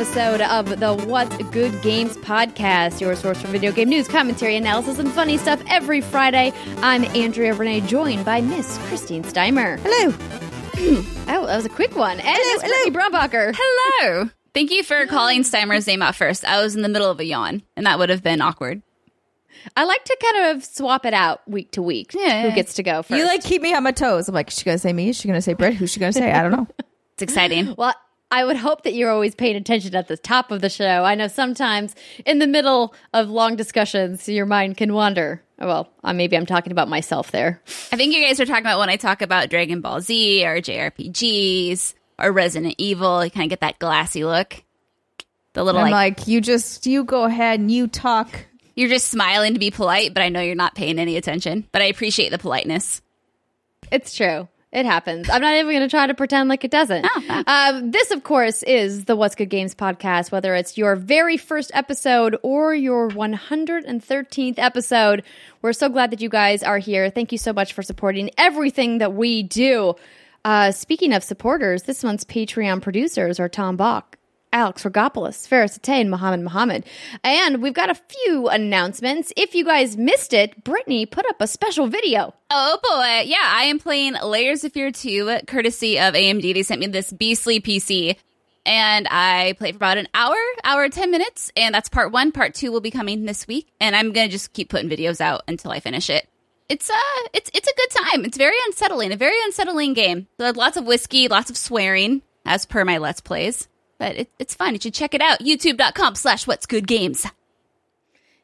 episode of the What's Good Games podcast, your source for video game news, commentary, analysis, and funny stuff every Friday. I'm Andrea Renee, joined by Miss Christine Steimer. Hello. Oh, that was a quick one. And Miss Brittany Brombacher. Hello. Thank you for calling Steimer's name out first. I was in the middle of a yawn, and that would have been awkward. I like to kind of swap it out week to week. Yeah. Who gets to go first? You like keep me on my toes. I'm like, is she gonna say me? Is she gonna say Britt? Who's she gonna say? I don't know. It's exciting. Well, I would hope that you're always paying attention at the top of the show. I know sometimes in the middle of long discussions, your mind can wander. Well, uh, maybe I'm talking about myself there. I think you guys are talking about when I talk about Dragon Ball Z or JRPGs or Resident Evil. You kind of get that glassy look. The little I'm like, like, you just you go ahead and you talk. you're just smiling to be polite, but I know you're not paying any attention. But I appreciate the politeness. It's true. It happens. I'm not even going to try to pretend like it doesn't. Um, this, of course, is the What's Good Games podcast, whether it's your very first episode or your 113th episode. We're so glad that you guys are here. Thank you so much for supporting everything that we do. Uh, speaking of supporters, this month's Patreon producers are Tom Bock, Alex Rigopulous, Faris Attieh, and Mohammed Mohammed. And we've got a few announcements. If you guys missed it, Brittany put up a special video. Oh boy. Yeah, I am playing Layers of Fear 2, courtesy of AMD. They sent me this beastly PC. And I played for about an hour, hour, 10 minutes. And that's part one. Part two will be coming this week. And I'm going to just keep putting videos out until I finish it. It's uh it's it's a good time. It's very unsettling, a very unsettling game. Lots of whiskey, lots of swearing, as per my Let's Plays. But it, it's fun. You should check it out. YouTube.com slash what's good games.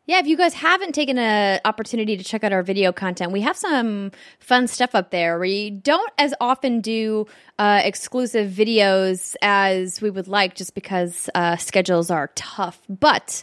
Yeah, if you guys haven't taken an opportunity to check out our video content, we have some fun stuff up there. We don't as often do uh, exclusive videos as we would like just because uh, schedules are tough. But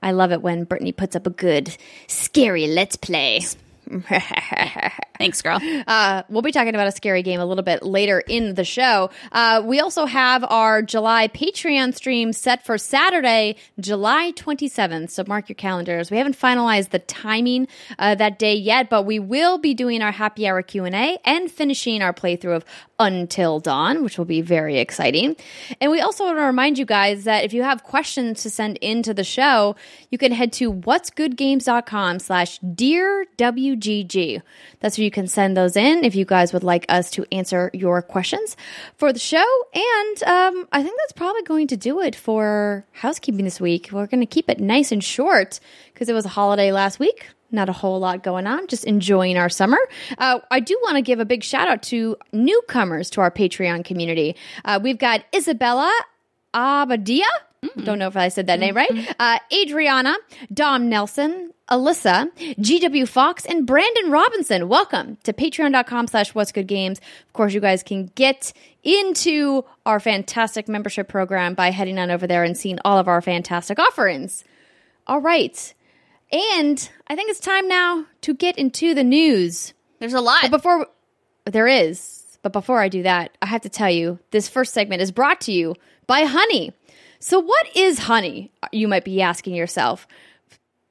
I love it when Brittany puts up a good, scary Let's Play. Thanks, girl. Uh, we'll be talking about a scary game a little bit later in the show. Uh, we also have our July Patreon stream set for Saturday, July 27th. So mark your calendars. We haven't finalized the timing uh, that day yet, but we will be doing our happy hour Q&A and finishing our playthrough of Until Dawn, which will be very exciting. And we also want to remind you guys that if you have questions to send into the show, you can head to what'sgoodgames.com slash dear WGG. That's where you can send those in if you guys would like us to answer your questions for the show. And um, I think that's probably going to do it for housekeeping this week. We're going to keep it nice and short because it was a holiday last week. Not a whole lot going on, just enjoying our summer. Uh, I do want to give a big shout out to newcomers to our Patreon community. Uh, we've got Isabella Abadia. Don't know if I said that name right. Uh, Adriana, Dom Nelson, Alyssa, GW Fox, and Brandon Robinson. Welcome to patreon.com slash what's good games. Of course, you guys can get into our fantastic membership program by heading on over there and seeing all of our fantastic offerings. All right. And I think it's time now to get into the news. There's a lot. But before there is, but before I do that, I have to tell you this first segment is brought to you by Honey. So, what is honey? You might be asking yourself.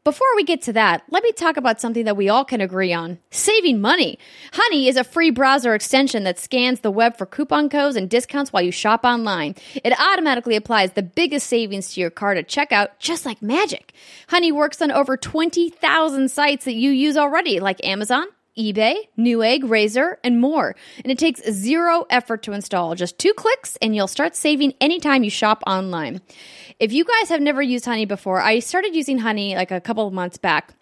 Before we get to that, let me talk about something that we all can agree on saving money. Honey is a free browser extension that scans the web for coupon codes and discounts while you shop online. It automatically applies the biggest savings to your card at checkout, just like magic. Honey works on over 20,000 sites that you use already, like Amazon, eBay, Newegg, Razer, and more. And it takes zero effort to install. Just two clicks and you'll start saving anytime you shop online. If you guys have never used Honey before, I started using Honey like a couple of months back.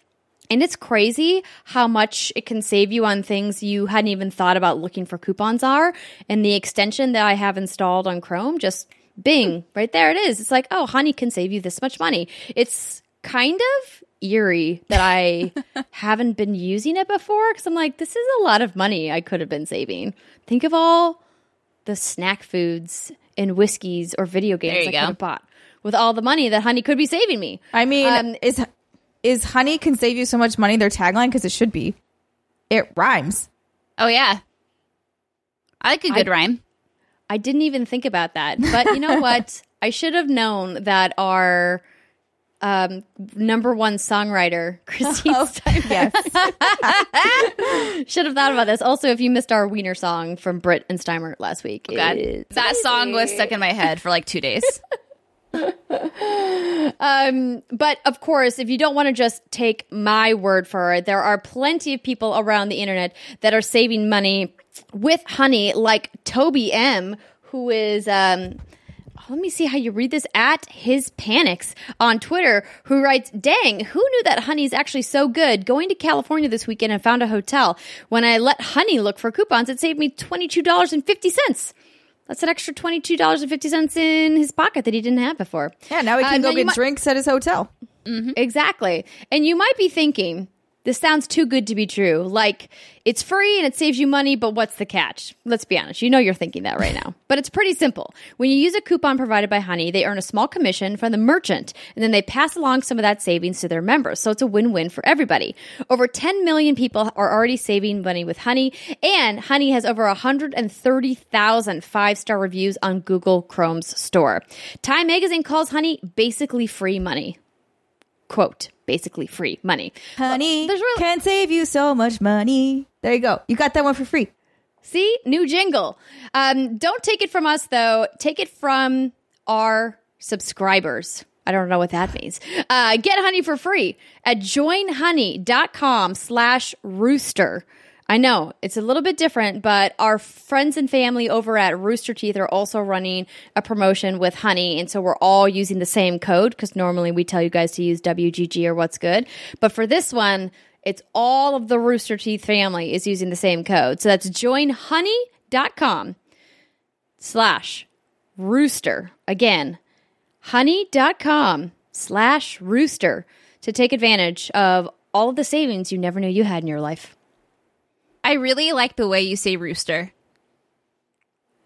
And it's crazy how much it can save you on things you hadn't even thought about looking for coupons are. And the extension that I have installed on Chrome just Bing, right there it is. It's like, oh, honey can save you this much money. It's kind of eerie that I haven't been using it before because I'm like, this is a lot of money I could have been saving. Think of all the snack foods and whiskeys or video games I go. could have bought with all the money that honey could be saving me. I mean, Um, is is honey can save you so much money their tagline because it should be. It rhymes. Oh yeah. I like a good rhyme. I didn't even think about that. But you know what? I should have known that our um, number one songwriter, Christine Stein, Yes. should have thought about this. Also, if you missed our Wiener song from Britt and Steimer last week, it's that song was stuck in my head for like two days. Um, but of course, if you don't want to just take my word for it, there are plenty of people around the internet that are saving money with honey, like Toby M, who is um let me see how you read this at his panics on Twitter, who writes, Dang, who knew that honey's actually so good? Going to California this weekend and found a hotel. When I let honey look for coupons, it saved me $22.50. That's an extra $22.50 in his pocket that he didn't have before. Yeah, now Uh, can now go get might- drinks at his hotel. Exactly. And you might be thinking, this sounds too good to be true. Like, it's free and it saves you money, but what's the catch? Let's be honest. You know you're thinking that right now. But it's pretty simple. When you use a coupon provided by Honey, they earn a small commission from the merchant, and then they pass along some of that savings to their members. So it's a win win for everybody. Over 10 million people are already saving money with Honey, and Honey has over 130,000 five star reviews on Google Chrome's store. Time Magazine calls Honey basically free money quote basically free money. Honey there's really- can save you so much money. There you go. You got that one for free. see? New jingle. Um, don't take it from us though. Take it from our subscribers. I don't know what that means. Uh, get honey for free at joinhoney.com slash rooster I know it's a little bit different, but our friends and family over at Rooster Teeth are also running a promotion with honey. And so we're all using the same code because normally we tell you guys to use WGG or what's good. But for this one, it's all of the Rooster Teeth family is using the same code. So that's joinhoney.com slash rooster. Again, honey.com slash rooster to take advantage of all of the savings you never knew you had in your life. I really like the way you say rooster.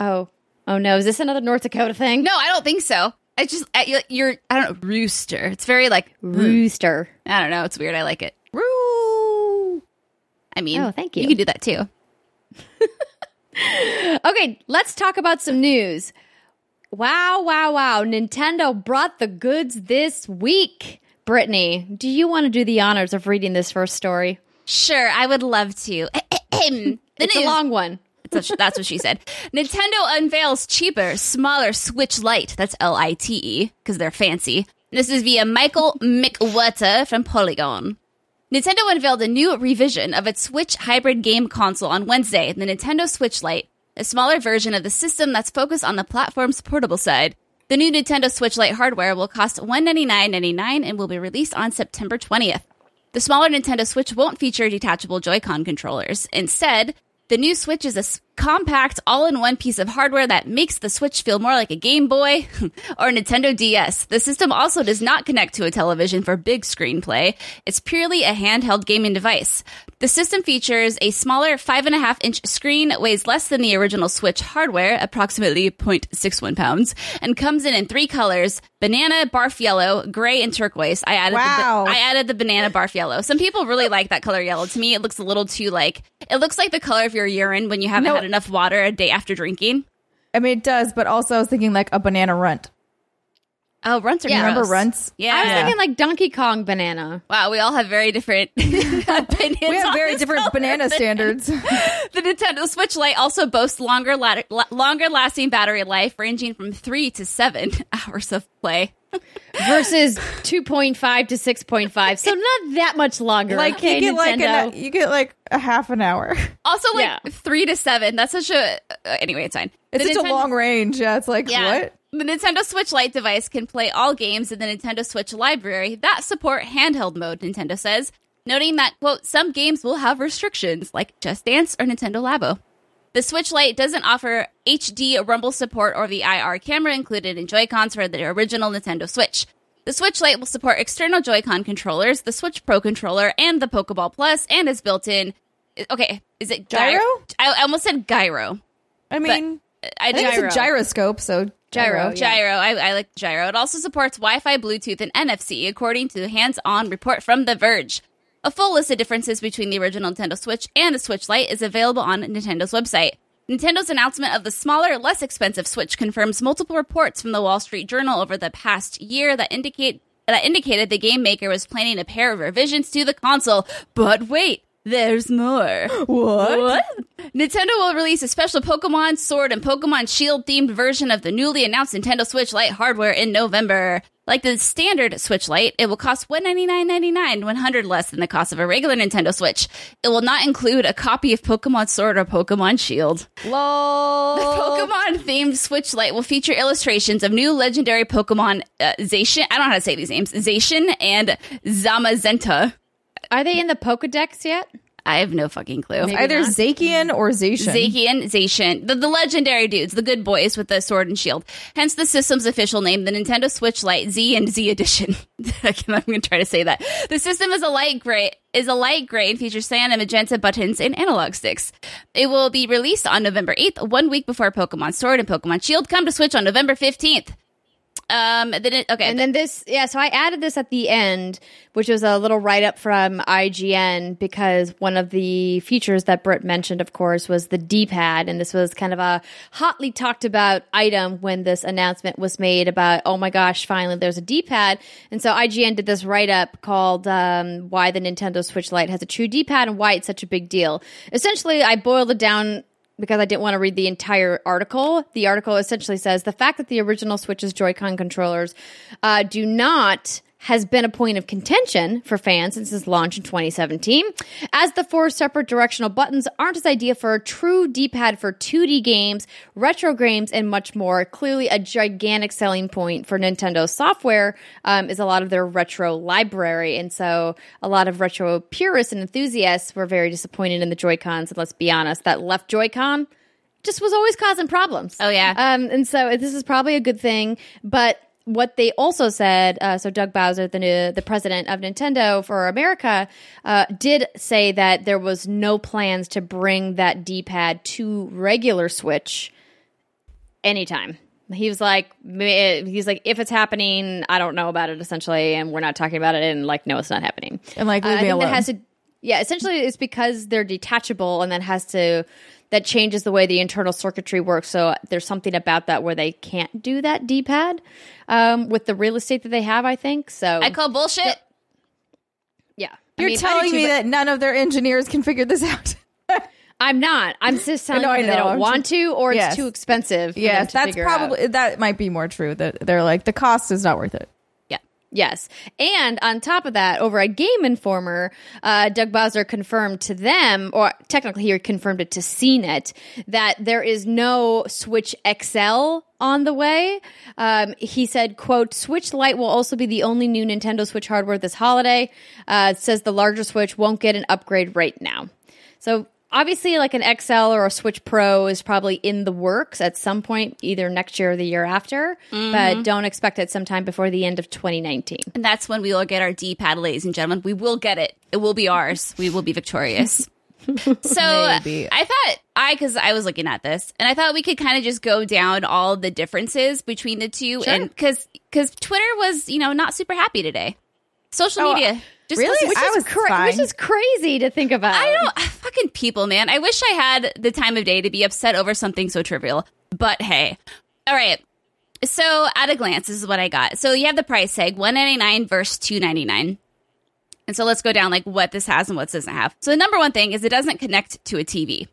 Oh, oh no! Is this another North Dakota thing? No, I don't think so. I just I- you're, I don't know rooster. It's very like hmm. rooster. I don't know. It's weird. I like it. Woo! I mean, Oh, thank you. You can do that too. Okay, let's talk about some news. Wow, wow, wow! Nintendo brought the goods this week. Brittany, do you want to do the honors of reading this first story? Sure, I would love to. The It's a long one. That's what, that's what she said. Nintendo unveils cheaper, smaller Switch Lite. That's L I T E because they're fancy. This is via Michael McWhertor from Polygon. Nintendo unveiled a new revision of its Switch hybrid game console on Wednesday, the Nintendo Switch Lite, a smaller version of the system that's focused on the platform's portable side. The new Nintendo Switch Lite hardware will cost $199.99 and will be released on September 20th. The smaller Nintendo Switch won't feature detachable Joy-Con controllers. Instead, the new Switch is a compact, all-in-one piece of hardware that makes the Switch feel more like a Game Boy or Nintendo DS. The system also does not connect to a television for big screen play. It's purely a handheld gaming device. The system features a smaller 5.5 inch screen, weighs less than the original Switch hardware, approximately 0.61 pounds, and comes in in three colors banana, barf yellow, gray, and turquoise. I added, Wow. the, I added the banana barf yellow. Some people really like that color yellow. To me, it looks a little too like, it looks like the color of your urine when you haven't No. Had enough water a day after drinking. I mean, it does, but also I was thinking like a banana runt. Oh, runts are Yeah. Remember runts? Yeah. I was thinking like Donkey Kong banana. wow, we all have very different opinions. We have very different banana standards. The Nintendo Switch Lite also boasts longer la- la- longer lasting battery life, ranging from three to seven hours of play. Versus 2.5 to 6.5 so not that much longer like okay, you get like Nintendo. a, you get like a half an hour. Also, like Yeah. three to seven. That's such a uh, anyway. It's fine. It's The such a long range. Yeah, it's like Yeah. what? The Nintendo Switch Lite device can play all games in the Nintendo Switch library that support handheld mode, Nintendo says, noting that, quote, some games will have restrictions like Just Dance or Nintendo Labo. The Switch Lite doesn't offer HD rumble support or the IR camera included in Joy-Cons for the original Nintendo Switch. The Switch Lite will support external Joy-Con controllers, the Switch Pro controller, and the Pokeball Plus, and is built in. Okay, is it gyro? Gyro? I, almost said gyro. I mean, uh, I, I think gyro. it's a gyroscope, so Gyro, yeah. Gyro. I, I like Gyro. It also supports Wi Fi, Bluetooth, and NFC, according to a hands on report from The Verge. A full list of differences between the original Nintendo Switch and the Switch Lite is available on Nintendo's website. Nintendo's announcement of the smaller, less expensive Switch confirms multiple reports from the Wall Street Journal over the past year that indicate that indicated the game maker was planning a pair of revisions to the console. But wait, there's more. What? Nintendo will release a special Pokemon Sword and Pokemon Shield themed version of the newly announced Nintendo Switch Lite hardware in November. Like the standard Switch Lite, it will cost $199.99, 100 less than the cost of a regular Nintendo Switch. It will not include a copy of Pokemon Sword or Pokemon Shield. lol. The Pokemon themed Switch Lite will feature illustrations of new legendary Pokemon uh, Zacian. I don't know how to say these names. Zacian and Zamazenta. Are they in the Pokedex yet? I have no fucking clue. Maybe Either not. Zakian or Zacian. Zakian, Zacian, the, the legendary dudes, the good boys with the sword and shield. Hence the system's official name, the Nintendo Switch Lite Z and Z Edition. I'm going to try to say that. The system is a light gray, is a light gray and features cyan and magenta buttons and analog sticks. It will be released on November 8th, one week before Pokemon Sword and Pokemon Shield come to Switch on November 15th. Um, then it, okay. And then this, yeah, so I added this at the end, which was a little write up from IGN because one of the features that Britt mentioned, of course, was the D pad. And this was kind of a hotly talked about item when this announcement was made about, oh my gosh, finally there's a D pad. And so IGN did this write up called um, Why the Nintendo Switch Lite Has a True D pad and Why It's Such a Big Deal. Essentially, I boiled it down because I didn't want to read the entire article. The article essentially says the fact that the original Switch's Joy-Con controllers uh, do not has been a point of contention for fans since its launch in 2017, as the four separate directional buttons aren't as ideal for a true D-pad for 2D games, retro games, and much more. Clearly, a gigantic selling point for Nintendo software um, is a lot of their retro library, and so a lot of retro purists and enthusiasts were very disappointed in the Joy-Cons. And let's be honest, that left Joy-Con just was always causing problems. Oh, yeah. Um, and so this is probably a good thing, but what they also said, uh, so Doug Bowser, the new, the president of Nintendo for America, uh, did say that there was no plans to bring that D-pad to regular Switch anytime. He was like, he's like, if it's happening, I don't know about it. Essentially, and we're not talking about it. And like, no, it's not happening. And, like, Uh, leave I me think that has to, yeah. Essentially, it's because they're detachable, and that has to that changes the way the internal circuitry works. So there's something about that where they can't do that D-pad um, with the real estate that they have. I think so. I call bullshit. yeah, You're I do telling too, me but that none of their engineers can figure this out. I'm not. I'm just telling know, I you that they don't I'm want to, or it's too expensive. Yeah, to that's figure out. probably that might be more true. That they're like the cost is not worth it. Yes. And on top of that, over at Game Informer, uh, Doug Bowser confirmed to them, or technically he confirmed it to CNET, that there is no Switch XL on the way. Um, he said, quote, Switch Lite will also be the only new Nintendo Switch hardware this holiday. Uh, says the larger Switch won't get an upgrade right now. So obviously like an XL or a Switch Pro is probably in the works at some point, either next year or the year after, but mm-hmm. don't expect it sometime before the end of 2019. And that's when we will get our D pad, ladies and gentlemen. We will get it. It will be ours. We will be victorious. so Maybe. I thought I because I was looking at this and I thought we could kind of just go down all the differences between the two and because because Twitter was you know not super happy today. Social Oh, media just really? Which I is was cra- fine. which is crazy to think about. I don't ah, fucking people, man. I wish I had the time of day to be upset over something so trivial. But hey, all right. So at a glance, this is what I got. So you have the price tag, one ninety nine versus two ninety nine. And so let's go down like what this has and what this doesn't have. So the number one thing is it doesn't connect to a TV,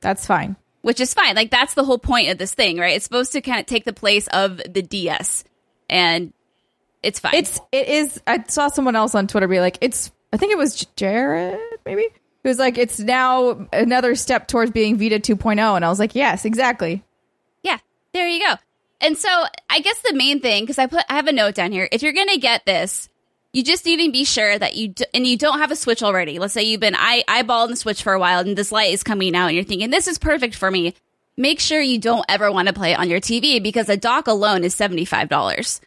That's fine. which is fine. Like that's the whole point of this thing, right? It's supposed to kind of take the place of the DS, and it's fine. It's it is. I saw someone else on Twitter be like, it's. I think it was Jared, maybe. It was like it's now another step towards being Vita 2.0, and I was like, yes, exactly. Yeah, there you go. And so I guess the main thing, because I put I have a note down here. If you're gonna get this, you just need to be sure that you d- and you don't have a Switch already. Let's say you've been eye eyeballing the Switch for a while, and this light is coming out, and you're thinking this is perfect for me. make sure you don't ever want to play it on your TV because a dock alone is $75.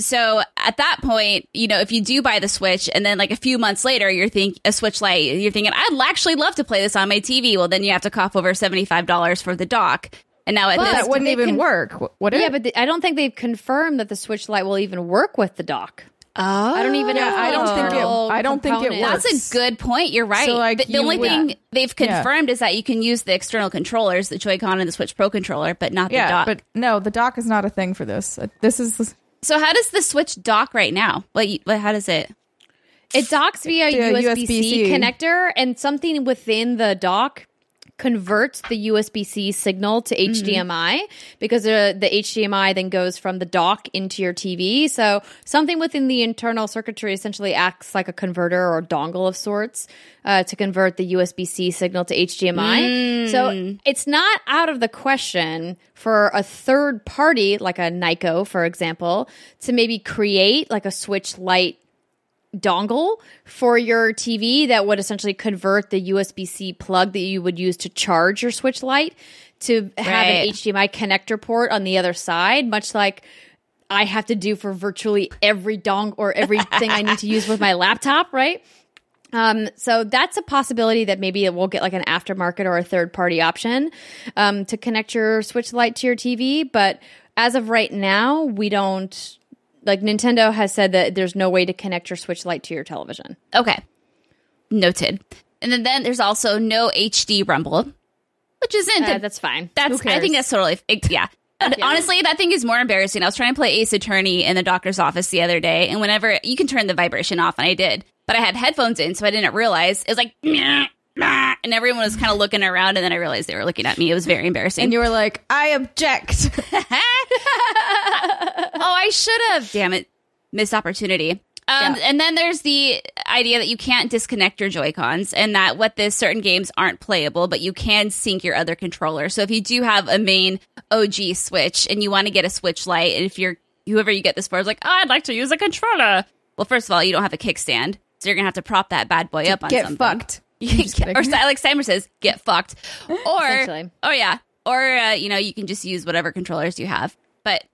So at that point, you know, if you do buy the Switch and then like a few months later, you're think a Switch Lite, you're thinking, I'd actually love to play this on my TV. Well, then you have to cough over $75 for the dock. And now at Well, this, that wouldn't even can- work. w- Would it? Yeah, but the, I don't think they've confirmed that the Switch Lite will even work with the dock. oh, I don't even know. Yeah, if I don't think it- internal I don't think it components- That's a good point. You're right. So, like, the the you only would- thing they've Yeah. confirmed is that you can use the external controllers, the Joy-Con and the Switch Pro controller, but not the yeah, dock. but no, the dock is not a thing for this. Uh, This is so how does the Switch dock right now? What? how does it? It docks via The USB-C. connector, and something within the dock converts the USB C signal to HDMI because uh, the HDMI then goes from the dock into your TV. So something within the internal circuitry essentially acts like a converter or dongle of sorts uh, to convert the USB C signal to HDMI. So it's not out of the question for a third party like a Nyko, for example, to maybe create like a Switch Lite dongle for your TV that would essentially convert the USB C plug that you would use to charge your Switch Lite to have Right. an HDMI connector port on the other side, much like I have to do for virtually every dong or everything I need to use with my laptop, right? Um, so that's a possibility that maybe it will get like an aftermarket or a third party option um, to connect your Switch Lite to your TV. But as of right now, we don't like Nintendo has said that there's no way to connect your Switch Lite to your television. Okay, noted. And then, then there's also no HD Rumble, which isn't Uh, that's fine. That's I think that's totally it- yeah. And Honestly, that thing is more embarrassing. I was trying to play Ace Attorney in the doctor's office the other day, and whenever you can turn the vibration off, and I did, but I had headphones in, so I didn't realize it was like, "Meow, meow," and everyone was kind of looking around, and then I realized they were looking at me. It was very embarrassing. and you were like, I object. oh, I should have. Damn it, missed opportunity. Um, Yeah. And then there's the idea that you can't disconnect your Joy Cons, and that what this certain games aren't playable, but you can sync your other controller. So if you do have a main OG Switch and you want to get a Switch Lite, and if you're whoever you get this for is like, oh, I'd like to use a controller. Well, first of all, you don't have a kickstand, so you're gonna have to prop that bad boy up on Get something. fucked. Or like Simon says, get fucked. Or oh yeah, or uh, you know you can just use whatever controllers you have. But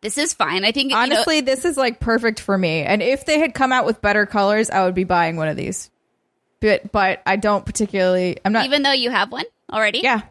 this is fine. I think you know- Honestly, this is like perfect for me. And if they had come out with better colors, I would be buying one of these. But but I don't particularly. I'm not. even though you have one already. yeah,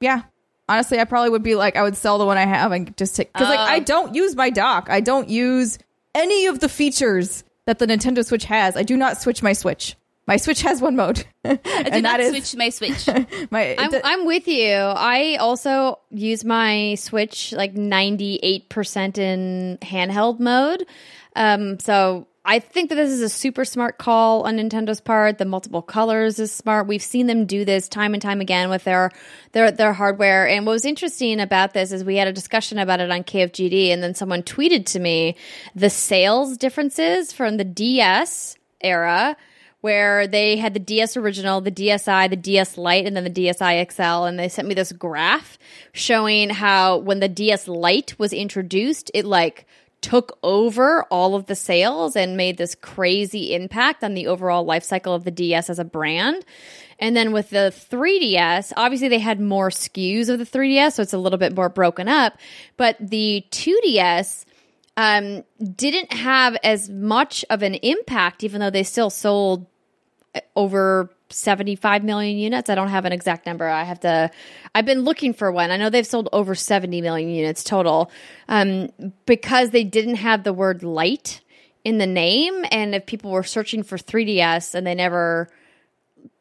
yeah. Honestly, I probably would be like, I would sell the one I have and just take because like Oh. I don't use my dock. I don't use any of the features that the Nintendo Switch has. I do not switch my Switch. My Switch has one mode, I and not that is switch my Switch. my. I'm, I'm with you. I also use my Switch like 98% in handheld mode. Um, so I think that this is a super smart call on Nintendo's part. The multiple colors is smart. We've seen them do this time and time again with their their their hardware. And what was interesting about this is we had a discussion about it on KFGD, and then someone tweeted to me the sales differences from the DS era where they had the DS original, the DSi, the DS Lite, and then the DSi XL. And they sent me this graph showing how when the DS Lite was introduced, it like took over all of the sales and made this crazy impact on the overall life cycle of the DS as a brand. And then with the 3DS, obviously they had more SKUs of the 3DS, so it's a little bit more broken up. But the 2DS, um, didn't have as much of an impact, even though they still sold uh, over 75 million units. I don't have an exact number. I have to, I've been looking for one. I know they've sold over 70 million units total um, because they didn't have the word light in the name. And if people were searching for 3DS and they never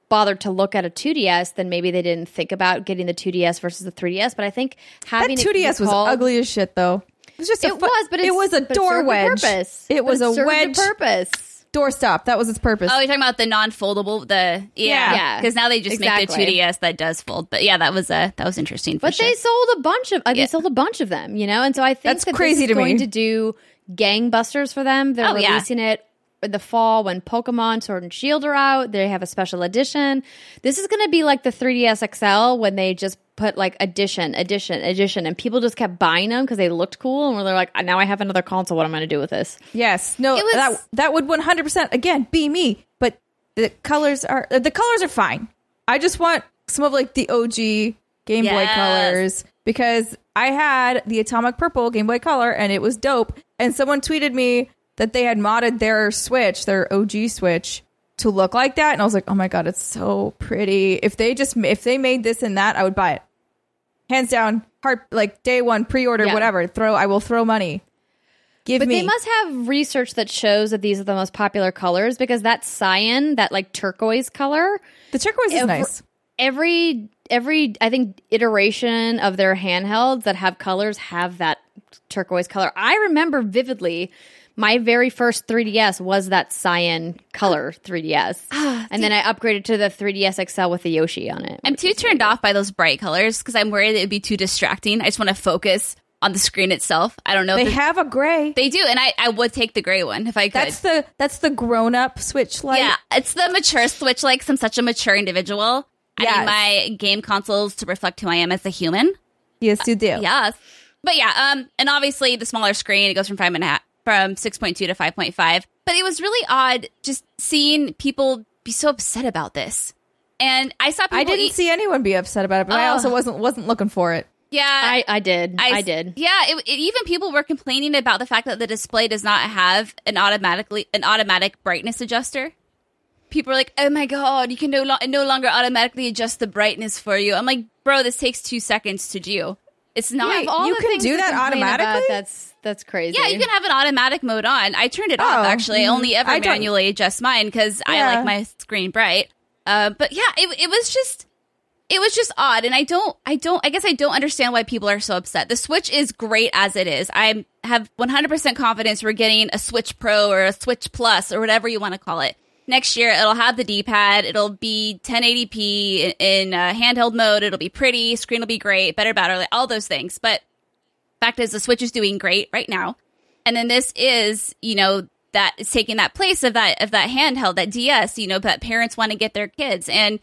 bothered to look at a 2DS, then maybe they didn't think about getting the 2DS versus the 3DS. But I think having it 2DS was ugly as shit, though. It was just a it fu- was, but it was a door served a wedge. It was a served wedge purpose. doorstop. That was its purpose. oh, you're talking about the non-foldable, the yeah, Yeah. because now they just make the 2DS that does fold. But yeah, that was uh, that was interesting. For But sure. they sold a bunch of uh, Yeah. they sold a bunch of them, you know, and so I think That's that crazy this is to going me. to do gangbusters for them. They're Oh, yeah. releasing it in the fall when Pokemon Sword and Shield are out. They have a special edition. This is going to be like the 3DS XL when they just put like edition, edition, edition, and people just kept buying them because they looked cool, and they're like, now I have another console. What am I going to do with this? Yes, no, It was- that that would one hundred percent again be me. But the colors are the colors are fine. I just want some of like the OG Game Boy Colors because I had the Atomic Purple Game Boy Color and it was dope. And someone tweeted me that they had modded their Switch, their OG Switch, to look like that, and I was like, oh my god, it's so pretty. If they just if they made this and that, I would buy it. Hands down, heart like day one pre-order, Yeah. whatever. Throw, I will throw money. Give But me. they must have research that shows that these are the most popular colors because that cyan, that like turquoise color, the turquoise is nice. every every I think iteration of their handhelds that have colors have that turquoise color. I remember vividly my very first 3DS was that cyan color 3DS. and then I upgraded to the 3DS XL with the Yoshi on it. I'm too turned off by those bright colors because I'm worried it would be too distracting. I just want to focus on the screen itself. I don't know. They if have a gray. they do, and I, I would take the gray one if I could. That's the that's the grown up Switch light. yeah, it's the mature Switch. Like, 'cause I'm such a mature individual. I need my game consoles to reflect who I am as a human. Yes, you do. Yes. But yeah, um, and obviously the smaller screen, it goes from five and a half from six point two to five point five. But it was really odd just seeing people be so upset about this. And I saw people I didn't eat- see anyone be upset about it, but I Oh. also wasn't wasn't looking for it. yeah I, I did. I did. Yeah, it, it- even people were complaining about the fact that the display does not have an automatically an automatic brightness adjuster. People are like, "Oh my god, you can no, lo- no longer automatically adjust the brightness for you." I'm like, "Bro, this takes two seconds to do. It's not." Wait, all You the can do that complain about, automatically? that's that's crazy. yeah, you can have an automatic mode on. I turned it off Oh, actually. I mhm. only ever I don't- manually adjust mine because I like my screen bright. Uh, but yeah, it, it was just it was just odd and i don't i don't i guess i don't understand why people are so upset the switch is great as it is i have 100% confidence we're getting a switch pro or a switch plus or whatever you want to call it next year it'll have the d-pad. It'll be 1080p in, in uh, handheld mode. It'll be pretty. Screen will be great. Better battery all those things. But fact is the switch is doing great right now. And then this is you know that is taking that place of that of that handheld that ds you know that parents want to get their kids. And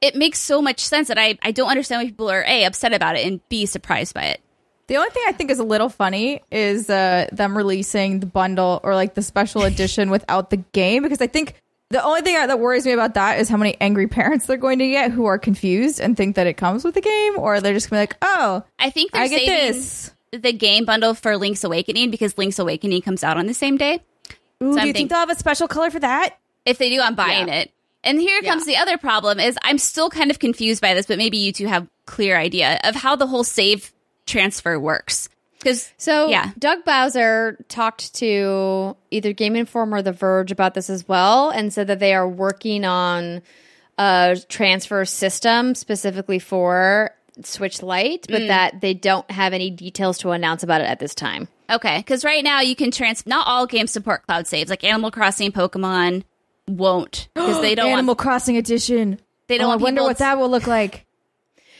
it makes so much sense that I, I don't understand why people are a upset about it and b surprised by it. The only thing I think is a little funny is uh, them releasing the bundle or like the special edition without the game because I think the only thing that worries me about that is how many angry parents they're going to get who are confused and think that it comes with the game or they're just to be like, oh, i think they're I get this. the game bundle for link's awakening because link's awakening comes out on the same day Ooh, So do I'm you think- they'll have a special color for that? if they do i'm buying Yeah. it and here comes the other problem is i'm still kind of confused by this but maybe you two have clear idea of how the whole save transfer works because So Yeah. Doug Bowser talked to either Game Informer or The Verge about this as well, and said that they are working on a transfer system specifically for Switch Lite, but mm. that they don't have any details to announce about it at this time. Okay, because right now you can trans. Not all games support cloud saves. Like Animal Crossing, Pokemon won't because they don't Animal want. Crossing edition. They don't oh, want I wonder what to- that will look like.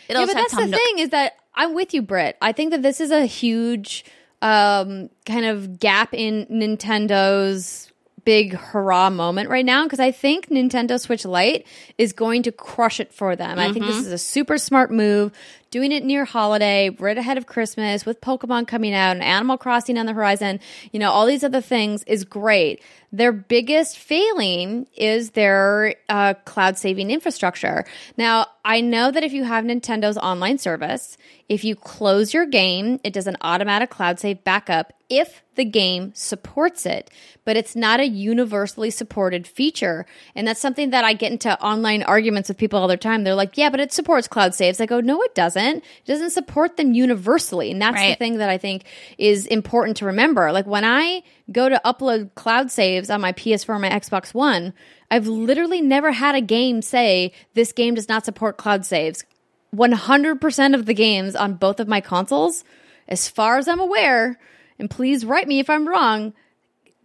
It'll yeah, but have that's the Tom Nook. thing is that I'm with you, Britt. I think that this is a huge um, kind of gap in Nintendo's big hurrah moment right now because I think Nintendo Switch Lite is going to crush it for them. I think Mm-hmm. this is a super smart move. Doing it near holiday, right ahead of Christmas, with Pokemon coming out and Animal Crossing on the horizon, you know, all these other things is great. Their biggest failing is their uh, cloud saving infrastructure. Now, I know that if you have Nintendo's online service, if you close your game, it does an automatic cloud save backup if the game supports it, but it's not a universally supported feature. And that's something that I get into online arguments with people all the time. They're like, yeah, but it supports cloud saves. I go, no, it doesn't. It doesn't support them universally. And that's the thing that I think is important to remember. Like when I go to upload cloud saves on my PS4 or my Xbox One, I've literally never had a game say this game does not support cloud saves. 100% of the games on both of my consoles, as far as I'm aware, and please write me if I'm wrong,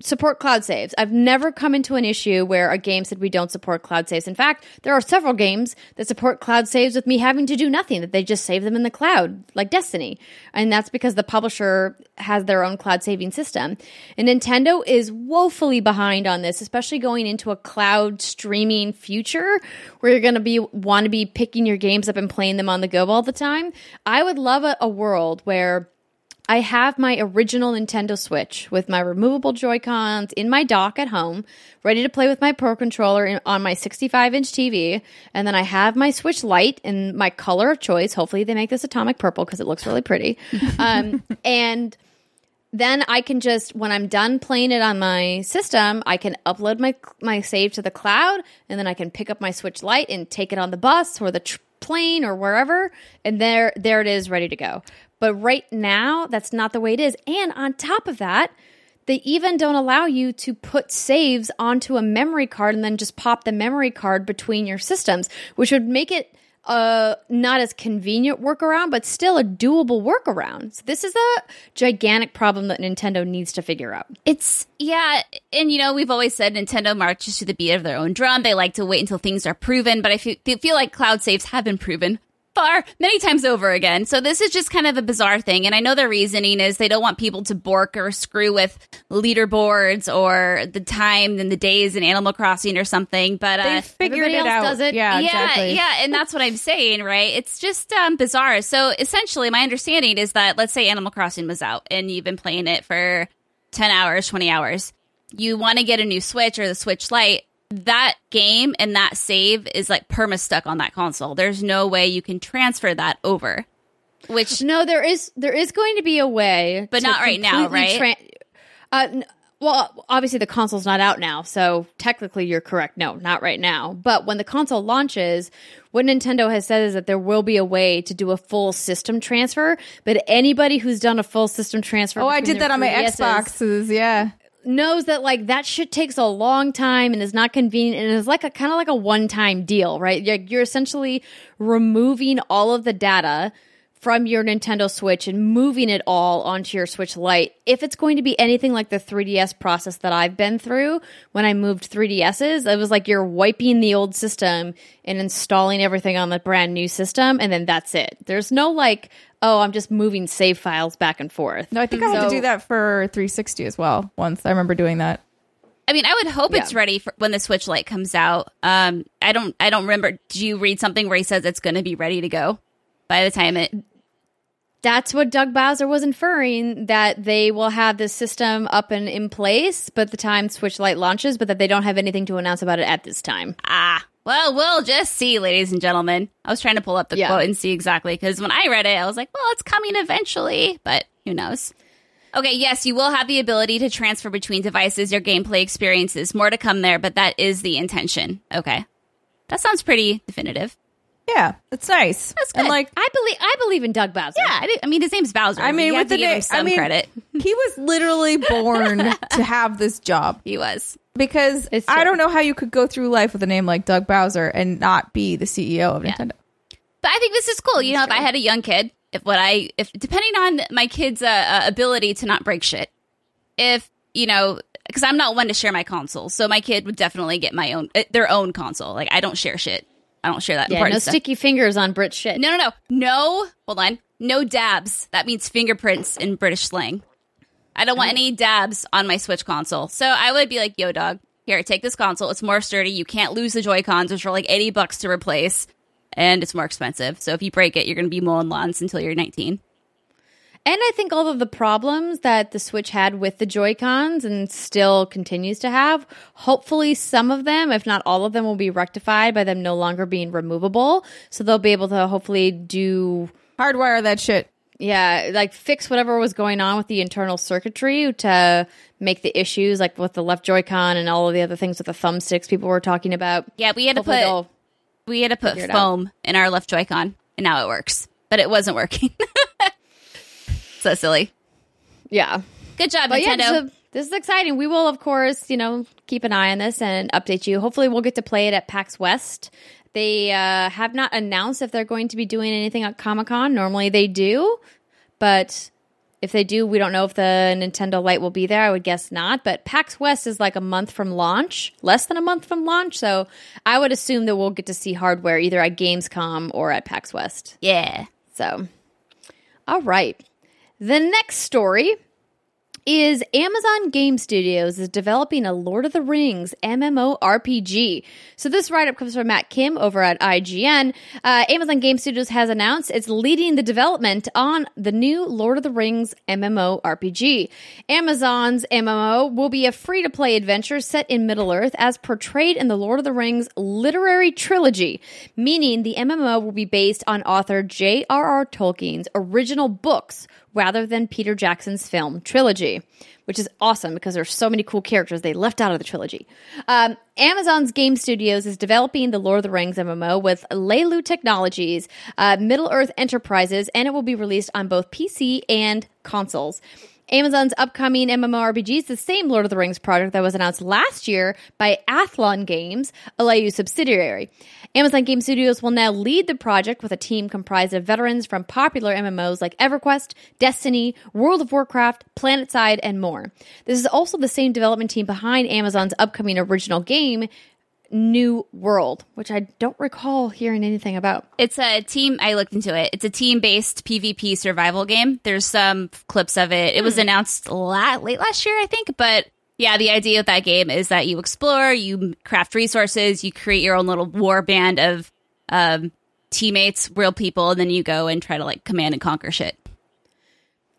support cloud saves. I've never come into an issue where a game said we don't support cloud saves. In fact, there are several games that support cloud saves with me having to do nothing, that they just save them in the cloud, like Destiny. And that's because the publisher has their own cloud saving system. And Nintendo is woefully behind on this, especially going into a cloud streaming future where you're going to be want to be picking your games up and playing them on the go all the time. I would love a, a world where I have my original Nintendo Switch with my removable Joy-Cons in my dock at home, ready to play with my Pro controller in, on my 65-inch TV, and then I have my Switch Lite in my color of choice. Hopefully they make this atomic purple because it looks really pretty. Um, and then I can just when I'm done playing it on my system, I can upload my my save to the cloud, and then I can pick up my Switch Lite and take it on the bus or the tr- plane or wherever, and there there it is, ready to go. But right now, that's not the way it is. And on top of that, they even don't allow you to put saves onto a memory card and then just pop the memory card between your systems, which would make it uh not as convenient workaround but still a doable workaround so this is a gigantic problem that nintendo needs to figure out It's yeah, and you know we've always said Nintendo marches to the beat of their own drum. They like to wait until things are proven, but I feel, feel like cloud saves have been proven far many times over again. So this is just kind of a bizarre thing, and I know their reasoning is they don't want people to bork or screw with leaderboards or the time and the days in Animal Crossing or something. But uh, They figured everybody it else out. does it. Yeah, yeah, exactly. yeah, and that's what I'm saying, right? It's just um, bizarre. So essentially, my understanding is that let's say Animal Crossing was out and you've been playing it for ten hours, twenty hours. You want to get a new Switch or the Switch Lite. That game and that save is like perma stuck on that console. There's no way you can transfer that over. Which no there is there is going to be a way But not right now, completely right? uh, n- well obviously the console's not out now so technically you're correct no not right now but when the console launches what nintendo has said is that there will be a way to do a full system transfer but anybody who's done a full system transfer Oh, I did that on my Xboxes. Yeah. Knows that like that shit takes a long time and is not convenient and is like a kind of like a one time deal, right? You're, you're essentially removing all of the data from your Nintendo Switch and moving it all onto your Switch Lite. If it's going to be anything like the 3DS process that I've been through when I moved 3DSs, it was like you're wiping the old system and installing everything on the brand new system and then that's it. There's no like, oh, I'm just moving save files back and forth. No, I think I had to do that for 360 as well. Once I remember doing that. I mean, I would hope it's ready for when the Switch Lite comes out. Um, I don't, I don't remember. Do you read something where he says it's going to be ready to go by the time it? That's what Doug Bowser was inferring that they will have this system up and in place, but the time Switch Lite launches, but that they don't have anything to announce about it at this time. Ah, well, we'll just see, ladies and gentlemen. I was trying to pull up the Yeah. quote and see exactly because when I read it, I was like, well, it's coming eventually, but who knows? Okay, yes, you will have the ability to transfer between devices, your gameplay experiences. More to come there, but that is the intention. Okay. That sounds pretty definitive. Yeah, it's nice. That's And good. like, I believe I believe in Doug Bowser. Yeah, I, I mean, his name's Bowser. I mean, with the name, some I mean, credit. he was literally born to have this job He was. because I don't know how you could go through life with a name like Doug Bowser and not be the CEO of Yeah. Nintendo. But I think this is cool. You know, if I had a young kid, if what I, if depending on my kid's uh, uh, ability to not break shit, if you know, because I'm not one to share my console, so my kid would definitely get my own, uh, their own console. Like I don't share shit. I don't share that Yeah, no stuff. sticky fingers on Brit shit. no, no, no, no. Hold on. No dabs. That means fingerprints in British slang. I don't want Oh. any dabs on my Switch console. So I would be like, yo, dog, here, take this console. It's more sturdy. You can't lose the Joy Cons, which are like 80 bucks to replace, and it's more expensive. So if you break it, you're going to be mowing lawns until you're 19. And I think all of the problems that the Switch had with the Joy-Cons and still continues to have, hopefully some of them, if not all of them, will be rectified by them no longer being removable. So they'll be able to hopefully do Hardwire that shit. yeah, like fix whatever was going on with the internal circuitry to make the issues like with the left Joy-Con and all of the other things with the thumbsticks people were talking about. Yeah, we had to put we had to put figure it out. foam in our left Joy-Con, and now it works. But it wasn't working. so silly. yeah. Good job, But Nintendo. this is, this is exciting. We will, of course, you know, keep an eye on this and update you. Hopefully, we'll get to play it at PAX West. They uh, have not announced if they're going to be doing anything at Comic Con. Normally, they do, but if they do, we don't know if the Nintendo Lite will be there. I would guess not. But PAX West is like a month from launch, less than a month from launch. So I would assume that we'll get to see hardware either at Gamescom or at PAX West. yeah. So, all right. The next story is Amazon Game Studios is developing a Lord of the Rings MMORPG. So this write-up comes from Matt Kim over at IGN. Uh, Amazon Game Studios has announced it's leading the development on the new Lord of the Rings MMORPG. Amazon's MMO will be a free-to-play adventure set in Middle-earth as portrayed in the Lord of the Rings literary trilogy, meaning the MMO will be based on author J.R.R. Tolkien's original books rather than Peter Jackson's film trilogy, which is awesome because there's so many cool characters they left out of the trilogy. Um, Amazon's Game Studios is developing the Lord of the Rings MMO with Leyou Technologies, uh, Middle Earth Enterprises, and it will be released on both PC and consoles. Amazon's upcoming MMORPG is the same Lord of the Rings project that was announced last year by Athlon Games, a Leyou subsidiary. Amazon Game Studios will now lead the project with a team comprised of veterans from popular MMOs like EverQuest, Destiny, World of Warcraft, PlanetSide, and more. This is also the same development team behind Amazon's upcoming original game, New World, which I don't recall hearing anything about. It's a team. I looked into it. It's a team-based PvP survival game. There's some clips of it. It was announced la- late last year, I think. But yeah, the idea of that game is that you explore, you craft resources, you create your own little war band of um, teammates, real people, and then you go and try to like command and conquer shit.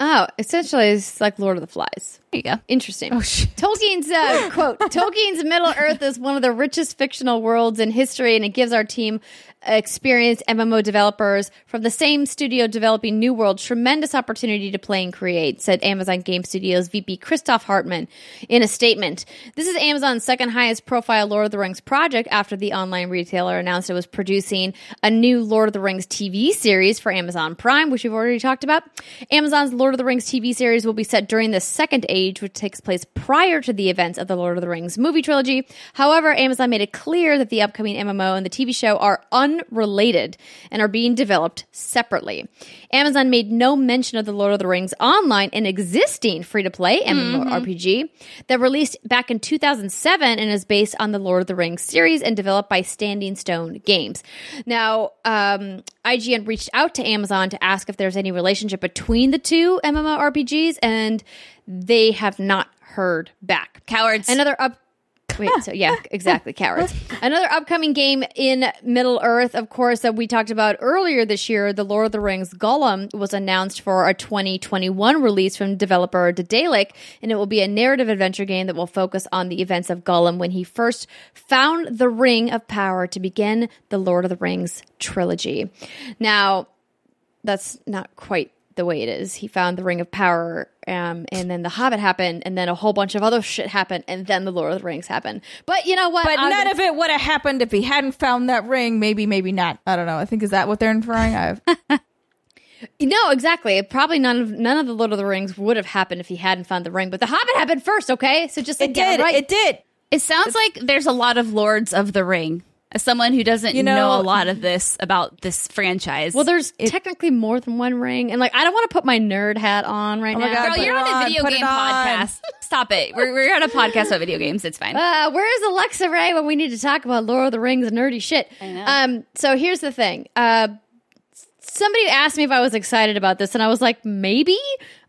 Oh, essentially, it's like Lord of the Flies. There you go. Interesting. Oh, shit. Tolkien's uh, quote Tolkien's Middle Earth is one of the richest fictional worlds in history, and it gives our team experienced MMO developers from the same studio developing New World tremendous opportunity to play and create, said Amazon Game Studios VP Christoph Hartmann in a statement. This is Amazon's second highest profile Lord of the Rings project after the online retailer announced it was producing a new Lord of the Rings TV series for Amazon Prime, which we've already talked about. Amazon's Lord of the Rings TV series will be set during the Second Age, which takes place prior to the events of the Lord of the Rings movie trilogy. However, Amazon made it clear that the upcoming MMO and the TV show are unrelated and are being developed separately. Amazon made no mention of the Lord of the Rings online, an existing free to play MMORPG that released back in 2007 and is based on the Lord of the Rings series and developed by Standing Stone Games. Now, um, IGN reached out to Amazon to ask if there's any relationship between the two MMORPGs, and they have not heard back. Cowards. Another up. Wait, so yeah, exactly, cowards. Another upcoming game in Middle Earth, of course, that we talked about earlier this year, The Lord of the Rings Gollum, was announced for a 2021 release from developer Daedalic, and it will be a narrative adventure game that will focus on the events of Gollum when he first found the Ring of Power to begin the Lord of the Rings trilogy. Now, that's not quite the way it is. He found the Ring of Power, um, and then The Hobbit happened, and then a whole bunch of other shit happened, and then the Lord of the Rings happened. But you know what? But I'll- none of it would have happened if he hadn't found that ring. Maybe, maybe not. I don't know. I think is that what they're inferring? I've no, exactly. Probably none of none of the Lord of the Rings would have happened if he hadn't found the ring. But the Hobbit happened first, okay? So just like, it did. right. It did. It sounds like there's a lot of Lords of the Ring. As someone who doesn't You know, know- a lot of this about this franchise. well, there's technically more than one ring, and like I don't want to put my nerd hat on right Oh my now. God, Girl, you're it on a video game podcast. Stop it. We're, we're on a podcast about video games. It's fine. Uh, where's Alexa Ray when we need to talk about Lord of the Rings and nerdy shit? know. Um, so here's the thing. Uh, somebody asked me if I was excited about this, and I was like, maybe.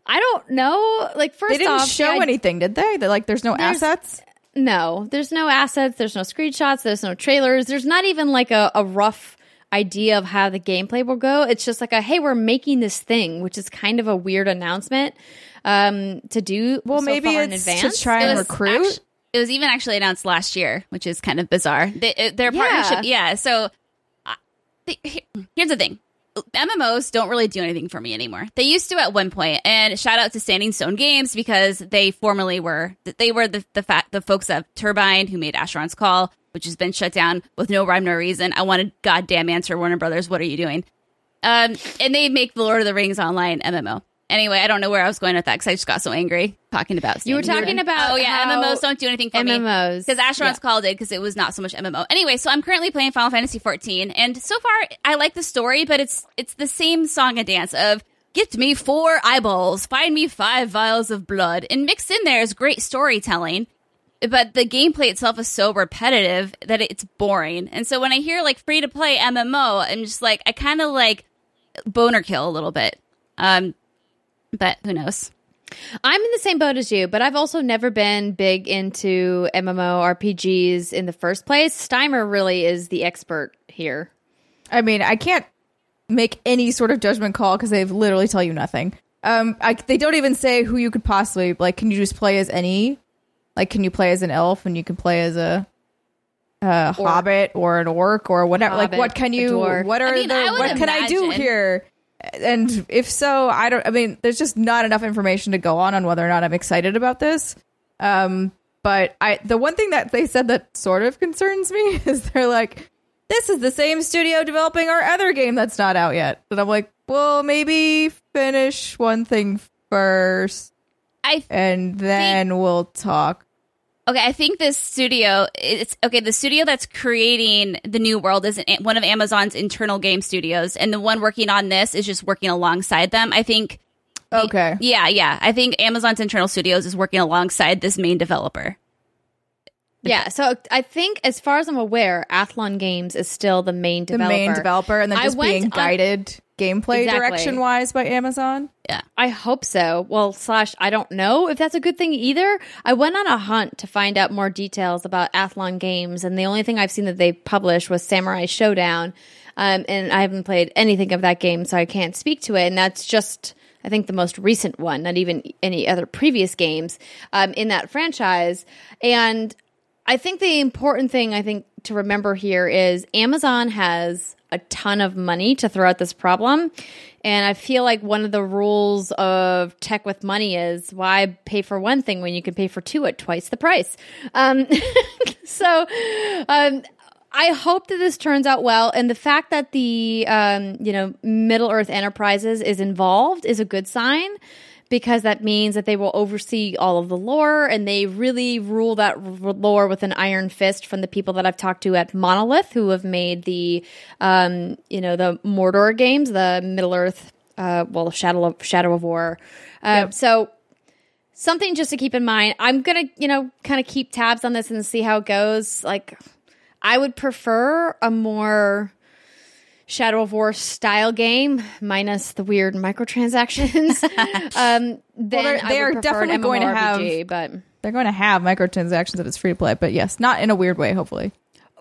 I don't know. Like, first They didn't off, show I- anything, did they? That like, there's no There's- assets. No, there's no assets. There's no screenshots. There's no trailers. There's not even like a, a rough idea of how the gameplay will go. It's just like a hey, we're making this thing, which is kind of a weird announcement um, to do. Well, so maybe far in advance. to try and recruit. actu- it was even actually announced last year, which is kind of bizarre. They, it- their Yeah. partnership, yeah. So uh, the, here's the thing: MMOs don't really do anything for me anymore. They used to at one point, and shout out to Standing Stone Games because they formerly were they were the the fact the folks of Turbine who made Asheron's Call, which has been shut down with no rhyme nor reason. I wanted goddamn answer, Warner Brothers. What are you doing? Um, and they make the Lord of the Rings online MMO. Anyway, I don't know where I was going with that because I just got so angry talking about. You were talking about oh yeah, MMOs don't do anything for me. MMOs. because Asheron's Yeah. Call did because it was not so much MMO. Anyway, so I'm currently playing Final Fantasy 14, and so far I like the story, but it's it's the same song and dance of get me four eyeballs, find me five vials of blood, and mixed in there is great storytelling. But the gameplay itself is so repetitive that it's boring. And so when I hear like free to play MMO, I'm just like I kind of like boner kill a little bit. Um, but who knows? I'm in the same boat as you, but I've also never been big into MMORPGs in the first place. Steimer really is the expert here. I mean, I can't make any sort of judgment call because they literally tell you nothing. Um, I, they don't even say who you could possibly like. Can you just play as any? Like, can you play as an elf and you can play as a, a hobbit or an orc or whatever? like, what can you? What are I mean, the? What can I do here? And if so, I don't. I mean, there's just not enough information to go on on whether or not I'm excited about this. Um, but I, the one thing that they said that sort of concerns me is they're like, this is the same studio developing our other game that's not out yet. And I'm like, well, maybe finish one thing first I and then we'll talk. Okay, I think this studio it's okay, the studio that's creating the new world is an- one of Amazon's internal game studios and the one working on this is just working alongside them. I think Okay. yeah, yeah. I think Amazon's internal studios is working alongside this main developer. Yeah, so I think, as far as I'm aware, Athlon Games is still the main The main developer and then I just went being on- guided gameplay Exactly. direction wise by Amazon. Yeah. I hope so. Well, slash, I don't know if that's a good thing either. I went on a hunt to find out more details about Athlon Games, and the only thing I've seen that they published was Samurai Shodown. Um, and I haven't played anything of that game, so I can't speak to it. And that's just, I think, the most recent one, not even any other previous games um, in that franchise. And I think the important thing I think to remember here is Amazon has a ton of money to throw at this problem. And I feel like one of the rules of tech with money is why pay for one thing when you can pay for two at twice the price. Um, so um, I hope that this turns out well. And the fact that the, um, you know, Middle Earth Enterprises is involved is a good sign because that means that they will oversee all of the lore and they really rule that r- lore with an iron fist from the people that I've talked to at Monolith who have made the um, you know the Mordor games, the Middle Earth uh, well Shadow of Shadow of War. Uh, so something just to keep in mind. I'm going to, you know, kind of keep tabs on this and see how it goes. Like I would prefer a more Shadow of War style game, minus the weird microtransactions. um, then they're- they're definitely going to have- but They're going to have microtransactions if it's free to play, but yes, not in a weird way, hopefully.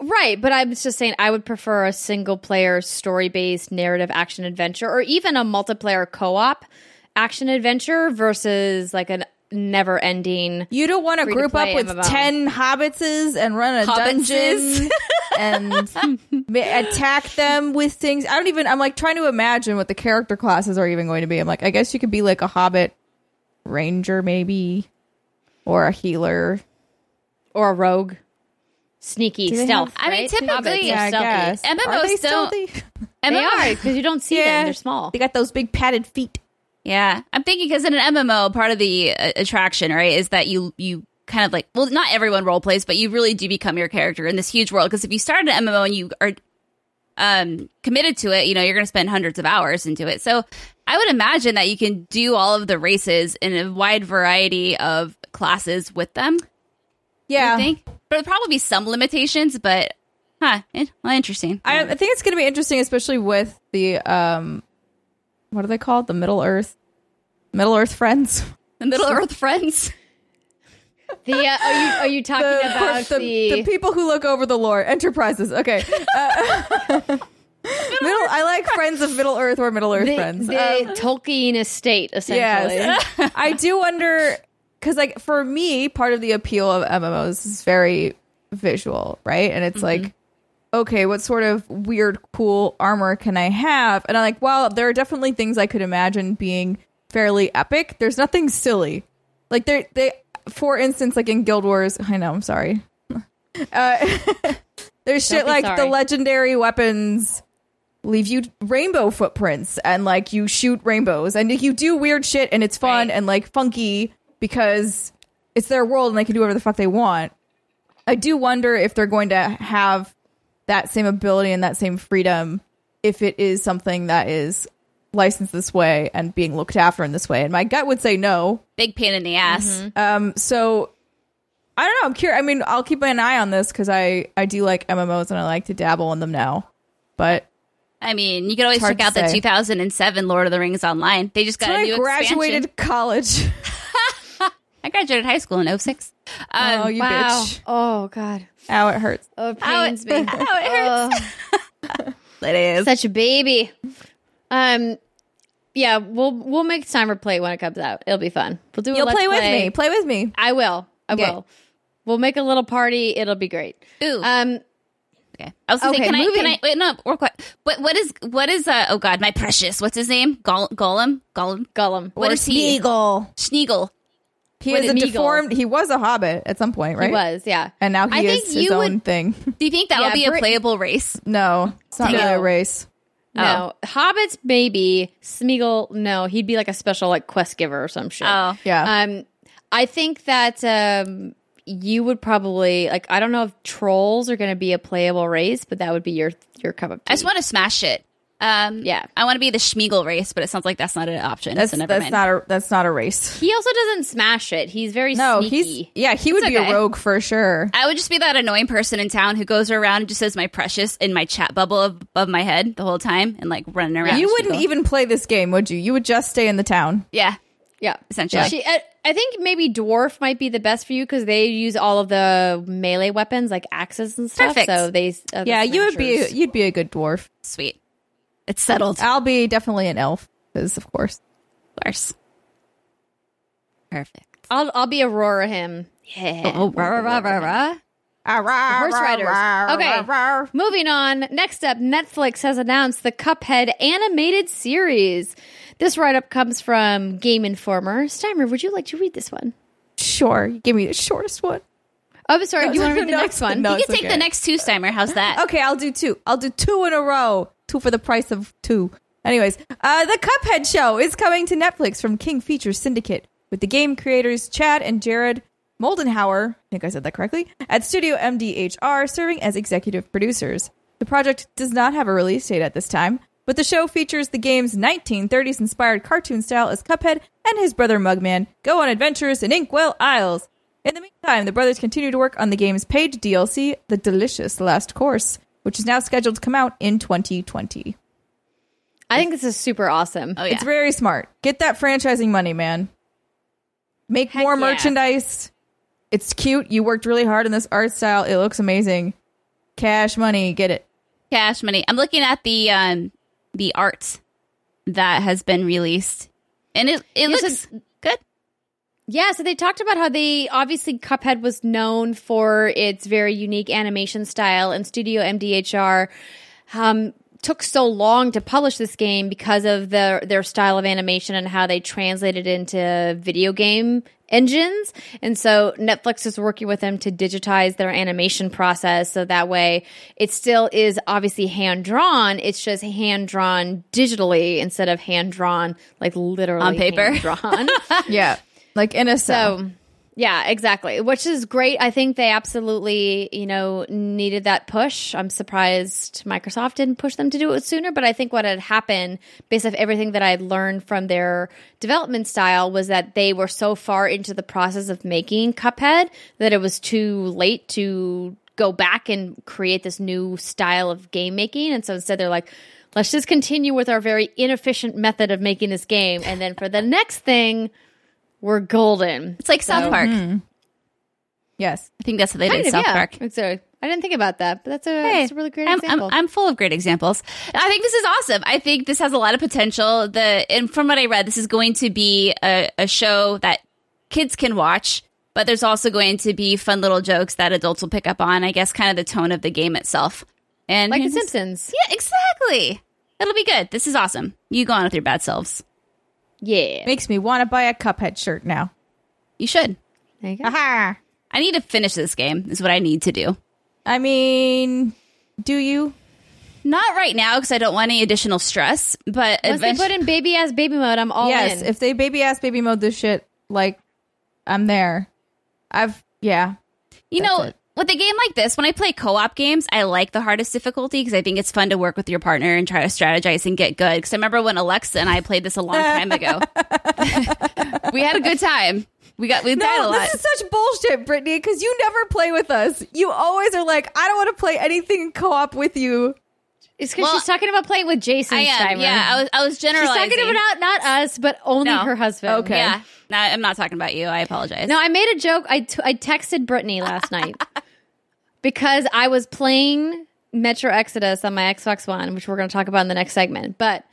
right. But I was just saying, I would prefer a single player story based narrative action adventure, or even a multiplayer co op action adventure versus like a never ending. You don't want to group up with MMO. 10 hobbitses and run a Hobbitses. dungeon and attack them with things. I don't even, I'm like trying to imagine what the character classes are even going to be. I'm like, I guess you could be like a hobbit ranger, maybe, or a healer. or a rogue. Sneaky stealth. have- I mean, typically- Yeah, I stealthy. guess. MMOs Are they don't- stealthy? They are because you don't see them; they're small. They got those big padded feet. Yeah, I'm thinking because in an MMO, part of the uh, attraction, right, is that you you kind of like well, not everyone role plays, but you really do become your character in this huge world. Because if you start an MMO and you are um committed to it, you know you're going to spend hundreds of hours into it. So I would imagine that you can do all of the races in a wide variety of classes with them. Yeah. I think, but there'll probably be some limitations. But huh, eh, well, interesting. I, I think it's going to be interesting, especially with the, um, what are they called? The Middle Earth, Middle Earth Friends. the Middle Earth friends. The uh, are you are you talking the, about the, the, the people who look over the lore enterprises okay uh, middle i like friends of middle earth or middle earth the, friends the Um, Tolkien estate essentially? yes i do wonder because like for me part of the appeal of mmos is very visual right and it's like okay what sort of weird cool armor can i have? And i'm like well there are definitely things i could imagine being fairly epic. There's nothing silly. Like they they for instance like in guild wars i know i'm sorry. Uh, there's shit like the legendary weapons leave you rainbow footprints and like you shoot rainbows. And you do weird shit and it's fun Right. and like funky because it's their world and they can do whatever the fuck they want. I do wonder if they're going to have that same ability and that same freedom if it is something that is licensed this way and being looked after in this way. And my gut would say no. Big pain in the ass. Um, so I don't know. I'm curious. I mean, I'll keep an eye on this because I I do like MMOs and I like to dabble in them now. But I mean, you can always check out to the 2007 Lord of the Rings online. They just got When a I new graduated expansion. college. I graduated high school in 06. Um, oh, you wow. bitch. Oh God. Ow, it hurts. Oh, it Ow, it- pains me. ow, it hurts. Oh, It is. such a baby. Um. Yeah, we'll we'll make time for play when it comes out. It'll be fun. We'll do. You'll let's play with me. Play with me. I will. I Okay. will. We'll make a little party. It'll be great. Ooh. Um. Okay. I was gonna Okay, say, can I, can I, wait, no, real quick. What, what is, what is, uh, oh God, my precious, what's his name? Gol- Golem? Golem? Gollum. What or is he? Smeagol. Schneagle. He What is a is Meagle? deformed. He was a hobbit at some point, right? He was. Yeah. And now he I think is his you own would- thing. Do you think that'll Yeah, be a playable race? No, it's not No. really a race. No, hobbits maybe. Smeagol, no, he'd be like a special like quest giver or some shit. Oh. Yeah. Um, I think that um, you would probably like. I don't know if trolls are going to be a playable race, but that would be your your cup of tea. I just want to smash it. Um, Yeah. I want to be the Schmiegel race, but it sounds like that's not an option. that's so never that's mind. not a that's not a race. he also doesn't smash it. He's very No, sneaky. he's yeah. He would It's be okay. a rogue for sure. I would just be that annoying person in town who goes around and just says my precious in my chat bubble above my head the whole time and like running around. You wouldn't Schmeagle. even play this game, would you? You would just stay in the town. Yeah. yeah. Essentially. She, I, I think maybe dwarf might be the best for you because they use all of the melee weapons like axes and stuff. Perfect. So they, uh, the Yeah, you would be you'd be a good dwarf. Sweet. It's settled. I'll be definitely an elf, because of course. Of course. Perfect. I'll I'll be a Rohirrim. Yeah. Oh, rah, rah, rah, rah, rah. Horse riders. Okay. Moving on. Next up, Netflix has announced the Cuphead animated series. This write up comes from Game Informer. Steimer, would you like to read this one? Sure, give me the shortest one. Oh, I'm sorry. Do you want to read the No, next one? no. You can take okay. the next two, Steimer. How's that? Okay, I'll do two. I'll do two in a row. Two for the price of two. Anyways, uh, the Cuphead show is coming to Netflix from King Features Syndicate with the game creators Chad and Jared Moldenhauer, I think I said that correctly, at Studio MDHR serving as executive producers. The project does not have a release date at this time, but the show features the game's 1930s inspired cartoon style as Cuphead and his brother Mugman go on adventures in Inkwell Isles. In the meantime, the brothers continue to work on the game's paid DLC, The Delicious Last Course, which is now scheduled to come out in 2020. I think this is super awesome. Oh, yeah. It's very smart. Get that franchising money, man. Make Heck more yeah. merchandise. It's cute. You worked really hard on this art style. It looks amazing. Cash money, get it. Cash money. I'm looking at the um the art that has been released. And it it Yes, looks good. Yeah, so they talked about how they obviously Cuphead was known for its very unique animation style, and Studio MDHR um, took so long to publish this game because of their their style of animation and how they translated into video game engines. And so Netflix is working with them to digitize their animation process so that way it still is obviously hand drawn. It's just hand drawn digitally instead of hand drawn like literally On paper. drawn. Yeah. Like in a. So, yeah, exactly. Which is great. I think they absolutely, you know, needed that push. I'm surprised Microsoft didn't push them to do it sooner, but I think what had happened based off everything that I'd learned from their development style was that they were so far into the process of making Cuphead that it was too late to go back and create this new style of game making. And so instead they're like, let's just continue with our very inefficient method of making this game. And then for the next thing, we're golden. It's like South So- Park. Hmm. yes. I think that's what they Kind did. of, South yeah. Park. It's I didn't think about that, but that's a, Hey, that's a really great I'm, example. I'm, I'm full of great examples. I think this is awesome. I think this has a lot of potential. The and from what I read, this is going to be a, a show that kids can watch, but there's also going to be fun little jokes that adults will pick up on. I guess kind of the tone of the game itself. And like The Simpsons. Yeah, exactly. It'll be good. This is awesome. You go on with your bad selves. Yeah. Makes me want to buy a Cuphead shirt now. You should. There you go. Aha. I need to finish this game. Is what I need to do. I mean, do you? Not right now because I don't want any additional stress. But Once they put in baby ass baby mode, I'm all yes. in. If they baby ass baby mode this shit, like, I'm there. I've, yeah. You That's know, it. With a game like this, when I play co-op games, I like the hardest difficulty because I think it's fun to work with your partner and try to strategize and get good. Because I remember when Alexa and I played this a long time ago, we had a good time. We got we died a No, lot. this is such bullshit, Brittany, because you never play with us. You always are like, I don't want to play anything co op with you. It's because Well, she's talking about playing with Jason I am. Steimer. Yeah, I was. I was generalizing. She's talking about not us, but only No. her husband. Okay. Yeah, no, I'm not talking about you. I apologize. No, I made a joke. I, t- I texted Brittany last night because I was playing Metro Exodus on my Xbox One, which we're going to talk about in the next segment. But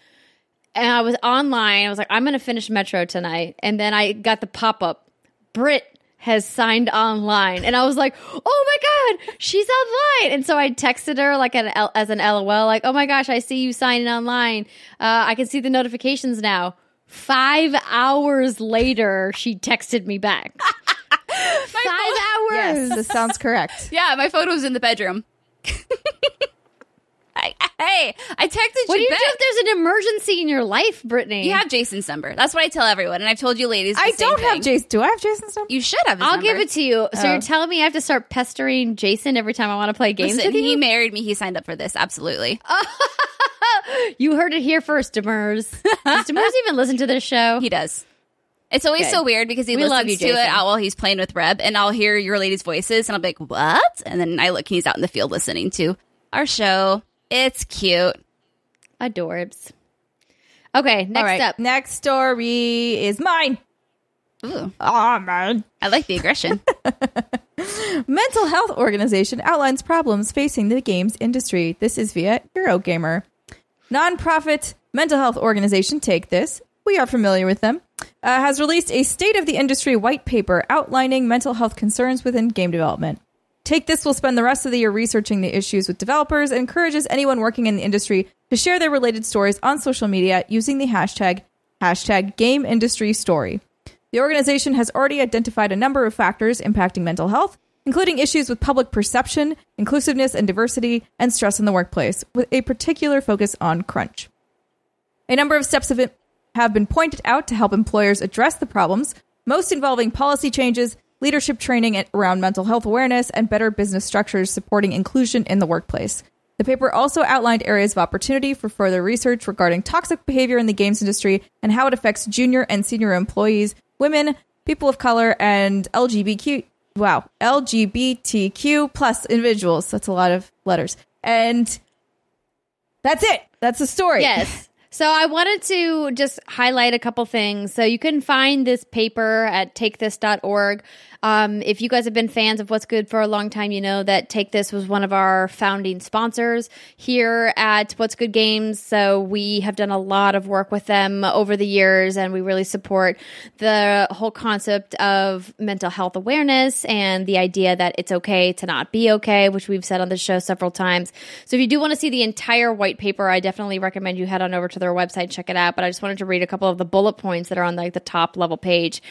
and I was online. I was like, I'm going to finish Metro tonight, and then I got the pop up. Brit has signed online, and I was like, Oh my god, she's online! And so I texted her like an L- as an LOL, like, Oh my gosh, I see you signing online. Uh, I can see the notifications now. Five hours later, she texted me back. Five hours. Yes, this sounds correct. yeah, my photo's in the bedroom. I, hey, I texted What do you you do if there's an emergency in your life, Brittany? You have Jason's number. That's what I tell everyone, and I've told you, ladies. I don't have. Jason. Do I have Jason's number? You should have. His I'll number. give it to you. So Oh. you're telling me I have to start pestering Jason every time I want to play games Listen, with you? he married me. He signed up for this. Absolutely. you heard it here first, Demers. Does Demers even listen to this show? He does. It's always Okay. so weird because he We love listens you, to it out while he's playing with Reb, and I'll hear your ladies' voices, and I'll be like, "What?" And then I look, and he's out in the field listening to our show. It's cute. Adorbs. Okay, next All right. up. Next story is mine. Ooh, Oh man. I like the aggression. Mental Health Organization outlines problems facing the games industry. This is via Eurogamer. Nonprofit mental health organization Take This, we are familiar with them, uh, has released a state of the industry white paper outlining mental health concerns within game development. Take This will spend the rest of the year researching the issues with developers and encourages anyone working in the industry to share their related stories on social media using the hashtag hashtag game industry story. The organization has already identified a number of factors impacting mental health, including issues with public perception, inclusiveness and diversity, and stress in the workplace, with a particular focus on crunch. A number of steps have have been pointed out to help employers address the problems, most involving policy changes, leadership training around mental health awareness, and better business structures supporting inclusion in the workplace. The paper also outlined areas of opportunity for further research regarding toxic behavior in the games industry and how it affects junior and senior employees, women, people of color, and LGBTQ. Wow, LGBTQ plus individuals. That's a lot of letters. And that's it. That's the story. Yes. So I wanted to just highlight a couple things. So you can find this paper at takethis.org. Um, if you guys have been fans of What's Good for a long time, you know that Take This was one of our founding sponsors here at What's Good Games. So we have done a lot of work with them over the years, and we really support the whole concept of mental health awareness and the idea that it's okay to not be okay, which we've said on the show several times. So if you do want to see the entire white paper, I definitely recommend you head on over to their website, check it out. But I just wanted to read a couple of the bullet points that are on like the top level page.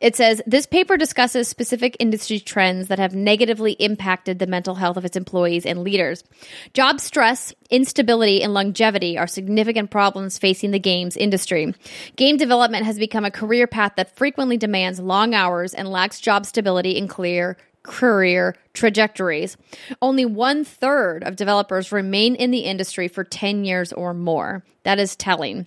It says this paper discusses specific industry trends that have negatively impacted the mental health of its employees and leaders. Job stress, instability, and longevity are significant problems facing the games industry. Game development has become a career path that frequently demands long hours and lacks job stability and clear career trajectories. Only one third of developers remain in the industry for 10 years or more. That is telling.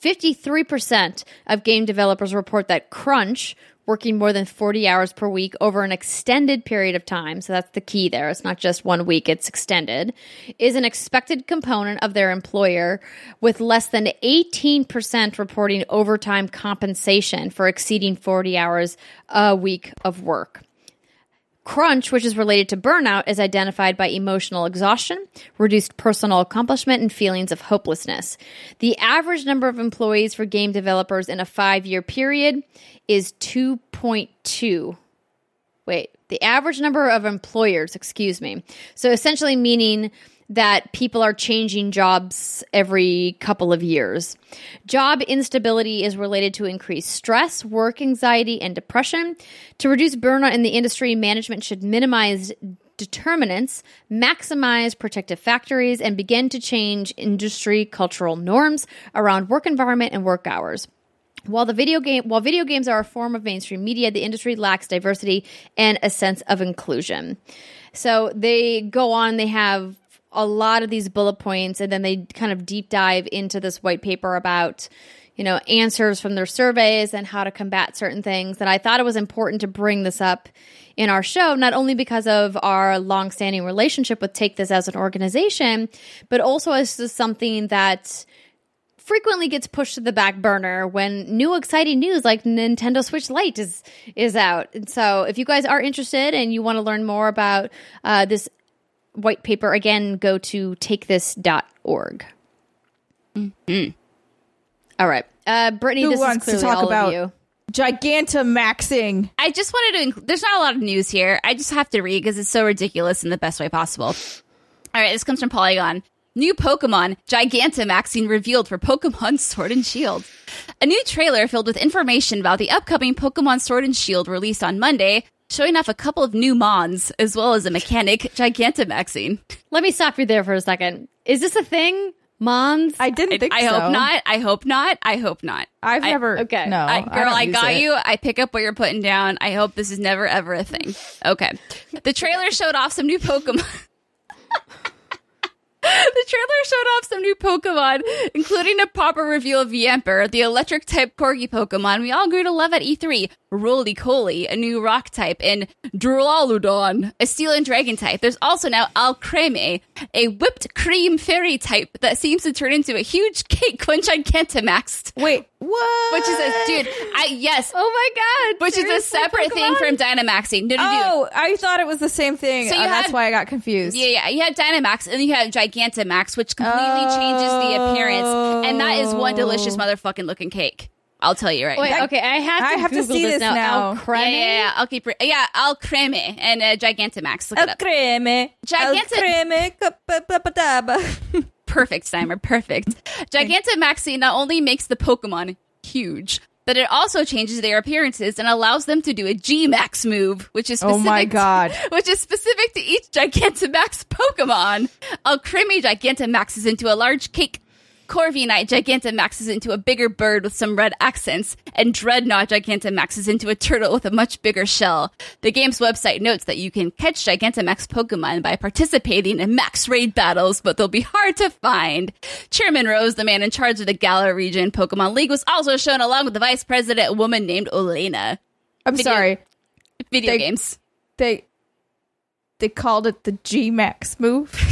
53% of game developers report that crunch, working more than 40 hours per week over an extended period of time, so that's the key there, it's not just one week, it's extended, is an expected component of their employer, with less than 18% reporting overtime compensation for exceeding 40 hours a week of work. Crunch, which is related to burnout, is identified by emotional exhaustion, reduced personal accomplishment, and feelings of hopelessness. The average number of employees for game developers in a five year period is 2.2. Wait, the average number of employers, excuse me. So essentially meaning that people are changing jobs every couple of years. Job instability is related to increased stress, work anxiety, and depression. To reduce burnout in the industry, management should minimize determinants, maximize protective factories, and begin to change industry cultural norms around work environment and work hours. While the video game while video games are a form of mainstream media, the industry lacks diversity and a sense of inclusion. So they go on, they have a lot of these bullet points and then they kind of deep dive into this white paper about you know, answers from their surveys and how to combat certain things. And I thought it was important to bring this up in our show, not only because of our longstanding relationship with Take This as an organization, but also as something that frequently gets pushed to the back burner when new exciting news like Nintendo Switch Lite is is out. And so, if you guys are interested and you want to learn more about uh, this white paper, again, go to takethis.org. Mm-hmm. All right, uh, Brittany, Who this wants to is clearly talk all about- of you. Gigantamaxing. I just wanted to. Inc- There's not a lot of news here. I just have to read because it's so ridiculous in the best way possible. All right, this comes from Polygon. New Pokemon Gigantamaxing revealed for Pokemon Sword and Shield. A new trailer filled with information about the upcoming Pokemon Sword and Shield released on Monday, showing off a couple of new Mons as well as a mechanic Gigantamaxing. Let me stop you there for a second. Is this a thing, Mons? I didn't I, think I so. hope not. I hope not. I hope not. I've I- never. okay. No, I, I girl, don't I, got it. you. I pick up what you're putting down. I hope this is never ever a thing. Okay. The trailer showed off some new Pokemon. the trailer showed off some new Pokemon, including a proper reveal of Yamper, the electric type corgi Pokemon we all grew to love at E3, Rolycoly, a new rock type, and Duraludon, a steel and dragon type. There's also now Alcremie, a whipped cream fairy type that seems to turn into a huge cake when Gigantamaxed. Wait, what? Which is a dude. I yes. oh my god! Which is a separate thing from Dynamaxing. No, no, no. Oh, I thought it was the same thing. So you uh, that's why I got confused. Yeah, yeah. You have Dynamax and then you have Gigantamax, which completely changes the appearance. And that is one delicious motherfucking looking cake. I'll tell you right Wait, now. okay, I have to, I have to Google see this this now. now. Alcremie? Yeah, yeah, yeah. I'll keep. Re- yeah, Al Creme and uh, Gigantamax. Look it El up. creme. El Gigantic- creme. Kapapataba. Perfect, Steimer. Perfect. Gigantamaxing not only makes the Pokemon huge, but it also changes their appearances and allows them to do a G Max move, which is specific Oh specific my God. which is specific to each Gigantamax Pokemon. Alcremie Gigantamaxes into a large cake. Corviknight Gigantamaxes into a bigger bird with some red accents, and Drednaw Gigantamaxes into a turtle with a much bigger shell. The game's website notes that you can catch Gigantamax Pokemon by participating in max raid battles, but they'll be hard to find. Chairman Rose, the man in charge of the Galar region Pokemon League, was also shown along with the vice president, a woman named Oleana. I'm Video- sorry. Video They- games. They they called it the G Max move.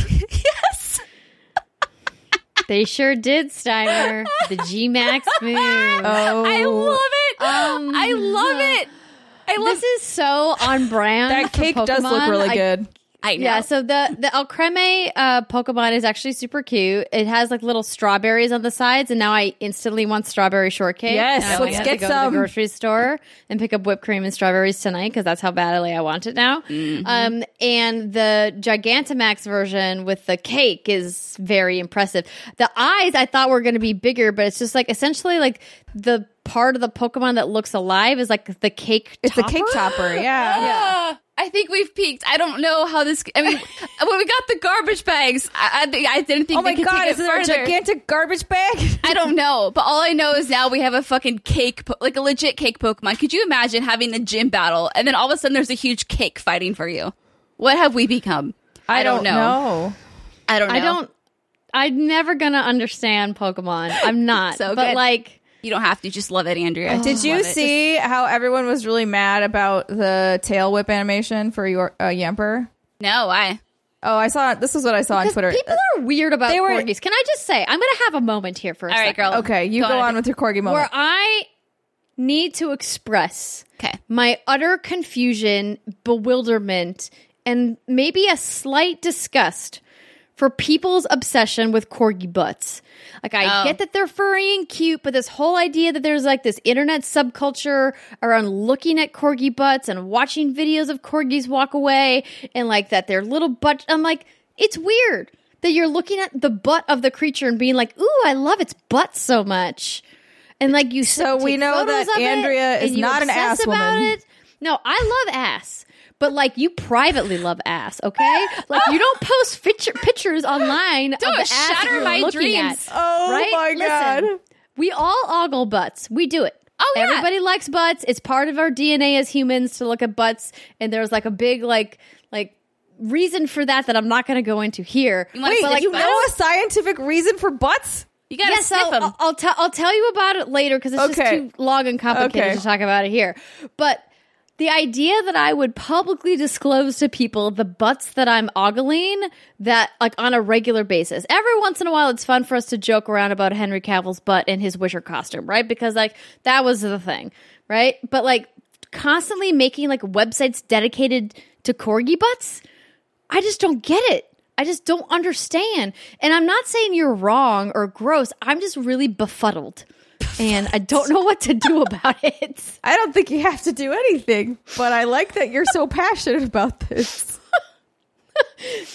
yes! They sure did, Steimer. The G Max move. Oh, I love it. Um, I love it. I love this is so on brand. that for cake does look really good. I know. Yeah, so the the Alcremie uh, Pokemon is actually super cute. It has like little strawberries on the sides, and now I instantly want strawberry shortcake. Yes, Now let's have get to go to some. the grocery store and pick up whipped cream and strawberries tonight because that's how badly I want it now. Mm-hmm. Um, and the Gigantamax version with the cake is very impressive. The eyes I thought were going to be bigger, but it's just like essentially like the part of the Pokemon that looks alive is like the cake. It's the cake topper. Yeah. Ah, I think we've peaked. I don't know how this. I mean, when we got the garbage bags, I, I, I didn't think. Oh my they could god, take is it there a gigantic garbage bag? I don't know, but all I know is now we have a fucking cake, po- like a legit cake Pokemon. Could you imagine having the gym battle and then all of a sudden there's a huge cake fighting for you? What have we become? I, don't know. know. I don't know. I don't. I'm never gonna understand Pokemon. I'm not. So but good. like, You don't have to. Just love it, Andrea. Did you love it. see how everyone was really mad about the tail whip animation for your uh, Yamper? No, I. Oh, I saw. This is what I saw on Twitter. people are weird about they were- corgis. Can I just say, I'm gonna have a moment here for a All right, second, girl. okay, you go, on with your corgi moment. where. I need to express Okay. my utter confusion, bewilderment, and maybe a slight disgust for people's obsession with corgi butts. Like, I Oh. get that they're furry and cute, but this whole idea that there's like this internet subculture around looking at corgi butts and watching videos of corgis walk away and like that their little butt. I'm like, it's weird that you're looking at the butt of the creature and being like, ooh, I love its butt so much. And like you So we know that it, Andrea and is not an ass about woman. it. No, I love ass. But like you privately love ass, okay? Like you don't post picture, pictures online Don't of the ass shatter you're my looking dreams. at. Oh right? my Listen, God. we all ogle butts. We do it. Oh, yeah. Everybody likes butts. It's part of our DNA as humans to look at butts. And there's like a big like like reason for that that I'm not going to go into here. You Wait, see, like, you butts? know a scientific reason for butts? You gotta yes, sniff I'll, them. I'll, I'll tell I'll tell you about it later because it's Okay. just too long and complicated Okay. to talk about it here. But the idea that I would publicly disclose to people the butts that I'm ogling that like on a regular basis. Every once in a while it's fun for us to joke around about Henry Cavill's butt in his Witcher costume, right? Because like that was the thing, right? But like constantly making like websites dedicated to corgi butts, I just don't get it. I just don't understand. And I'm not saying you're wrong or gross. I'm just really befuddled. And I don't know what to do about it. I don't think you have to do anything, but I like that you're so passionate about this.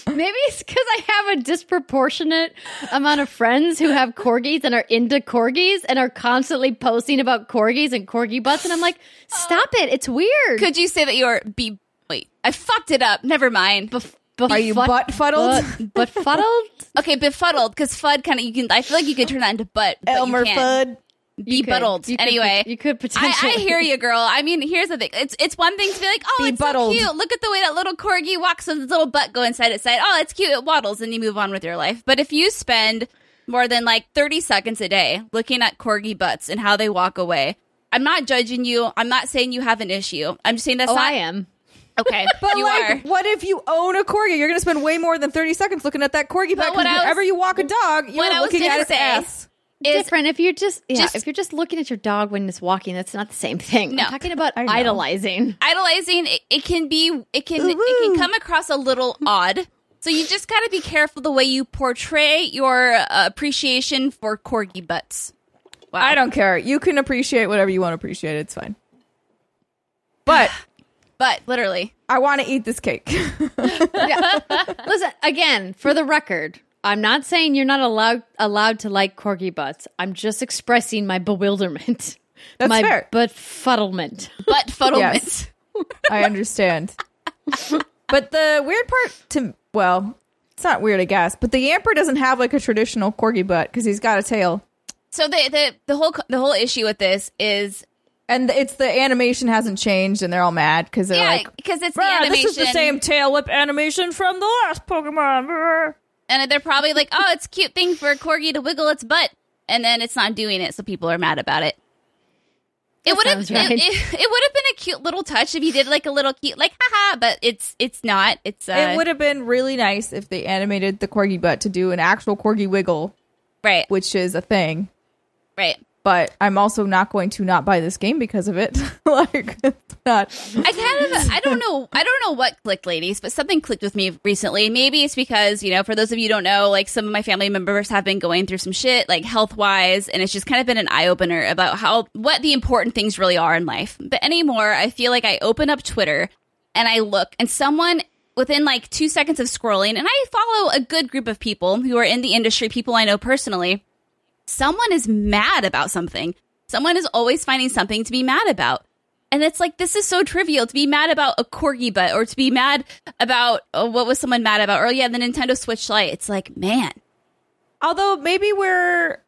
Maybe it's because I have a disproportionate amount of friends who have corgis and are into corgis and are constantly posting about corgis and corgi butts. And I'm like, stop it. It's weird. Could you say that you're be? Wait, I fucked it up. Never mind. Bef- Are you befut- butt fuddled? But fuddled? Okay, befuddled because fud kind of you can. I feel like you could turn that into butt. but Elmer can't. Be could. You could- anyway, you could potentially. I hear you, girl. I mean, here's the thing. It's it's one thing to be like, oh, Be it's so cute. Look at the way that little corgi walks with its little butt going side to side. Oh, it's cute. It waddles, and you move on with your life. But if you spend more than like 30 seconds a day looking at corgi butts and how they walk away, I'm not judging you. I'm not saying you have an issue. I'm just saying that's Oh, not I am. okay. But you like, are. what if you own a corgi? You're going to spend way more than 30 seconds looking at that corgi butt. Because I whenever you walk a dog, you're I looking at its say ass. Is different if you're just yeah just- if you're just looking at your dog when it's walking that's not the same thing No. i'm talking about idolizing idolizing it, it can be it can it can come across a little odd so you just got to be careful the way you portray your uh, appreciation for corgi butts wow I don't care. You can appreciate whatever you want to appreciate. It's fine. But but literally I want to eat this cake. listen again for the record i'm not saying you're not allowed allowed to like corgi butts i'm just expressing my bewilderment That's my fair. befuddlement butt fuddlement Yes. I understand. but the weird part to well, it's not weird, I guess. But the Yamper doesn't have like a traditional corgi butt because he's got a tail, so the, the the whole the whole issue with this is and it's the animation hasn't changed, and they're all mad because they're yeah like, because it's the animation "This is the same tail whip animation from the last Pokemon." Bruh." and they're probably like oh it's a cute thing for a corgi to wiggle its butt. And then it's not doing it so people are mad about it. It That would have sounds it, it, it would have been a cute little touch if you did like a little cute like haha but it's it's not. It's uh, it would have been really nice if they animated the corgi butt to do an actual corgi wiggle, right. Which is a thing. right But I'm also not going to not buy this game because of it. like, not. I kind of I don't know I don't know what clicked ladies but something clicked with me recently maybe it's because you know for those of you don't know like some of my family members have been going through some shit like health wise and it's just kind of been an eye opener about how what the important things really are in life but anymore I feel like I open up Twitter and I look and someone within like 2 seconds of scrolling and I follow a good group of people who are in the industry people I know personally someone is mad about something. Someone is always finding something to be mad about. And it's like, this is so trivial to be mad about a corgi butt or to be mad about oh, what was someone mad about? Or, yeah, the Nintendo Switch Lite. It's like, man, Although maybe we're,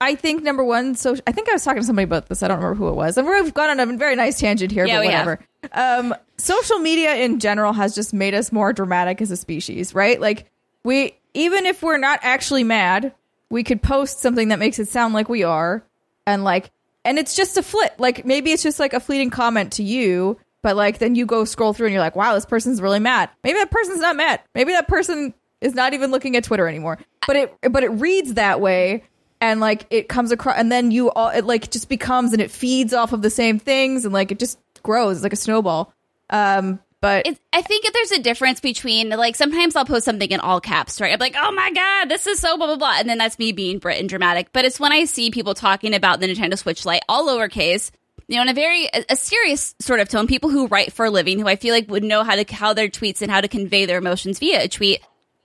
I think number one. So I think I was talking to somebody about this. I don't remember who it was, and we've gone on a very nice tangent here. Yeah, but whatever. Um, social media in general has just made us more dramatic as a species, right? Like we, even if we're not actually mad, we could post something that makes it sound like we are, and like, and it's just a flit. Like maybe it's just like a fleeting comment to you. But like then you go scroll through and you're like, wow, this person's really mad. Maybe that person's not mad. Maybe that person is not even looking at Twitter anymore. But it but it reads that way and like it comes across and then you all it like just becomes and it feeds off of the same things and like it just grows it's like a snowball. Um but it's, I think if there's a difference between, like, sometimes I'll post something in all caps, right? I'm like, oh my God, this is so blah, blah, blah. And then that's me being Brit and dramatic. But it's when I see people talking about the Nintendo Switch Lite, all lowercase, you know, in a very, a, a serious sort of tone, people who write for a living, who I feel like would know how to, how their tweets and how to convey their emotions via a tweet.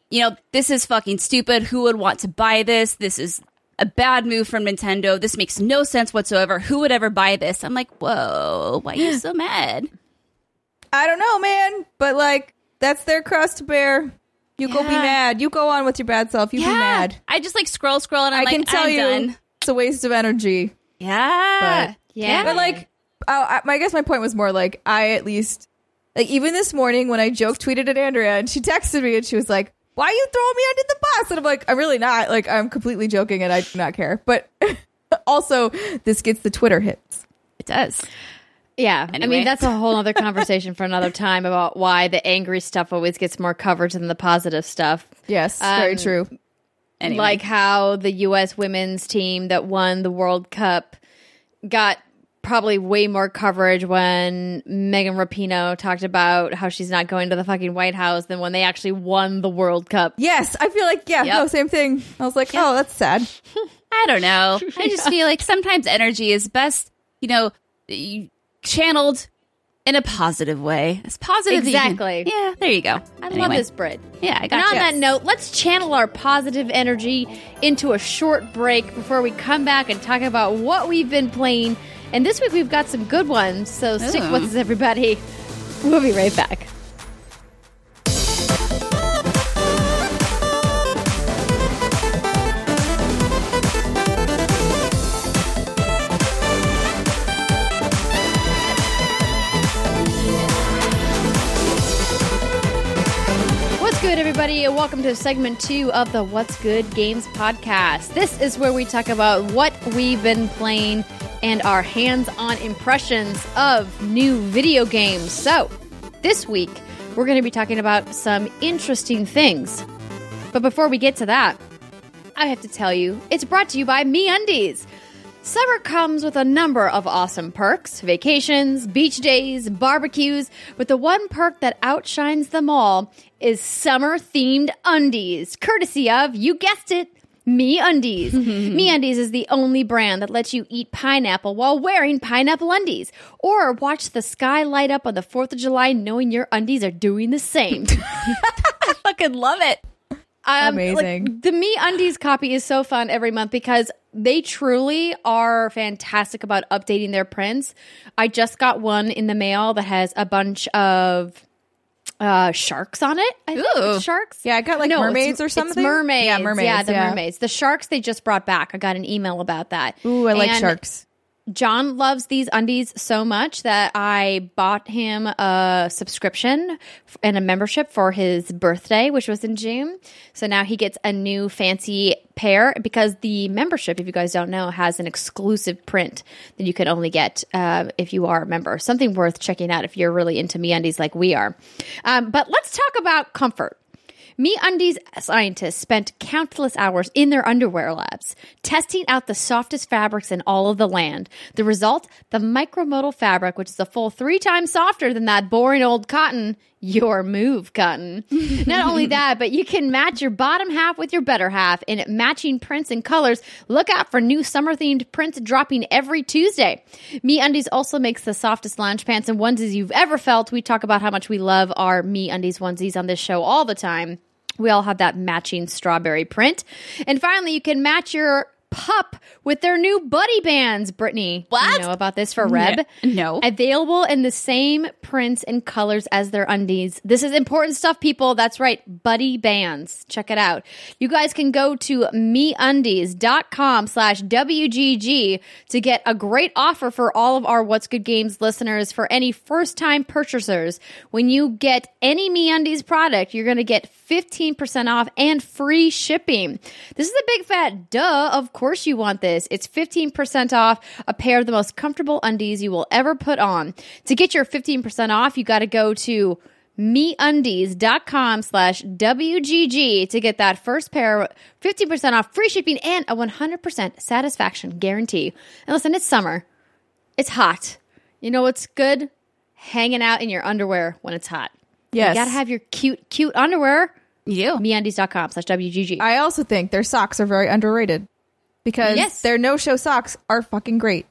You know, this is fucking stupid. Who would want to buy this? This is a bad move from Nintendo. This makes no sense whatsoever. Who would ever buy this? I'm like, whoa, why are you so mad? I don't know, man. But like that's their cross to bear. You go be mad. You go on with your bad self. You be mad. I just like scroll, scroll, and I'm I like, can tell I'm you done. it's a waste of energy. Yeah, But- Yeah. But like, I I guess my point was more like I at least like even this morning when I joke tweeted at Andrea and she texted me and she was like, why are you throwing me under the bus? And I'm like, I'm really not. Like, I'm completely joking and I do not care. But also, this gets the Twitter hits. It does. Yeah. I mean, that's a whole other conversation for another time about why the angry stuff always gets more coverage than the positive stuff. Yes, very Um, true. Anyway. Like how the U.S. women's team that won the World Cup got probably way more coverage when Megan Rapinoe talked about how she's not going to the fucking White House than when they actually won the World Cup. Yes, I feel like, yeah, Yep. no, same thing. I was like, oh, that's sad. I don't know. I just feel like sometimes energy is best, you know, you- channeled in a positive way. It's positive. you can- Exactly. yeah, there you go. I love this, Brit. Yeah, I And on you. that note, let's channel our positive energy into a short break before we come back and talk about what we've been playing. And this week we've got some good ones, so stick Ooh. with us, everybody. We'll be right back. Everybody? and Welcome to segment two of the What's Good Games podcast. This is where we talk about what we've been playing and our hands on impressions of new video games. So, this week, we're going to be talking about some interesting things. But before we get to that, I have to tell you, it's brought to you by MeUndies. Summer comes with a number of awesome perks vacations, beach days, barbecues, but the one perk that outshines them all is summer themed undies, courtesy of, you guessed it, Me Undies. Me Undies is the only brand that lets you eat pineapple while wearing pineapple undies, or watch the sky light up on the 4th of July knowing your undies are doing the same. I fucking love it. Um, Amazing. like, the Me Undies copy is so fun every month because they truly are fantastic about updating their prints. I just got one in the mail that has a bunch of uh sharks on it. I think Ooh. it's sharks. Yeah, I got, like, No, mermaids or it's something? mermaids. Yeah, mermaids, Yeah, the yeah. mermaids. The sharks they just brought back. I got an email about that. Ooh, I like sharks. John loves these undies so much that I bought him a subscription and a membership for his birthday, which was in June. So now he gets a new fancy pair because the membership, if you guys don't know, has an exclusive print that you can only get uh, if you are a member. Something worth checking out if you're really into me undies like we are. Um, but let's talk about comfort. MeUndies scientists spent countless hours in their underwear labs testing out the softest fabrics in all of the land. The result, the micromodal fabric, which is a full three times softer than that boring old cotton. Your move, cotton. Not only that, but you can match your bottom half with your better half in matching prints and colors. Look out for new summer themed prints dropping every Tuesday. Me Undies also makes the softest lounge pants and onesies you've ever felt. We talk about how much we love our Me Undies onesies on this show all the time. We all have that matching strawberry print. And finally, you can match your pup with their new buddy bands. Brittany, do What? you know about this for Reb? No. Available in the same prints and colors as their undies. This is important stuff, people. That's right. Buddy bands. Check it out. You guys can go to meundies.com slash WGG to get a great offer for all of our What's Good Games listeners for any first time purchasers. When you get any MeUndies product, you're going to get 15% off and free shipping. This is a big fat duh. Of course you want this. It's 15% off a pair of the most comfortable undies you will ever put on. To get your 15% off, you got to go to meundies.com slash WGG to get that first pair, 15% off, free shipping, and a 100% satisfaction guarantee. And listen, it's summer. It's hot. You know what's good? Hanging out in your underwear when it's hot. Yes. You gotta have your cute, cute underwear. You. MeUndies.com slash WGG. I also think their socks are very underrated because Yes. their no show socks are fucking great.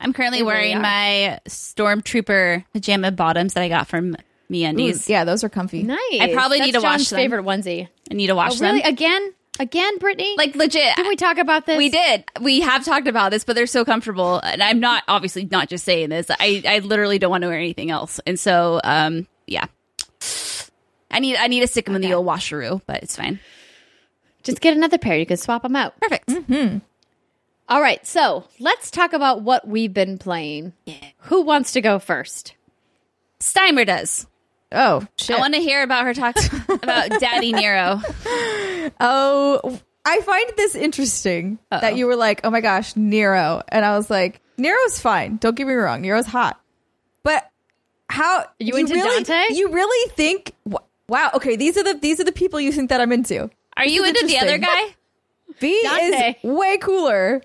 I'm currently They wearing are. my Stormtrooper pajama bottoms that I got from Me Undies. Yeah, those are comfy. nice. I probably That's need to wash John's them. favorite onesie. I need to Oh, wash really? them. Again? Again, Brittany? Like legit. Did we talk about this? We did. We have talked about this, but they're so comfortable. And I'm not obviously not just saying this. I, I literally don't want to wear anything else. And so, um, yeah. I need I need to stick them in the old washeroo, but it's fine. Just get another pair. You can swap them out. Perfect. Mm-hmm. All right. So let's talk about what we've been playing. Yeah. Who wants to go first? Steimer does. Oh shit! I want to hear about her talk about Daddy Nero. oh, I find this interesting Uh-oh. that you were like, "Oh my gosh, Nero," and I was like, "Nero's fine. Don't get me wrong. Nero's hot." But how You into really, Dante? You really think? Wow. Okay, these are the these are the people you think that I'm into. Are you into the other guy? V Dante. is way cooler.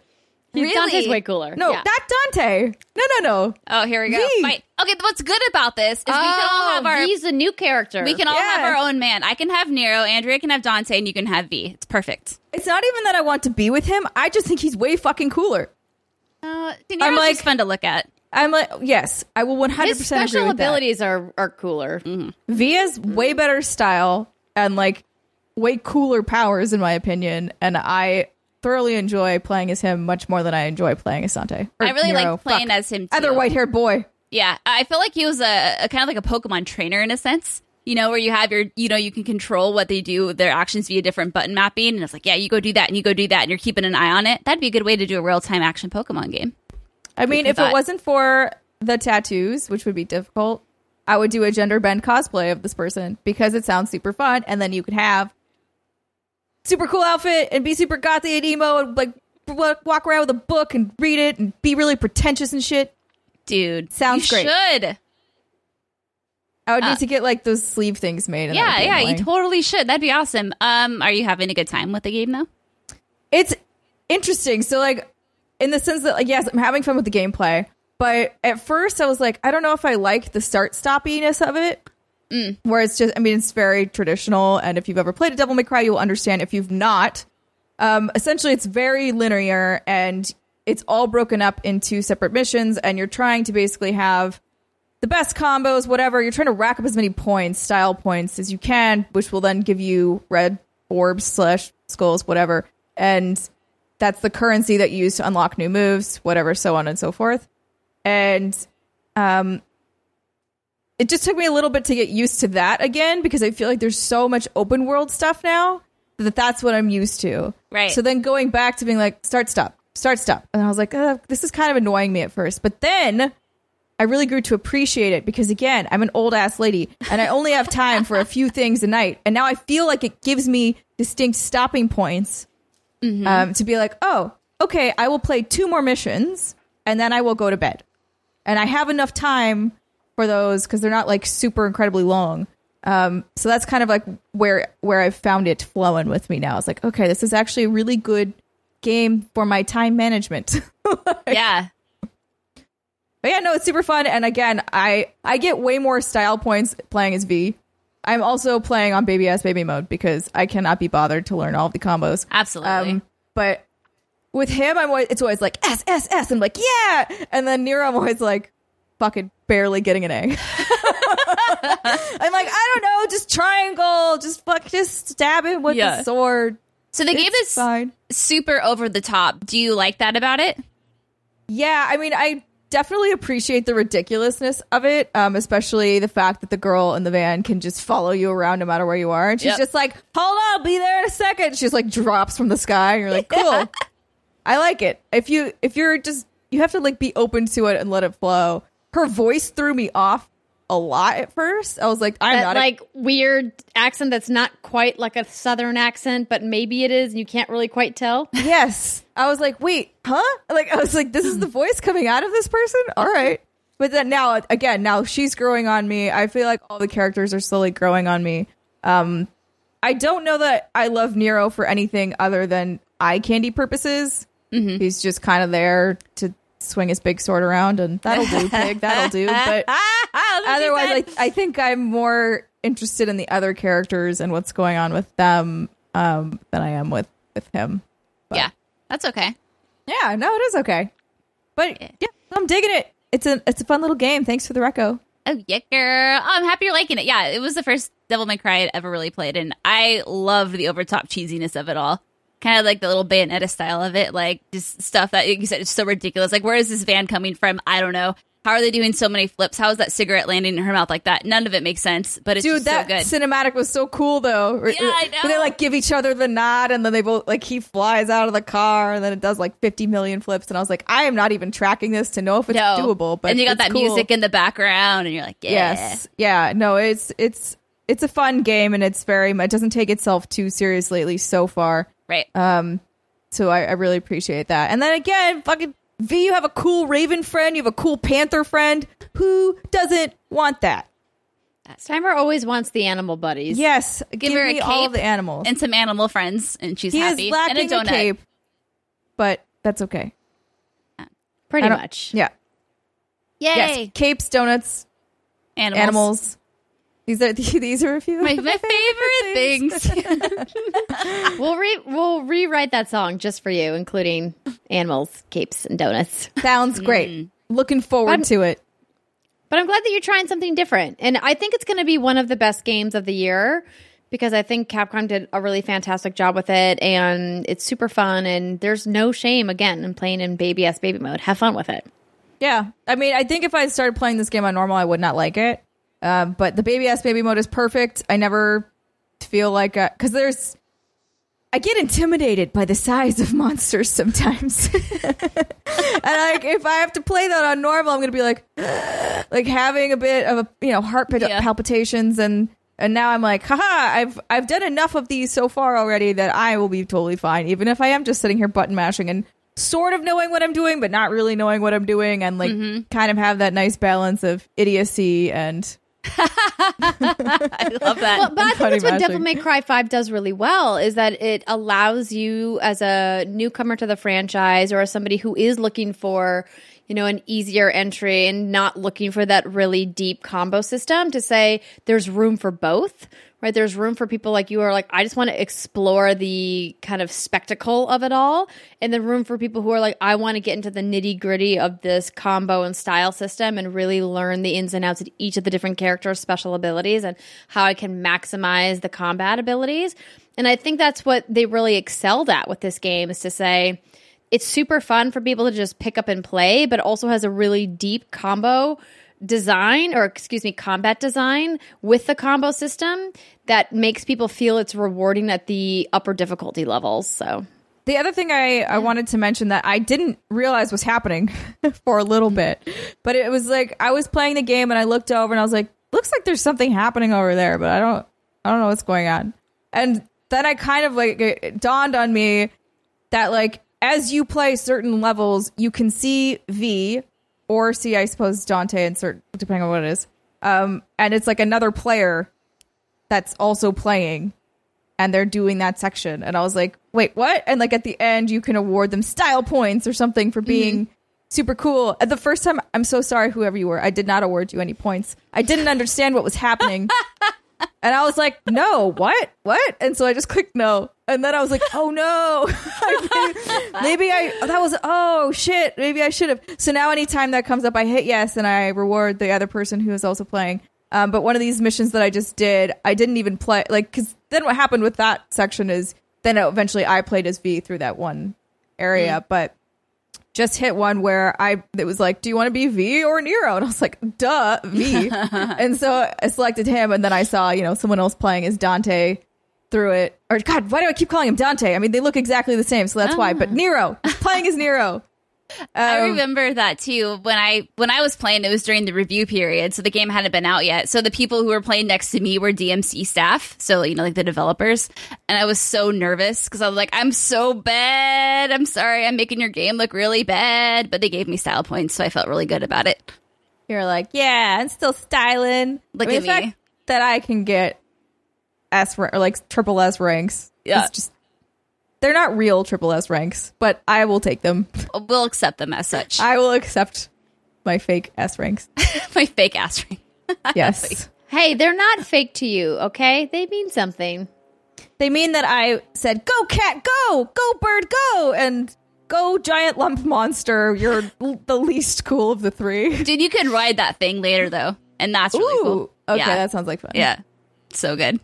Really? Dante's way cooler. No, Yeah. not Dante. No, no, no. Oh, here we go. Okay, what's good about this is we can all have our Oh, V's a new character. we can all have our own man. I can have Nero, Andrea can have Dante, and you can have V. It's perfect. It's not even that I want to be with him. I just think he's way fucking cooler. Uh, Nero's I'm like- fun to look at. I'm like, yes, I will 100% His agree special with that. abilities are are cooler. Mm-hmm. V has way better style and like way cooler powers in my opinion, and I thoroughly enjoy playing as him much more than I enjoy playing as Dante. Or I really Nero. like playing Fuck. as him too. other white-haired boy. Yeah, I feel like he was a, a kind of like a Pokemon trainer in a sense. You know, where you have your, you know, you can control what they do, their actions via different button mapping, and it's like, yeah, you go do that, and you go do that, and you're keeping an eye on it. That'd be a good way to do a real time action Pokemon game. I mean, if it wasn't for the tattoos, which would be difficult, I would do a gender bend cosplay of this person because it sounds super fun, and then you could have super cool outfit and be super gothy and emo and like walk around with a book and read it and be really pretentious and shit. Dude, Sounds you great. Should I would Uh, need to get like those sleeve things made. yeah, yeah, you totally should. That'd be awesome. Um, are you having a good time with the game though? it's interesting. So like in the sense that like yes, I'm having fun with the gameplay, but at first I was like, I don't know if I like the start stoppiness of it. Where it's just, I mean, it's very traditional, and if you've ever played a Devil May Cry, you'll understand. If you've not, um, essentially, it's very linear, and it's all broken up into separate missions, and you're trying to basically have the best combos, whatever. You're trying to rack up as many points, style points, as you can, which will then give you red orbs slash skulls, whatever. And that's the currency that you use to unlock new moves, whatever, so on and so forth. And um, it just took me a little bit to get used to that again because I feel like there's so much open world stuff now that that's what I'm used to. Right. So then going back to being like, start, stop, start, stop. And I was like, uh, this is kind of annoying me at first. But then I really grew to appreciate it because again, I'm an old ass lady and I only have time for a few things a night. And now I feel like it gives me distinct stopping points um, to be like, oh, okay, I will play two more missions and then I will go to bed. And I have enough time for those because they're not like super incredibly long. Um, so that's kind of like where where I've found it flowing with me now. It's like, okay, this is actually a really good game for my time management. yeah. But yeah, no, it's super fun. And again, I I get way more style points playing as V. I'm also playing on baby ass baby mode because I cannot be bothered to learn all of the combos. Absolutely. Um, but with him, I'm always, it's always like S S S. I'm like yeah, and then Nero, I'm always like fucking barely getting an A. I'm like I don't know, just triangle, just fuck, just stab it with Yeah. the sword. so the game It's is fine. super over the top. Do you like that about it? Yeah, I mean, I definitely appreciate the ridiculousness of it, um, especially the fact that the girl in the van can just follow you around no matter where you are. And she's Yep. just like, hold on, be there in a second. She's like drops from the sky. And you're like, cool. I like it. If you if you're just you have to like be open to it and let it flow. Her voice threw me off a lot at first. I was like, I'm That not a- like weird accent that's not quite like a southern accent, but maybe it is, and you can't really quite tell. Yes. I was like, wait, huh? Like, I was like, this is the voice coming out of this person? All right. But then now, again, now she's growing on me. I feel like all the characters are slowly growing on me. Um, I don't know that I love Nero for anything other than eye candy purposes. He's just kind of there to swing his big sword around, and that'll do, pig. That'll do. But otherwise, I, I think I'm more interested in the other characters and what's going on with them um, than I am with with him. yeah, that's okay. Yeah, no, it is okay. But yeah, I'm digging it. It's a it's a fun little game. Thanks for the reco. Oh yeah, girl. Oh, I'm happy you're liking it. Yeah, it was the first Devil May Cry I'd ever really played, and I love the overtop cheesiness of it all. Kind of like the little Bayonetta style of it, like just stuff that you said is so ridiculous. Like, where is this van coming from? I don't know. how are they doing so many flips? How is that cigarette landing in her mouth like that? None of it makes sense, but it's Dude, that so good. cinematic was so cool though. Yeah, I Where they like give each other the nod and then they both like he flies out of the car and then it does like 50 million flips and I was like, I am not even tracking this to know if it's no. doable. But and you got that cool. music in the background, and you're like, yeah. Yes. Yeah. No, it's it's it's a fun game and it's very it doesn't take itself too seriously, at least so far. Right. Um so I, I really appreciate that. And then again, fucking V, you have a cool Raven friend, you have a cool Panther friend. Who doesn't want that? Steimer always wants the animal buddies. Yes, give, her a me all the animals. and some animal friends, and she's he happy. is lacking and a a, donut. cape, but that's okay. pretty much. Yeah. Yay! Yes. Capes, donuts, Animals. animals. These are these are a few. My, of my favorite things. We'll re- we'll rewrite that song just for you, including animals, capes, and donuts. Sounds great. Mm. Looking forward I'm- to it. But I'm glad that you're trying something different. And I think it's going to be one of the best games of the year because I think Capcom did a really fantastic job with it and it's super fun and there's no shame again in playing in baby S baby mode. Have fun with it. Yeah, I mean, I think if I started playing this game on normal, I would not like it. Um, but the baby ass baby mode is perfect. I never feel like because there's. I get intimidated by the size of monsters sometimes, and like if I have to play that on normal, I'm gonna be like, like having a bit of a you know heart pal- Yeah. palpitations and. And now I'm like, haha, I've I've done enough of these so far already that I will be totally fine, even if I am just sitting here button mashing and sort of knowing what I'm doing, but not really knowing what I'm doing, and like kind of have that nice balance of idiocy and I love that. Well, but I think Funny that's what. Devil May Cry 5 does really well is that it allows you as a newcomer to the franchise or as somebody who is looking for, you know, an easier entry and not looking for that really deep combo system to say there's room for both. Right, there's room for people like you who are like, I just want to explore the kind of spectacle of it all, and then room for people who are like, I want to get into the nitty gritty of this combo and style system and really learn the ins and outs of each of the different characters' special abilities and how I can maximize the combat abilities. And I think that's what they really excelled at with this game is to say it's super fun for people to just pick up and play, but also has a really deep combo design or excuse me combat design with the combo system that makes people feel it's rewarding at the upper difficulty levels so The other thing I, I wanted to mention that I didn't realize was happening for a little bit, but it was like I was playing the game and I looked over and I was like, looks like there's something happening over there, but I don't I don't know what's going on. And then I kind of like it dawned on me that like as you play certain levels, you can see V or see I suppose Dante and certain depending on what it is. Um and it's like another player that's also playing and they're doing that section. And I was like, wait, what? And like at the end, you can award them style points or something for being super cool. At the first time, I'm so sorry, whoever you were. I did not award you any points. I didn't understand what was happening. and I was like, no, what? What? And so I just clicked no. And then I was like, oh no. maybe I, that was, oh shit, maybe I should have. So now anytime that comes up, I hit yes and I reward the other person who is also playing. Um, but one of these missions that I just did, I didn't even play like because then what happened with that section is then eventually I played as V through that one area, but just hit one where I it was like, do you want to be V or Nero? And I was like, duh, V. and so I selected him, and then I saw you know someone else playing as Dante through it. Or God, why do I keep calling him Dante? I mean, they look exactly the same, so that's why. But ah. Nero, he's playing as Nero. I Um, remember that too. When I when I was playing, it was during the review period, so the game hadn't been out yet. So the people who were playing next to me were DMC staff, so you know, like the developers. And I was so nervous because I was like, "I'm so bad. I'm sorry. I'm making your game look really bad." But they gave me style points, so I felt really good about it. You're like, yeah, I'm still styling. Look I mean, at the fact me. that I can get S or like triple S ranks. Yeah. It's just they're not real triple S ranks, but I will take them. We'll accept them as such. I will accept my fake S ranks. My fake ass ring. Yes. hey they're not fake to you okay they mean something they mean that I said, "Go cat, go! Go bird, go!" and "Go giant lump monster." You're l- the least cool of the three. Dude, you can ride that thing later though, and that's really Ooh, cool. okay, yeah. that sounds like fun. yeah, so good.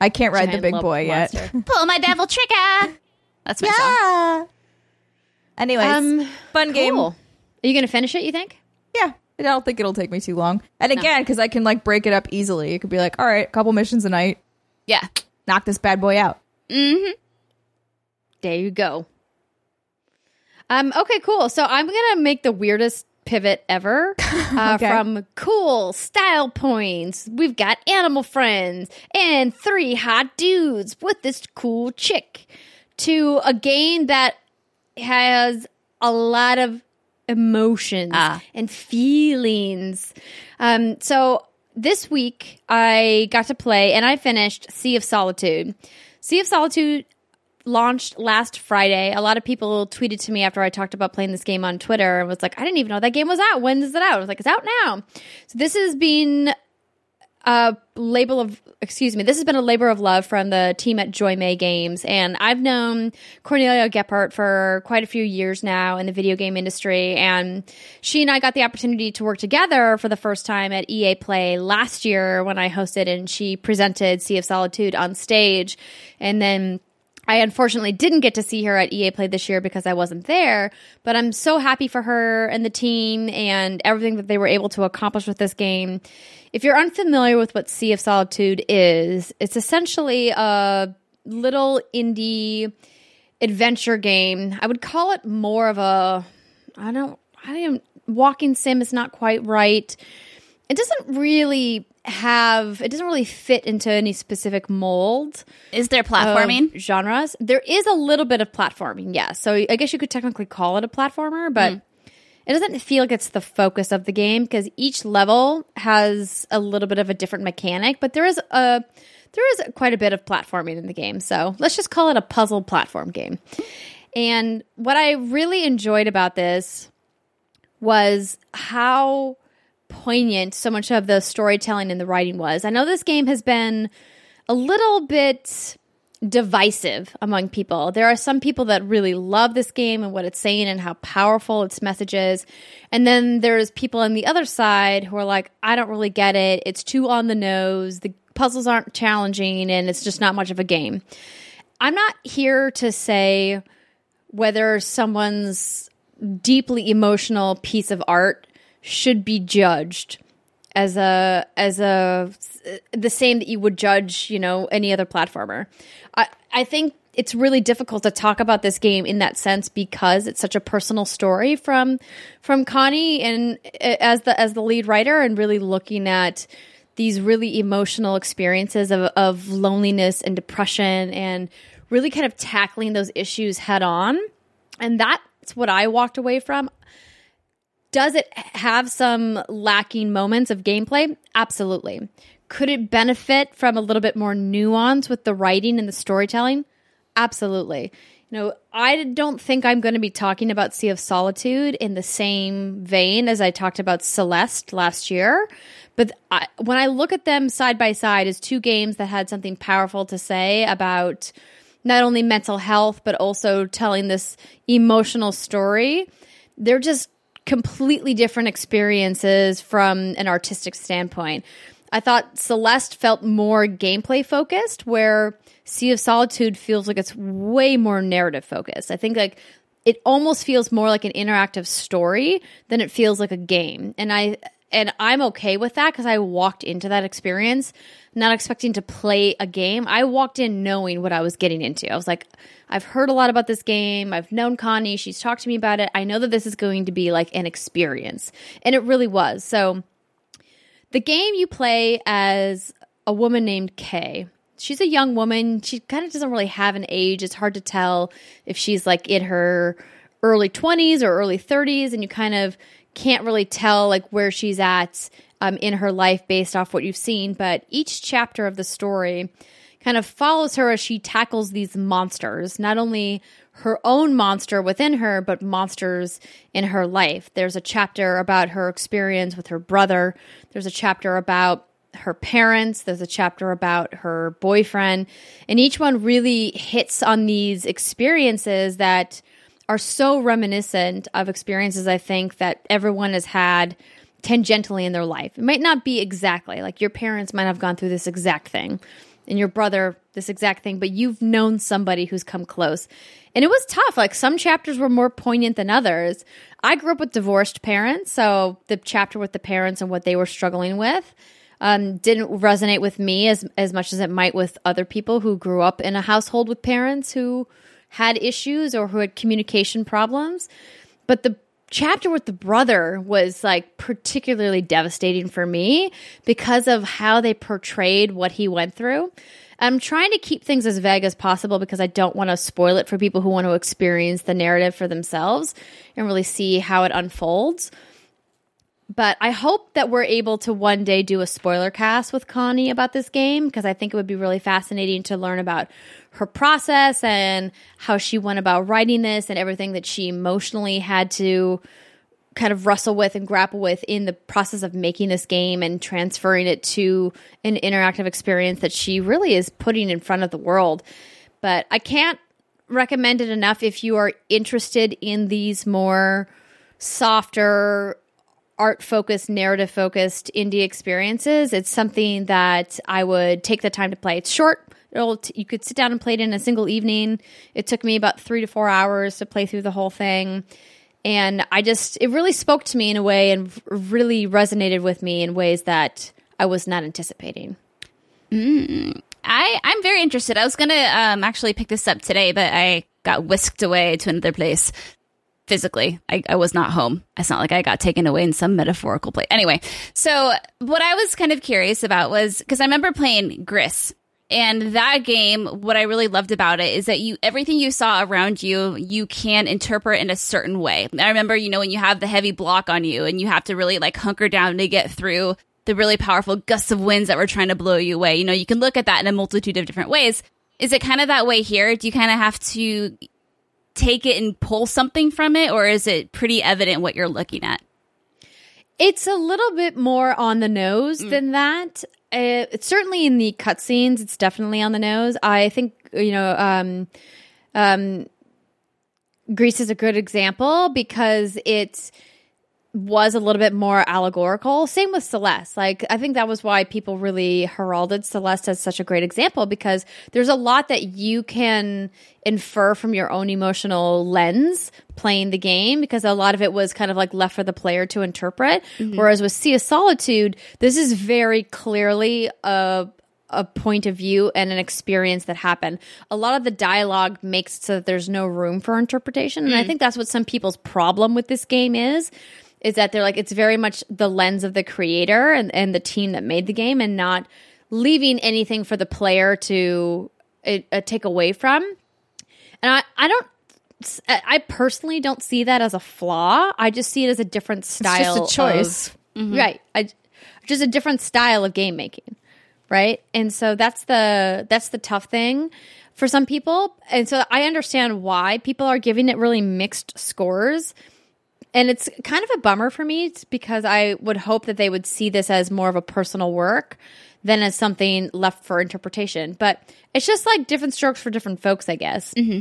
I can't ride the big lump boy yet. Pull my devil trigger. That's my song. Yeah. Anyways, um fun game. are you gonna finish it you think yeah, I don't think it'll take me too long. And again, because I can like break it up easily, it could be like, all right, a couple missions a night, Yeah. knock this bad boy out. Mm-hmm. There you go. Um, okay, cool. So I'm gonna make the weirdest pivot ever uh, Okay. from cool style points. We've got animal friends and three hot dudes with this cool chick to a game that has a lot of emotions Ah. and feelings. Um, so this week I got to play and I finished Sea of Solitude. Sea of Solitude launched last Friday. A lot of people tweeted to me after I talked about playing this game on Twitter and was like, I didn't even know that game was out. When is it out? I was like, it's out now. So this has been a label of excuse me this has been a labor of love from the team at Jo-Mei games and i've known Cornelia Geppert for quite a few years now in the video game industry and she and i got the opportunity to work together for the first time at ea play last year when i hosted and she presented sea of solitude on stage and then I unfortunately didn't get to see her at EA Play this year because I wasn't there, but I'm so happy for her and the team and everything that they were able to accomplish with this game. If you're unfamiliar with what Sea of Solitude is, it's essentially a little indie adventure game. I would call it more of a I don't I don't walking sim is not quite right. It doesn't really have it doesn't really fit into any specific mold Is there platforming? genres. There is a little bit of platforming, yes. So I guess you could technically call it a platformer, but it doesn't feel like it's the focus of the game because each level has a little bit of a different mechanic. But there is a there is quite a bit of platforming in the game. So let's just call it a puzzle platform game. And what I really enjoyed about this was how poignant so much of the storytelling and the writing was. I know this game has been a little bit divisive among people. There are some people that really love this game and what it's saying and how powerful its message is. And then there's people on the other side who are like, I don't really get it. It's too on the nose. The puzzles aren't challenging and it's just not much of a game. I'm not here to say whether someone's deeply emotional piece of art should be judged as a as a the same that you would judge you know any other platformer i i think it's really difficult to talk about this game in that sense because it's such a personal story from from Connie and uh, as the as the lead writer and really looking at these really emotional experiences of, of loneliness and depression and really kind of tackling those issues head on and that's what I walked away from. Does it have some lacking moments of gameplay? Absolutely. Could it benefit from a little bit more nuance with the writing and the storytelling? Absolutely. You know, I don't think I'm going to be talking about Sea of Solitude in the same vein as I talked about Celeste last year. But I, when I look at them side by side as two games that had something powerful to say about not only mental health, but also telling this emotional story, they're just completely different experiences from an artistic standpoint. I thought Celeste felt more gameplay focused, where Sea of Solitude feels like it's way more narrative focused. I think like it almost feels more like an interactive story than it feels like a game. And I and I'm okay with that because I walked into that experience not expecting to play a game. I walked in knowing what I was getting into. I was like, I've heard a lot about this game. I've known Connie. She's talked to me about it. I know that this is going to be like an experience. And it really was. So the game you play as a woman named Kay. She's a young woman. She kind of doesn't really have an age. It's hard to tell if she's like in her early 20s or early 30s and you kind of can't really tell like where she's at um, in her life based off what you've seen but each chapter of the story kind of follows her as she tackles these monsters not only her own monster within her but monsters in her life. There's a chapter about her experience with her brother. There's a chapter about her parents. There's a chapter about her boyfriend. And each one really hits on these experiences that are so reminiscent of experiences I think that everyone has had tangentially in their life. It might not be exactly like your parents might have gone through this exact thing. and your brother this exact thing, but you've known somebody who's come close. And it was tough. Like some chapters were more poignant than others. I grew up with divorced parents, so the chapter with the parents and what they were struggling with um, didn't resonate with me as as much as it might with other people who grew up in a household with parents who had issues or who had communication problems. But the chapter with the brother was like particularly devastating for me because of how they portrayed what he went through. I'm trying to keep things as vague as possible because I don't want to spoil it for people who want to experience the narrative for themselves and really see how it unfolds. But I hope that we're able to one day do a spoiler cast with Connie about this game because I think it would be really fascinating to learn about her process and how she went about writing this and everything that she emotionally had to kind of wrestle with and grapple with in the process of making this game and transferring it to an interactive experience that she really is putting in front of the world. But I can't recommend it enough if you are interested in these more softer art focused, narrative focused indie experiences. It's something that I would take the time to play. It's short. T- you could sit down and play it in a single evening. It took me about three to four hours to play through the whole thing. And I just, it really spoke to me in a way and really resonated with me in ways that I was not anticipating. Mm. I, I'm very interested. I was going to um, actually pick this up today, but I got whisked away to another place physically. I, I, was not home. It's not like I got taken away in some metaphorical place. Anyway, so what I was kind of curious about was because I remember playing Gris and that game, what I really loved about it is that you everything you saw around you, you can interpret in a certain way. I remember, you know, when you have the heavy block on you and you have to really like hunker down to get through the really powerful gusts of winds that were trying to blow you away. You know, you can look at that in a multitude of different ways. Is it kind of that way here? Do you kind of have to take it and pull something from it, or is it pretty evident what you're looking at? It's a little bit more on the nose mm. than that. Uh, it's certainly in the cutscenes. It's definitely on the nose. I think you know, um, um, Gris is a good example because it's was a little bit more allegorical. Same with Celeste. Like, I think that was why people really heralded Celeste as such a great example because there's a lot that you can infer from your own emotional lens playing the game because a lot of it was kind of like left for the player to interpret. Mm-hmm. Whereas with Sea of Solitude, this is very clearly a, a point of view and an experience that happened. A lot of the dialogue makes so that there's no room for interpretation. And mm. I think that's what some people's problem with this game is is that they're like it's very much the lens of the creator and, and the team that made the game and not leaving anything for the player to uh, uh take away from. And i i don't i personally don't see that as a flaw. I just see it as a different style it's just a choice. Of, mm-hmm. right. I, just a different style of game making. Right? And so that's the that's the tough thing for some people. And so i understand why people are giving it really mixed scores and it's kind of a bummer for me because I would hope that they would see this as more of a personal work than as something left for interpretation. But it's just like different strokes for different folks, I guess. Mm-hmm.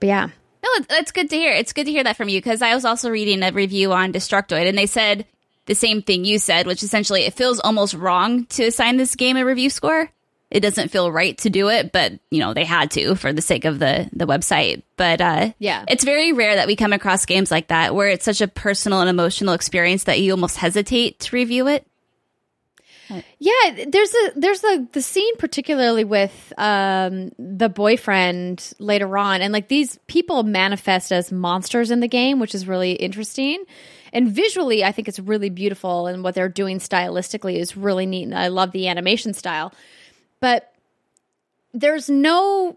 But yeah. No, that's good to hear. It's good to hear that from you because I was also reading a review on Destructoid and they said the same thing you said, which essentially it feels almost wrong to assign this game a review score it doesn't feel right to do it, but you know, they had to for the sake of the the website. But uh yeah. It's very rare that we come across games like that where it's such a personal and emotional experience that you almost hesitate to review it. Yeah, there's a there's a the scene particularly with um the boyfriend later on and like these people manifest as monsters in the game, which is really interesting. And visually, I think it's really beautiful and what they're doing stylistically is really neat and I love the animation style but there's no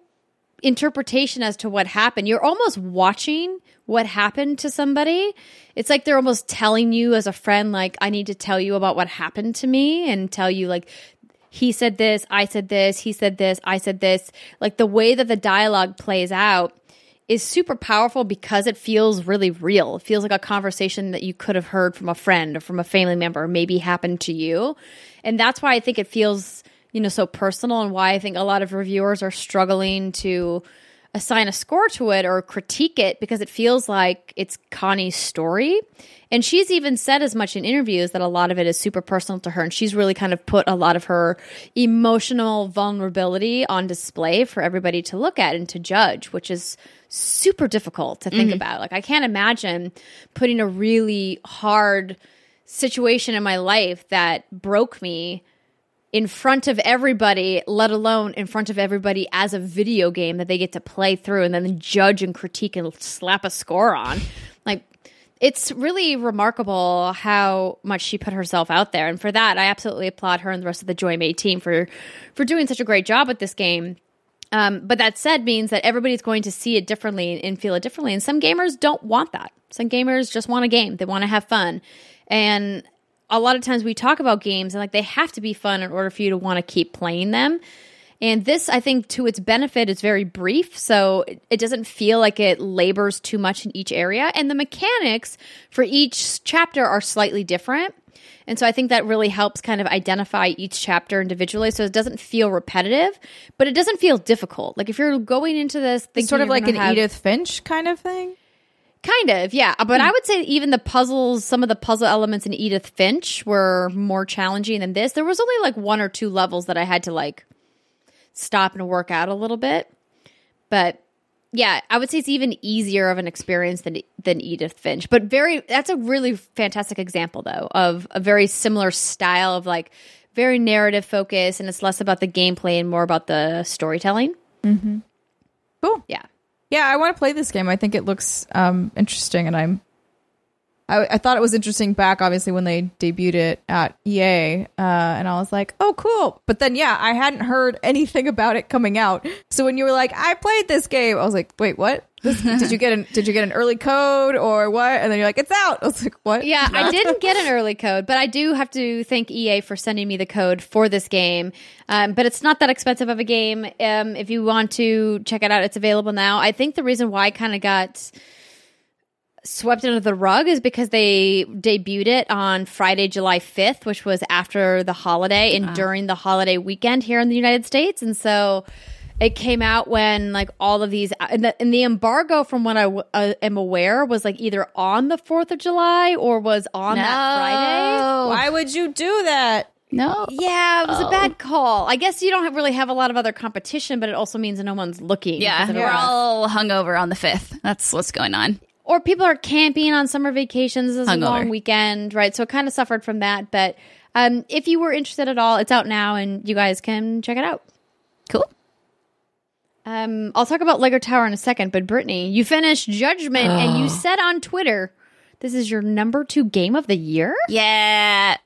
interpretation as to what happened. You're almost watching what happened to somebody. It's like they're almost telling you as a friend, like, I need to tell you about what happened to me and tell you, like, he said this, I said this, he said this, I said this. Like the way that the dialogue plays out is super powerful because it feels really real. It feels like a conversation that you could have heard from a friend or from a family member, or maybe happened to you. And that's why I think it feels you know so personal and why I think a lot of reviewers are struggling to assign a score to it or critique it because it feels like it's Connie's story. And she's even said as much in interviews that a lot of it is super personal to her. And she's really kind of put a lot of her emotional vulnerability on display for everybody to look at and to judge, which is super difficult to think mm-hmm. about. Like, I can't imagine putting a really hard situation in my life that broke me in front of everybody, let alone in front of everybody as a video game that they get to play through and then judge and critique and slap a score on. Like, it's really remarkable how much she put herself out there. And for that, I absolutely applaud her and the rest of the Jo-Mei team for, for doing such a great job with this game. Um, but that said means that everybody's going to see it differently and feel it differently. And some gamers don't want that. Some gamers just want a game. They want to have fun. And a lot of times we talk about games and like they have to be fun in order for you to want to keep playing them. And this, I think, to its benefit, is very brief. So it, doesn't feel like it labors too much in each area. And the mechanics for each chapter are slightly different. And so I think that really helps kind of identify each chapter individually. So it doesn't feel repetitive, but it doesn't feel difficult. Like if you're going into this, sort of like an have- Edith Finch kind of thing. Kind of, yeah. But I would say even the puzzles, some of the puzzle elements in Edith Finch were more challenging than this. There was only like one or two levels that I had to like stop and work out a little bit. But yeah, I would say it's even easier of an experience than than Edith Finch. But very that's a really fantastic example though of a very similar style of like very narrative focus and it's less about the gameplay and more about the storytelling. Mhm. Cool. Yeah. Yeah, I want to play this game. I think it looks um, interesting, and I'm. I, I thought it was interesting back, obviously, when they debuted it at EA, uh, and I was like, "Oh, cool!" But then, yeah, I hadn't heard anything about it coming out. So when you were like, "I played this game," I was like, "Wait, what? Did you get an Did you get an early code or what?" And then you're like, "It's out." I was like, "What?" Yeah, I didn't get an early code, but I do have to thank EA for sending me the code for this game. Um, but it's not that expensive of a game. Um, if you want to check it out, it's available now. I think the reason why I kind of got swept under the rug is because they debuted it on Friday, July 5th, which was after the holiday and during the holiday weekend here in the United States. And so it came out when like all of these and the, and the embargo from what I w- uh, am aware was like either on the 4th of July or was on that Friday. Why would you do that? No. Yeah, it was a bad call. I guess you don't have, really have a lot of other competition, but it also means no one's looking. Yeah, because of we're the- all hungover on the 5th. That's what's going on. or people are camping on summer vacations as a Hungover. long weekend, right? So it kind of suffered from that. But um, if you were interested at all, it's out now, and you guys can check it out. Cool. Um, I'll talk about Lego Tower in a second, but Brittany, you finished Judgment, and you said on Twitter this is your number two game of the year. Yeah,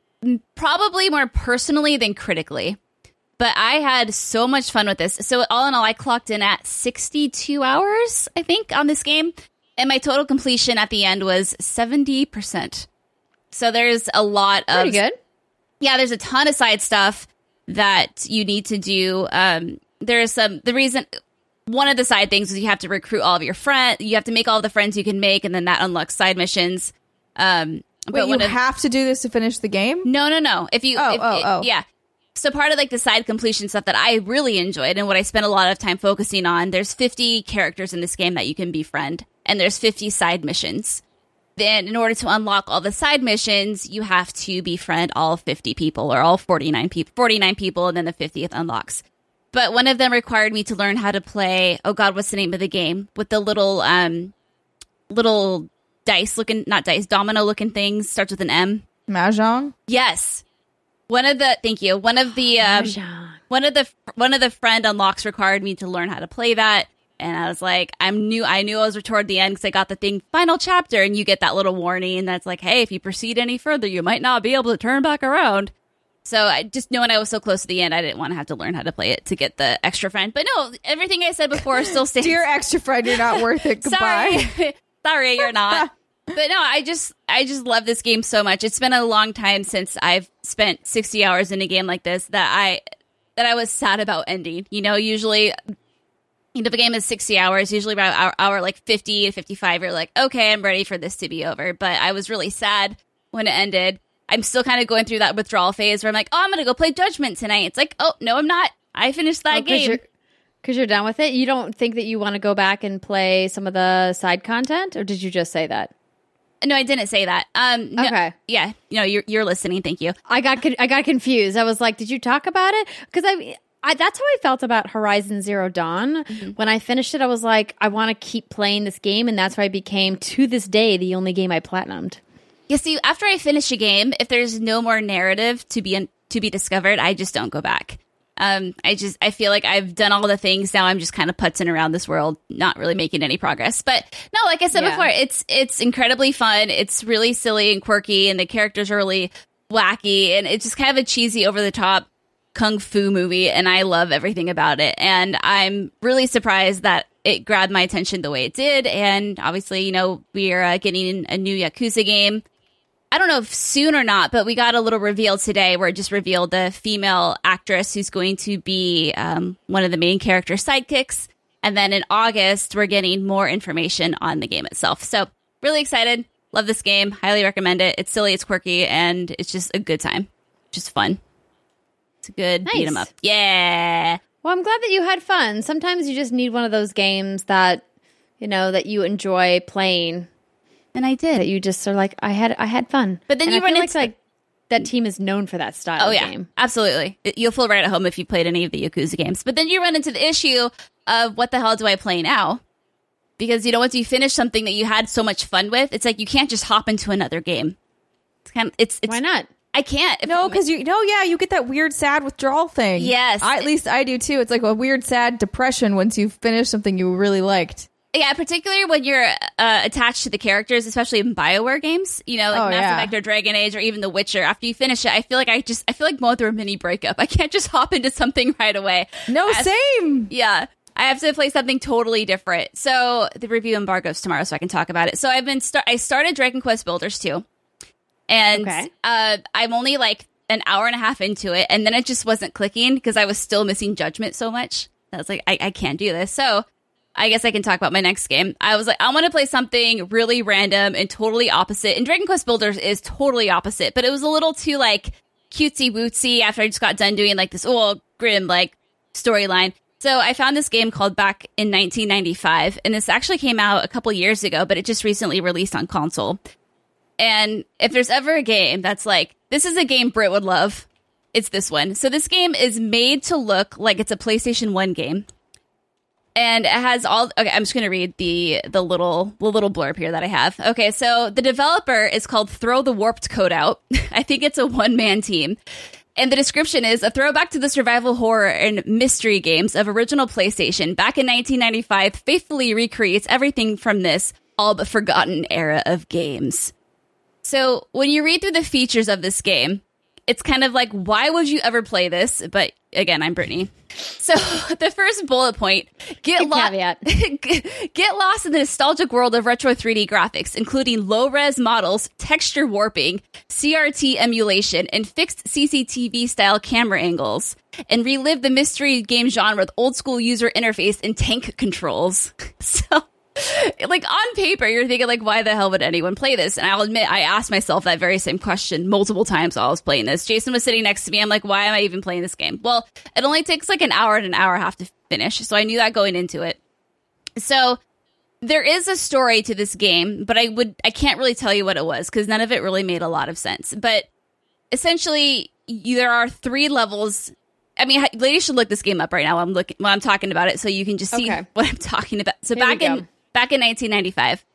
probably more personally than critically. But I had so much fun with this. So all in all, I clocked in at 62 hours, I think, on this game. And my total completion at the end was 70%. So there's a lot of Pretty good. yeah, there's a ton of side stuff that you need to do. Um, there's some the reason one of the side things is you have to recruit all of your friends. You have to make all the friends you can make, and then that unlocks side missions. Um, Wait, but you of- have to do this to finish the game? no, no, no. If you, Oh, if, oh, it- oh. yeah. So part of like the side completion stuff that I really enjoyed and what I spent a lot of time focusing on. There's 50 characters in this game that you can befriend, and there's 50 side missions. Then, in order to unlock all the side missions, you have to befriend all 50 people or all 49 people, 49 people, and then the 50th unlocks. But one of them required me to learn how to play. Oh God, what's the name of the game with the little, um, little dice looking, not dice, domino looking things starts with an M. Mahjong? Yes. One of the thank you. One of the um, one of the one of the friend unlocks required me to learn how to play that, and I was like, I'm new. I knew I was toward the end because I got the thing final chapter, and you get that little warning that's like, hey, if you proceed any further, you might not be able to turn back around. So I just knowing I was so close to the end, I didn't want to have to learn how to play it to get the extra friend. But no, everything I said before still stands. Dear extra friend, you're not worth it. Goodbye. Sorry. Sorry, you're not. but no, I just I just love this game so much. It's been a long time since I've spent 60 hours in a game like this that I that I was sad about ending. You know, usually you know, if a game is 60 hours, usually about hour, hour like 50 to 55, you're like, okay, I'm ready for this to be over. But I was really sad when it ended. I'm still kind of going through that withdrawal phase where I'm like, oh, I'm going to go play Judgment tonight. It's like, oh, no, I'm not. I finished that Oh, game. you're- Because you're done with it. You don't think that you want to go back and play some of the side content, or did you just say that? No, I didn't say that. Um, no- Okay. Yeah. Know, you're, you're listening. Thank you. I got con- I got confused. I was like, "Did you talk about it?" Because I, I that's how I felt about Horizon Zero Dawn. When I finished it, I was like, "I want to keep playing this game," and that's why I became to this day the only game I platinumed. You see, after I finish a game, if there's no more narrative to be to be discovered, I just don't go back. Um, I just I feel like I've done all the things. Now I'm just kind of putzing around this world, not really making any progress. But no, like I said Yeah. before, it's it's incredibly fun. It's really silly and quirky, and the characters are really wacky, and it's just kind of a cheesy, over the top kung fu movie, and I love everything about it. And I'm really surprised that it grabbed my attention the way it did. And obviously, you know, we're uh, getting a new Yakuza game. I don't know if soon or not, but we got a little reveal today where it just revealed the female actress who's going to be um, one of the main character sidekicks. And then in August, we're getting more information on the game itself. So, really excited. Love this game. Highly recommend it. It's silly, it's quirky, and it's just a good time. Just fun. It's a good beat 'em Nice. up. Yeah. Well, I'm glad that you had fun. Sometimes you just need one of those games that you know that you enjoy playing. And I That did. you just are like, I had I had fun. But then And you I run feel into- like, like that team is known for that style Oh of yeah, game. absolutely. You'll feel right at home if you played any of the Yakuza games. But then you run into the issue of what the hell do I play now? Because you know, once you finish something that you had so much fun with, it's like you can't just hop into another game. It's kind of it's, it's Why not? I can't. No, because you no, yeah, you get that weird sad withdrawal thing. Yes. I, at least I do too. It's like a weird sad depression once you finish something you really liked. Yeah, particularly when you're uh, attached to the characters, especially in Bioware games. You know, like Oh, Mass yeah. Effect or Dragon Age or even The Witcher. After you finish it, I feel like I just I feel like going through a mini breakup. I can't just hop into something right away. No, As- same. Yeah. I have to play something totally different. So the review embargoes tomorrow, so I can talk about it. So I've been start. I started Dragon Quest Builders 2. and Okay. uh, I'm only like an hour and a half into it, and then it just wasn't clicking because I was still missing Judgment so much. I was like, I, I can't do this. So I guess I can talk about my next game. I was like, I want to play something really random and totally opposite. And Dragon Quest Builders is totally opposite, but it was a little too like cutesy wootsy after I just got done doing like this old grim like storyline. So I found this game called back in 1995, and this actually came out a couple years ago, but it just recently released on console. And if there's ever a game that's like, this is a game Brit would love, it's this one. So this game is made to look like it's a PlayStation 1 game. And it has all okay, I'm just gonna read the the little the little blurb here that I have. Okay, so the developer is called Throw the Warped Code Out. I think it's a one man team. And the description is a throwback to the survival horror and mystery games of original PlayStation back in 1995, faithfully recreates everything from this all but forgotten era of games. So when you read through the features of this game, it's kind of like, why would you ever play this? But again, I'm Brittany. So the first bullet point: get lost. get lost in the nostalgic world of retro 3D graphics, including low-res models, texture warping, CRT emulation, and fixed CCTV style camera angles, and relive the mystery game genre with old school user interface and tank controls. So like on paper, you're thinking like, why the hell would anyone play this? And I'll admit, I asked myself that very same question multiple times while I was playing this. Jason was sitting next to me. I'm like, why am I even playing this game? Well, it only takes like an hour and an hour and a half to finish, so I knew that going into it. So there is a story to this game, but I would I can't really tell you what it was because none of it really made a lot of sense. But essentially, you, there are three levels. I mean, ladies should look this game up right now. While I'm looking while I'm talking about it, so you can just see Okay. what I'm talking about. So Here back in. Back in 1995.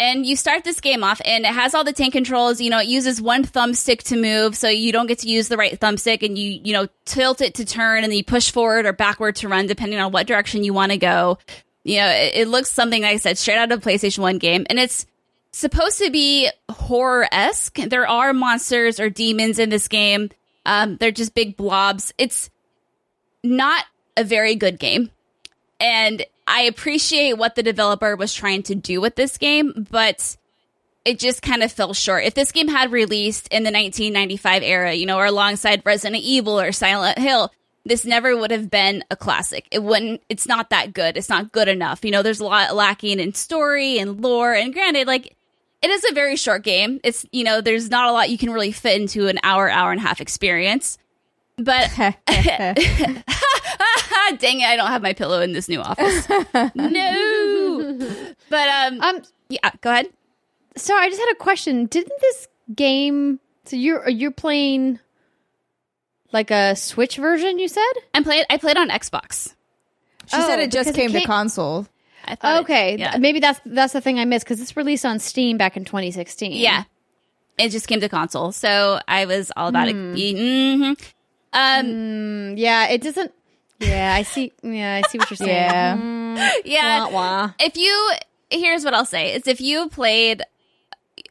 And you start this game off, and it has all the tank controls. You know, it uses one thumbstick to move, so you don't get to use the right thumbstick, and you you know tilt it to turn, and then you push forward or backward to run, depending on what direction you want to go. You know, it, it looks something like I said, straight out of a PlayStation One game, and it's supposed to be horror esque. There are monsters or demons in this game. Um, they're just big blobs. It's not a very good game. And I appreciate what the developer was trying to do with this game, but it just kind of fell short. If this game had released in the 1995 era, you know, or alongside Resident Evil or Silent Hill, this never would have been a classic. It wouldn't, it's not that good. It's not good enough. You know, there's a lot lacking in story and lore. And granted, like, it is a very short game. It's, you know, there's not a lot you can really fit into an hour, hour and a half experience. But dang it! I don't have my pillow in this new office. no, but um, Um, yeah. Go ahead. so I just had a question. Didn't this game? So you're you're playing like a Switch version? You said. I'm played. I played on Xbox. She Oh, said it just because it came to console. I thought it- Okay, yeah. maybe that's that's the thing I missed because this released on Steam back in 2016. Yeah. It just came to console. So I was all about Hmm. it. hmm Um, Mm, yeah. It doesn't. Yeah, I see. Yeah, I see what you're saying. Yeah. yeah. Wah, wah. If you, here's what I'll say. It's if you played,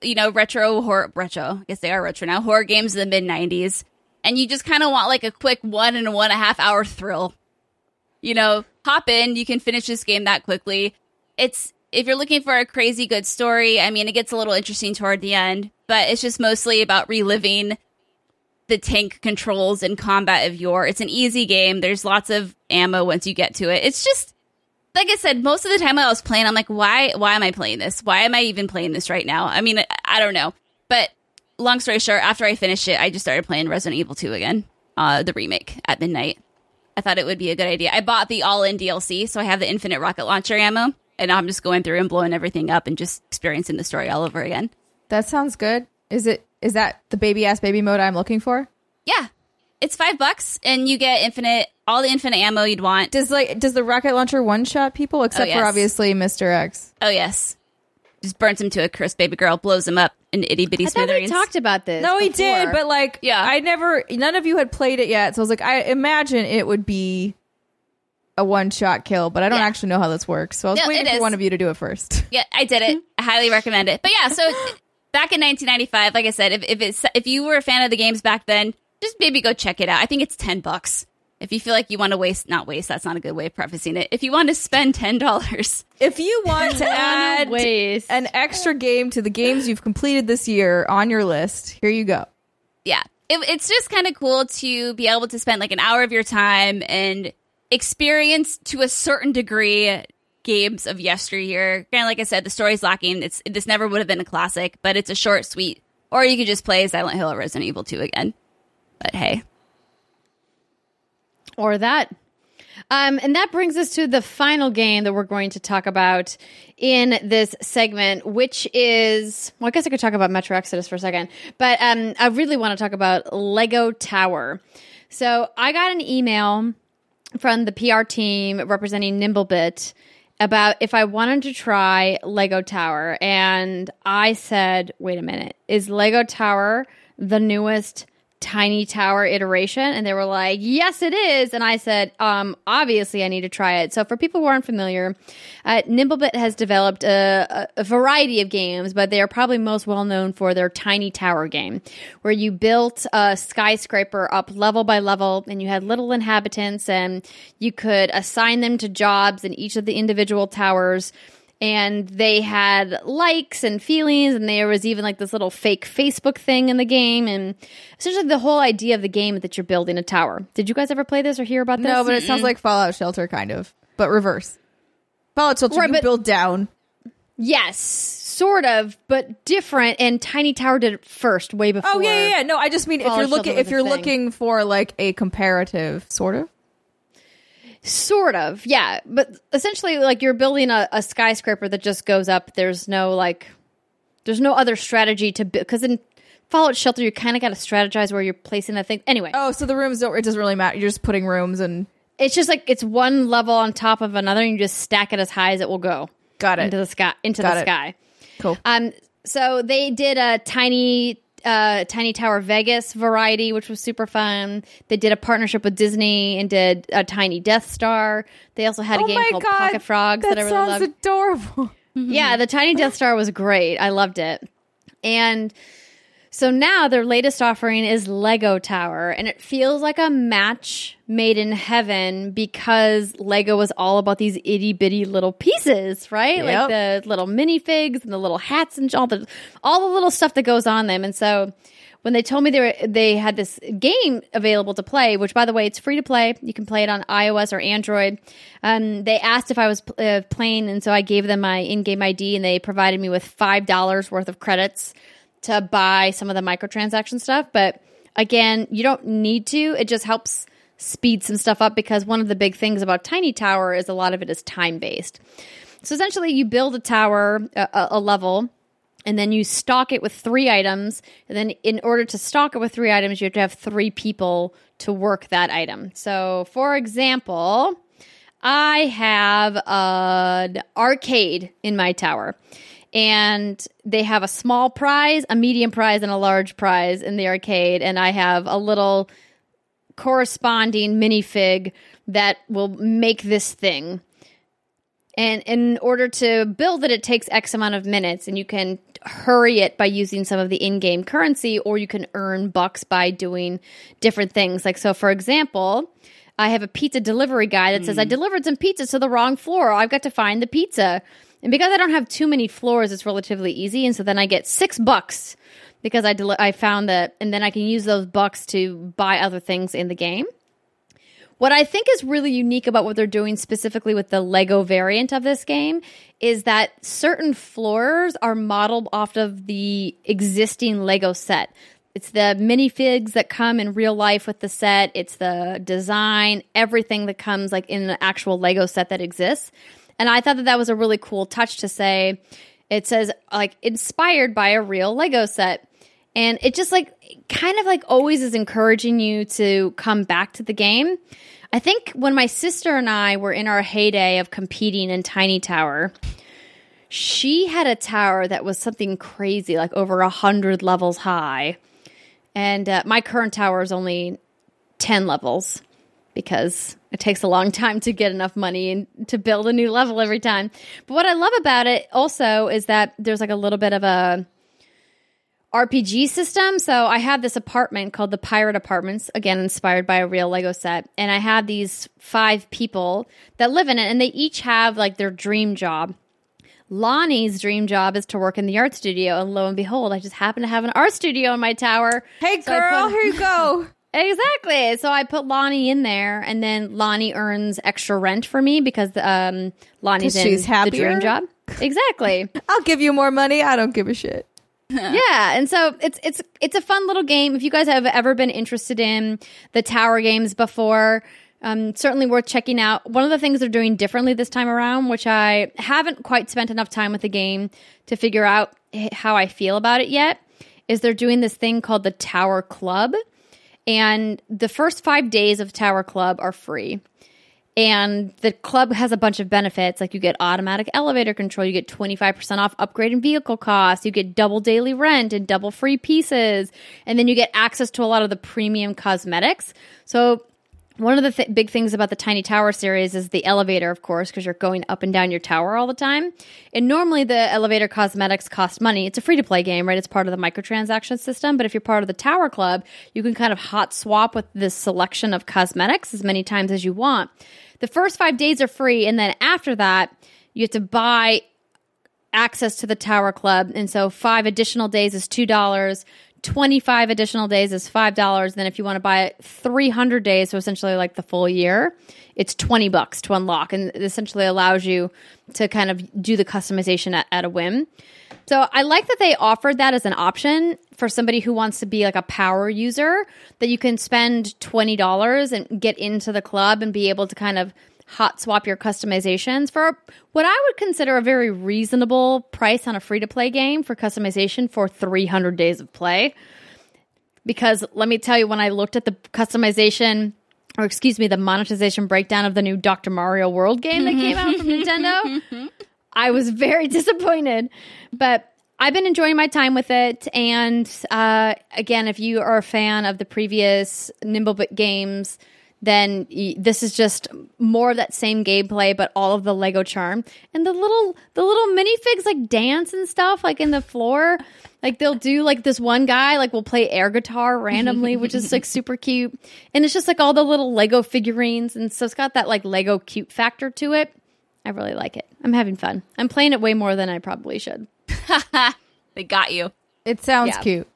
you know, retro horror, retro, I guess they are retro now, horror games in the mid 90s, and you just kind of want like a quick one and a one and a half hour thrill, you know, hop in, you can finish this game that quickly. It's, if you're looking for a crazy good story, I mean, it gets a little interesting toward the end, but it's just mostly about reliving the tank controls and combat of yore. It's an easy game. There's lots of ammo once you get to it. It's just like I said, most of the time I was playing, I'm like, why why am I playing this? Why am I even playing this right now? I mean, I, don't know. But long story short, after I finished it, I just started playing Resident Evil 2 again, uh, the remake at midnight. I thought it would be a good idea. I bought the all in DLC, so I have the infinite rocket launcher ammo, and I'm just going through and blowing everything up and just experiencing the story all over again. That sounds good. Is it? Is that the baby ass baby mode I'm looking for? Yeah. It's five bucks, and you get infinite, all the infinite ammo you'd want. Does like does the rocket launcher one shot people oh, except Oh, for obviously Mr. X? Oh, yes. Just burns him to a crisp, baby girl, blows him up in itty bitty I thought we talked about this. No, he before. did, but like, Yeah. I never. None of you had played it yet, so I was like, I imagine it would be a one shot kill, but I don't Yeah. actually know how this works. So I was No, waiting for is. one of you to do it first. Yeah, I did it. I highly recommend it. But yeah, so back in 1995, like I said, if if it's if you were a fan of the games back then, just maybe go check it out. I think it's 10 bucks. If you feel like you want to waste, not waste, that's not a good way of prefacing it. If you want to spend ten dollars, If you want to add Waste. an extra game to the games you've completed this year on your list, here you go. yeah, it, it's just kind of cool to be able to spend like an hour of your time and experience to a certain degree games of yesteryear. Kind of like I said, the story's lacking. It's this never would have been a classic, but it's a short, sweet. Or you could just play Silent Hill or Resident Evil 2 again. But hey, or that. Um, and that brings us to the final game that we're going to talk about in this segment, which is well, I guess I could talk about Metro Exodus for a second, but um, I really want to talk about Lego Tower. So I got an email from the PR team representing Nimblebit about if I wanted to try Lego Tower. And I said, wait a minute, is Lego Tower the newest tiny tower iteration? And they were like, yes, it is. And I said, um, obviously I need to try it. So for people who aren't familiar, uh, Nimblebit has developed a, a, a variety of games, but they are probably most well known for their tiny tower game, where you built a skyscraper up level by level and you had little inhabitants and you could assign them to jobs in each of the individual towers and they had likes and feelings and there was even like this little fake facebook thing in the game and essentially the whole idea of the game is that you're building a tower did you guys ever play this or hear about this No, but it sounds like Fallout Shelter, kind of, but reverse. Fallout Shelter, Right, you but- build down. yes sort of but different and tiny tower did it first way before Oh yeah, yeah, yeah. No, I just mean if you're looking if you're thing. looking for like a comparative sort of. Sort of, yeah. But essentially, like you're building a, a skyscraper that just goes up. There's no like, there's no other strategy to build because in Fallout Shelter, you kind of got to strategize where you're placing that thing. Anyway, Oh, so the rooms don't. It doesn't really matter. You're just putting rooms and it's just like it's one level on top of another, and you just stack it as high as it will go got it. into the sky. Into Got the it. sky. Cool. Um, so they did a tiny, uh, tiny tower Vegas variety, which was super fun. They did a partnership with Disney and did a tiny Death Star. They also had a oh game called god, Pocket Frogs that, I really sounds loved. adorable. Yeah, the tiny Death Star was great. I loved it. And so now their latest offering is Lego Tower, and it feels like a match made in heaven because Lego was all about these itty bitty little pieces, right? Yep. Like the little minifigs and the little hats and all the all the little stuff that goes on them. And so when they told me they were, they had this game available to play, which by the way, it's free to play. You can play it on iOS or Android. Um, they asked if I was uh, playing, and so I gave them my in-game ID, and they provided me with five dollars worth of credits to buy some of the microtransaction stuff. But again, you don't need to. It just helps speed some stuff up because one of the big things about Tiny Tower is a lot of it is time based. So essentially, you build a tower, a, a level, and then you stock it with three items. And then, in order to stock it with three items, you have to have three people to work that item. So, for example, I have an arcade in my tower. And they have a small prize, a medium prize, and a large prize in the arcade. And I have a little corresponding minifig that will make this thing. And in order to build it, it takes X amount of minutes, and you can hurry it by using some of the in game currency, or you can earn bucks by doing different things. Like, so for example, I have a pizza delivery guy that says, I hmm. delivered some pizza to the wrong floor. I've got to find the pizza. And because I don't have too many floors, it's relatively easy. And so then I get six bucks because I, I found that, and then I can use those bucks to buy other things in the game. What I think is really unique about what they're doing specifically with the Lego variant of this game is that certain floors are modeled off of the existing Lego set. It's the minifigs that come in real life with the set, it's the design, everything that comes like in an actual Lego set that exists. And I thought that that was a really cool touch to say it says like inspired by a real Lego set. And it just like kind of like always is encouraging you to come back to the game. I think when my sister and I were in our heyday of competing in Tiny Tower, she had a tower that was something crazy, like over a hundred levels high. And uh, my current tower is only 10 levels because it takes a long time to get enough money and to build a new level every time. But what I love about it also is that there's like a little bit of a RPG system. So I have this apartment called the Pirate Apartments, again inspired by a real Lego set, and I have these five people that live in it and they each have like their dream job. Lonnie's dream job is to work in the art studio, and lo and behold, I just happen to have an art studio in my tower. Hey, So girl, put- here you go. Exactly. So I put Lonnie in there, and then Lonnie earns extra rent for me because um, Lonnie's in she's the happier? dream job. Exactly. I'll give you more money. I don't give a shit. yeah, and so it's it's it's a fun little game. If you guys have ever been interested in the tower games before, um, certainly worth checking out. One of the things they're doing differently this time around, which I haven't quite spent enough time with the game to figure out how I feel about it yet, is they're doing this thing called the Tower Club, and the first five days of Tower Club are free. And the club has a bunch of benefits, like you get automatic elevator control, you get 25% off upgrade and vehicle costs, you get double daily rent and double free pieces, and then you get access to a lot of the premium cosmetics. So, one of the th- big things about the Tiny Tower series is the elevator, of course, because you're going up and down your tower all the time. And normally the elevator cosmetics cost money. It's a free to play game, right? It's part of the microtransaction system. But if you're part of the Tower Club, you can kind of hot swap with this selection of cosmetics as many times as you want. The first five days are free. And then after that, you have to buy access to the Tower Club. And so five additional days is $2. 25 additional days is $5. Then if you want to buy it 300 days, so essentially like the full year, it's 20 bucks to unlock. And it essentially allows you to kind of do the customization at, at a whim. So I like that they offered that as an option for somebody who wants to be like a power user that you can spend $20 and get into the club and be able to kind of hot swap your customizations for what I would consider a very reasonable price on a free to play game for customization for 300 days of play. Because let me tell you, when I looked at the customization, or excuse me, the monetization breakdown of the new Dr. Mario World game that came out from Nintendo, I was very disappointed. But I've been enjoying my time with it. And uh, again, if you are a fan of the previous Nimblebit games, then y- this is just more of that same gameplay, but all of the Lego charm and the little the little minifigs like dance and stuff like in the floor. Like they'll do like this one guy like will play air guitar randomly, which is like super cute, and it's just like all the little Lego figurines, and so it's got that like Lego cute factor to it. I really like it. I'm having fun. I'm playing it way more than I probably should. They got you. It sounds Yeah. cute.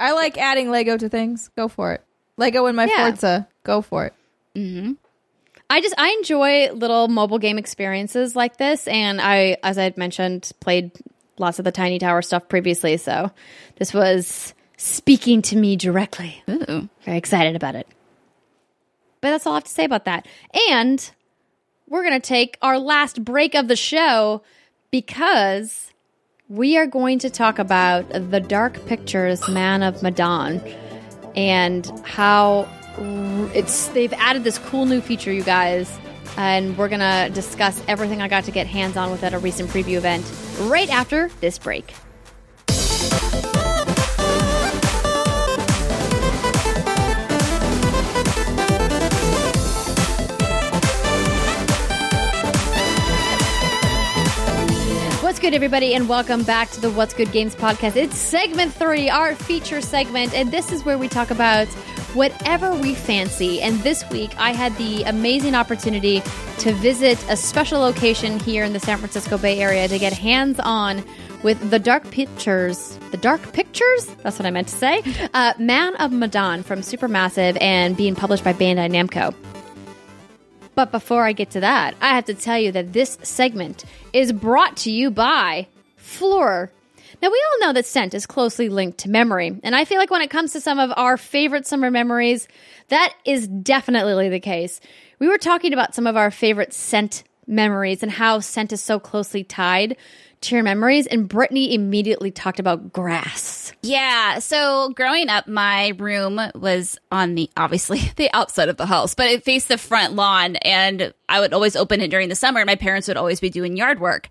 I like adding Lego to things. Go for it. Lego in my Yeah. Forza. Go for it. Mm-hmm. I just I enjoy little mobile game experiences like this, and I, as I had mentioned, played lots of the Tiny Tower stuff previously, so this was speaking to me directly. Ooh. Very excited about it. But that's all I have to say about that. And we're going to take our last break of the show because we are going to talk about the Dark Pictures Man of Medan and how Mm, it's they've added this cool new feature, you guys. And we're to discuss everything I got to get hands on with at a recent preview event right after this break. What's good, everybody, and welcome back to the What's Good Games podcast. It's segment three, our feature segment, and this is where we talk about whatever we fancy. And this week, I had the amazing opportunity to visit a special location here in the San Francisco Bay Area to get hands on with the Dark Pictures. The Dark Pictures? That's what I meant to say. Uh, Man of Medan from Supermassive and being published by Bandai Namco. But before I get to that, I have to tell you that this segment is brought to you by Phlur. Now, we all know that scent is closely linked to memory, and I feel like when it comes to some of our favorite summer memories, that is definitely the case. We were talking about some of our favorite scent memories and how scent is so closely tied to your memories, and Brittany immediately talked about grass. Yeah. So growing up, my room was on the obviously the outside of the house, but it faced the front lawn, and I would always open it during the summer. My parents would always be doing yard work.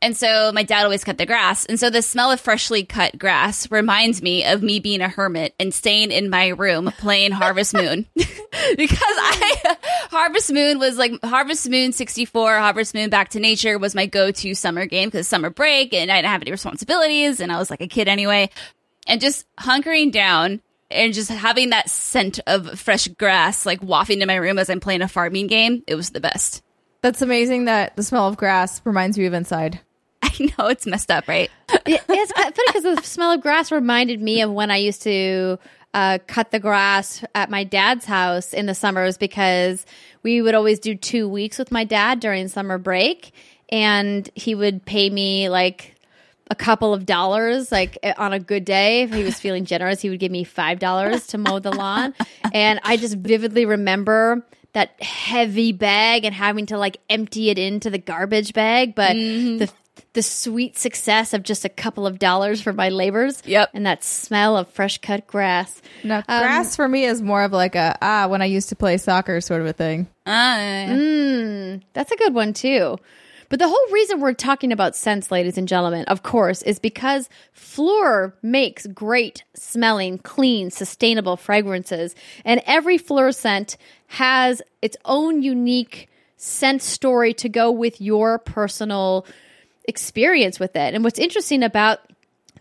And so my dad always cut the grass. And so the smell of freshly cut grass reminds me of me being a hermit and staying in my room playing Harvest Moon. because I, Harvest Moon was like Harvest Moon 64, Harvest Moon Back to Nature was my go to summer game because summer break and I didn't have any responsibilities and I was like a kid anyway. And just hunkering down and just having that scent of fresh grass like wafting in my room as I'm playing a farming game, it was the best. That's amazing that the smell of grass reminds you of inside. I know it's messed up, right? Yeah, it's funny because the smell of grass reminded me of when I used to uh, cut the grass at my dad's house in the summers because we would always do two weeks with my dad during summer break, and he would pay me like a couple of dollars like on a good day if he was feeling generous he would give me five dollars to mow the lawn and i just vividly remember that heavy bag and having to like empty it into the garbage bag but Mm-hmm. the the sweet success of just a couple of dollars for my labors Yep. and that smell of fresh cut grass No, grass for me is more of like a ah when I used to play soccer sort of a thing. Uh, That's a good one too. But the whole reason we're talking about scents, ladies and gentlemen, of course, is because Phlur makes great smelling, clean, sustainable fragrances. And every Phlur scent has its own unique scent story to go with your personal experience with it. And what's interesting about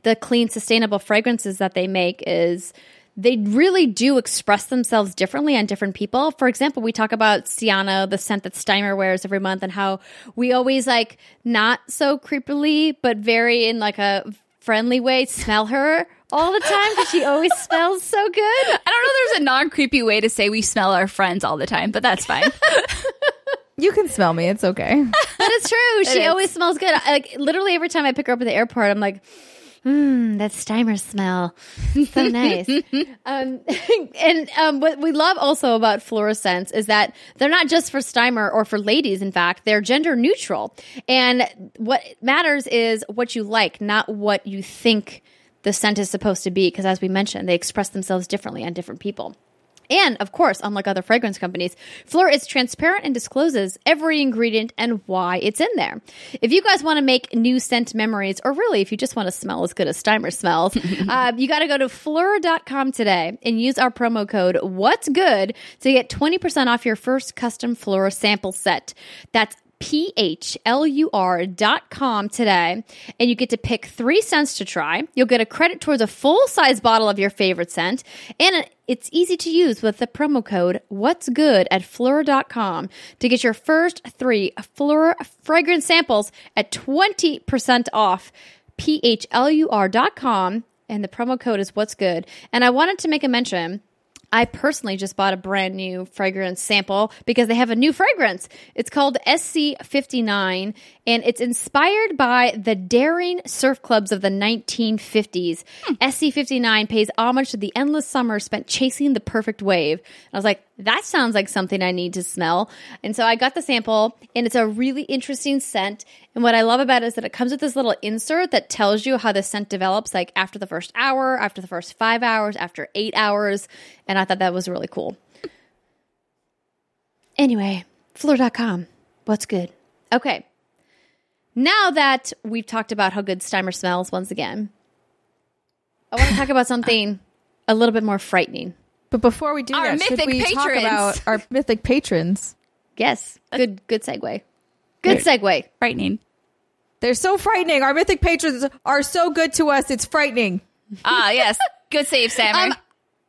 the clean, sustainable fragrances that they make is they really do express themselves differently on different people. For example, we talk about Sienna, the scent that Steimer wears every month, and how we always like not so creepily, but very in like a friendly way smell her all the time because she always smells so good. I don't know. There's a non creepy way to say we smell our friends all the time, but that's fine. You can smell me. It's okay. But it's true. she is. always smells good. I- Like literally every time I pick her up at the airport, I'm like, hmm, that Steimer smell. So nice. um, and um, what we love also about fluorescents is that they're not just for Steimer or for ladies. In fact, they're gender neutral. And what matters is what you like, not what you think the scent is supposed to be. Because as we mentioned, they express themselves differently on different people. And of course, unlike other fragrance companies, Phlur is transparent and discloses every ingredient and why it's in there. If you guys want to make new scent memories, or really if you just want to smell as good as Steimer smells, uh, you got to go to phlur.com today and use our promo code What's Good to get 20% off your first custom Phlur sample set. That's P-H-L-U-R dot com today, and you get to pick three scents to try. You'll get a credit towards a full-size bottle of your favorite scent, and it's easy to use with the promo code What's Good at Phlur.com to get your first three Phlur fragrance samples at 20% off. P-H-L-U-R dot com, and the promo code is What's Good. And I wanted to make a mention I personally just bought a brand new fragrance sample because they have a new fragrance. It's called SC59 and it's inspired by the daring surf clubs of the 1950s. SC59 pays homage to the endless summer spent chasing the perfect wave. And I was like, that sounds like something I need to smell. And so I got the sample and it's a really interesting scent. And what I love about it is that it comes with this little insert that tells you how the scent develops, like after the first hour, after the first five hours, after eight hours. And I thought that was really cool. Anyway, Phlur.com. What's good? Okay. Now that we've talked about how good Steimer smells once again, I want to talk about something a little bit more frightening. But before we do Our that, should mythic we talk patrons. about our mythic patrons? Yes. Good good segue. Good segue. Frightening. They're so frightening. Our mythic patrons are so good to us. It's frightening. Ah, yes. Good save, Sammer. Um,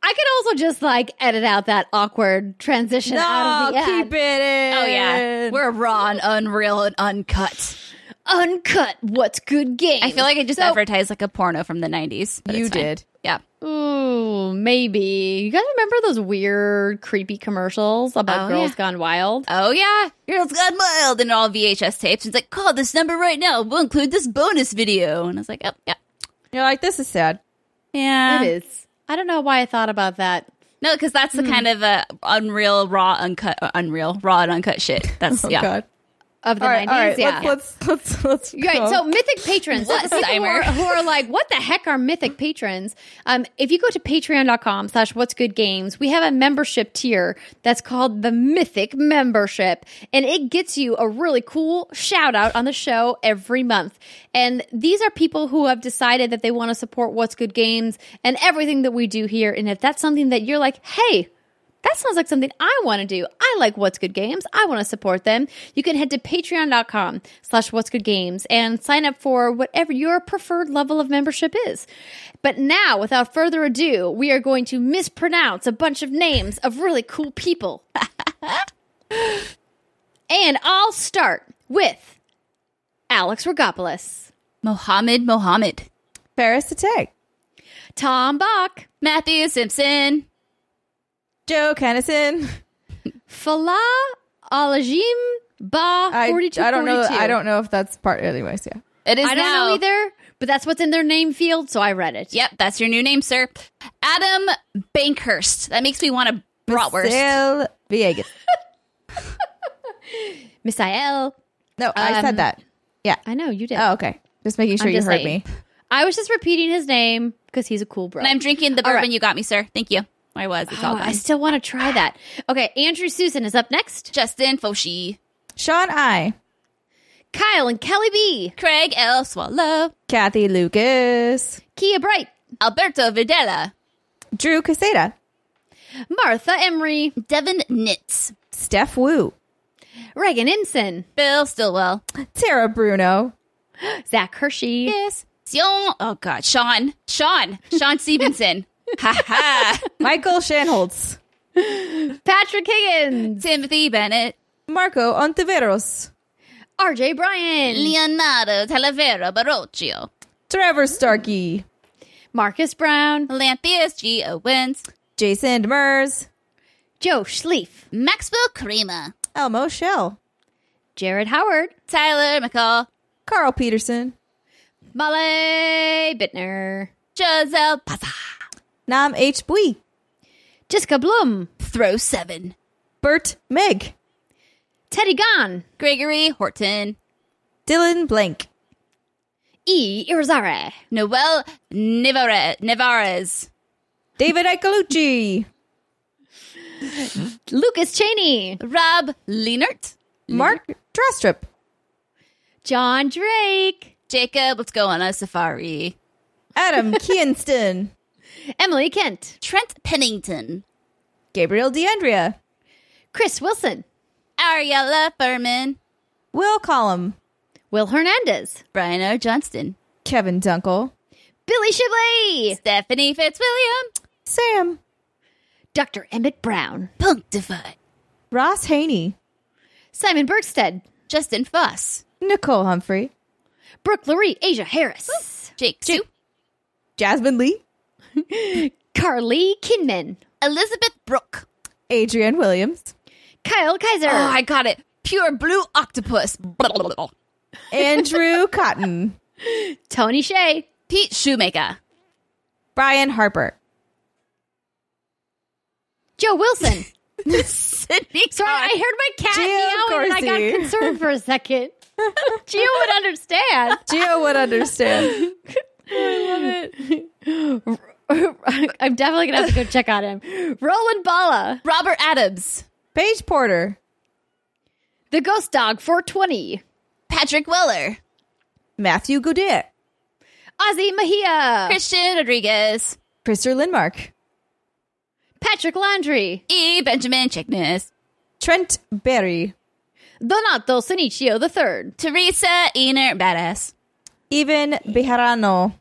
I could also just like edit out that awkward transition out of the ad. keep it in. oh, yeah. We're raw and unreal and uncut. uncut. What's good game? I feel like I just So- advertised like a porno from the 90s. But You it's fine. did. Yeah. Ooh, maybe. You guys remember those weird, creepy commercials about Oh, girls yeah. gone wild? Oh, yeah. Girls Gone Wild and all VHS tapes. It's like, call this number right now. We'll include this bonus video. And I was like, oh, yeah. You're like, this is sad. Yeah. it is. I don't know why I thought about that. No, because that's the kind of uh, unreal, raw, uncut, uh, unreal, raw and uncut shit. That's, Oh yeah. God. Of the All right, 90s, all right. yeah. Let's let's let's let's. Right. go. So mythic patrons, people who are, who are like, what the heck are mythic patrons? Um, if you go to patreon.com slash what's good games, we have a membership tier that's called the mythic membership. And it gets you a really cool shout out on the show every month. And these are people who have decided that they want to support what's good games and everything that we do here. And if that's something that you're like, hey, that sounds like something I want to do. I like What's Good Games. I want to support them. You can head to patreon.com slash What's Good Games and sign up for whatever your preferred level of membership is. But now, without further ado, we are going to mispronounce a bunch of names of really cool people. and I'll start with Alex Rigopulous, Mohammed Mohammed. Faris Attieh. Tom Bock, Matthew Simpson. Joe Kennison. Falah Alajim Ba I, 4242. I don't know. I don't know if that's part. Anyways, yeah. It is I don't now. know either, but that's what's in their name field, so I read it. Yep, that's your new name, sir. Adam Bankhurst. That makes me want a bratwurst. Sale Villegas. Misael. No, I Um, said that. Yeah. I know you did. Oh, okay. Just making sure I'm you heard saying. me. I was just repeating his name because he's a cool bro. And I'm drinking the bourbon right. you got me, sir. Thank you. I was. It's all Oh, gone. I still want to try that. Okay, Andrew Susan is up next. Justin Foshi. Sean I. Kyle and Kelly B. Craig L. Swallow. Kathy Lucas. Kia Bright. Alberto Videla. Drew Caseta. Martha Emery. Devin Nitz. Steph Wu. Reagan Inson. Bill Stillwell. Tara Bruno. Zach Hershey. Yes. Sion. Oh, God. Sean. Sean. Sean Stevenson. Ha ha. Michael Shanholtz. Patrick Higgins. Timothy Bennett. Marco Ontiveros. RJ Bryan. Leonardo Talavera Barocchio. Trevor Starkey. Marcus Brown. Lanthius G. Owens. Jason Demers. Joe Schlief. Maxwell Crema. Elmo Shell. Jared Howard. Tyler McCall. Carl Peterson. Molly Bittner. Giselle Paza. Nam H. Bui. Jessica Blum. Throw seven. Bert Meg. Teddy Gahn. Gregory Horton. Dylan Blank. E. Irizarre. Noel Nevarez. David Icolucci. Lucas Cheney. Rob Leonard. Mark Drastrup. John Drake. Jacob, let's go on a safari. Adam Kienston. Emily Kent. Trent Pennington. Gabriel DeAndrea. Chris Wilson. Ariella Furman. Will Collum. Will Hernandez. Brian O. Johnston. Kevin Dunkel. Billy Shibley. Stephanie Fitzwilliam. Sam. Dr. Emmett Brown. Punctify. Ross Haney. Simon Bergstead. Justin Fuss, Nicole Humphrey. Brooke Lurie. Asia Harris. Jake Sue. Jasmine Lee. Carly Kinman. Elizabeth Brooke. Adrienne Williams, Kyle Kaiser. Oh, I got it. Pure blue octopus. Andrew Cotton, Tony Shea. Pete Shoemaker. Brian Harper, Joe Wilson. Sydney. Sorry, I heard my cat Gio meowing and I got concerned for a second. Gio would understand. Gio would understand. I'm definitely gonna have to go check on him. Roland Bala, Robert Adams. Paige Porter, the Ghost Dog 420, Patrick Weller. Matthew Goudet, Ozzy Mejia, Christian Rodriguez. Christopher Lindmark, Patrick Landry, E. Benjamin Chickness. Trent Berry, Donato Sinicio III, Teresa Ener Badass. Even Bejarano,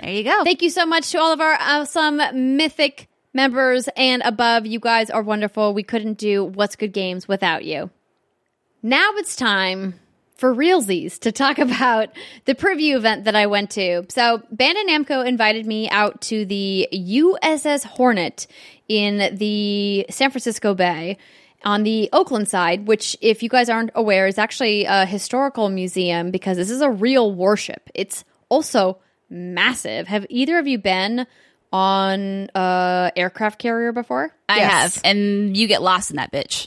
There you go. Thank you so much to all of our awesome mythic members and above. You guys are wonderful. We couldn't do What's Good Games without you. Now it's time for realsies to talk about the preview event that I went to. So, Bandai Namco invited me out to the USS Hornet in the San Francisco Bay on the Oakland side, which, if you guys aren't aware, is actually a historical museum because this is a real warship. It's also massive. Have either of you been on a aircraft carrier before? I Yes. have. And you get lost in that bitch.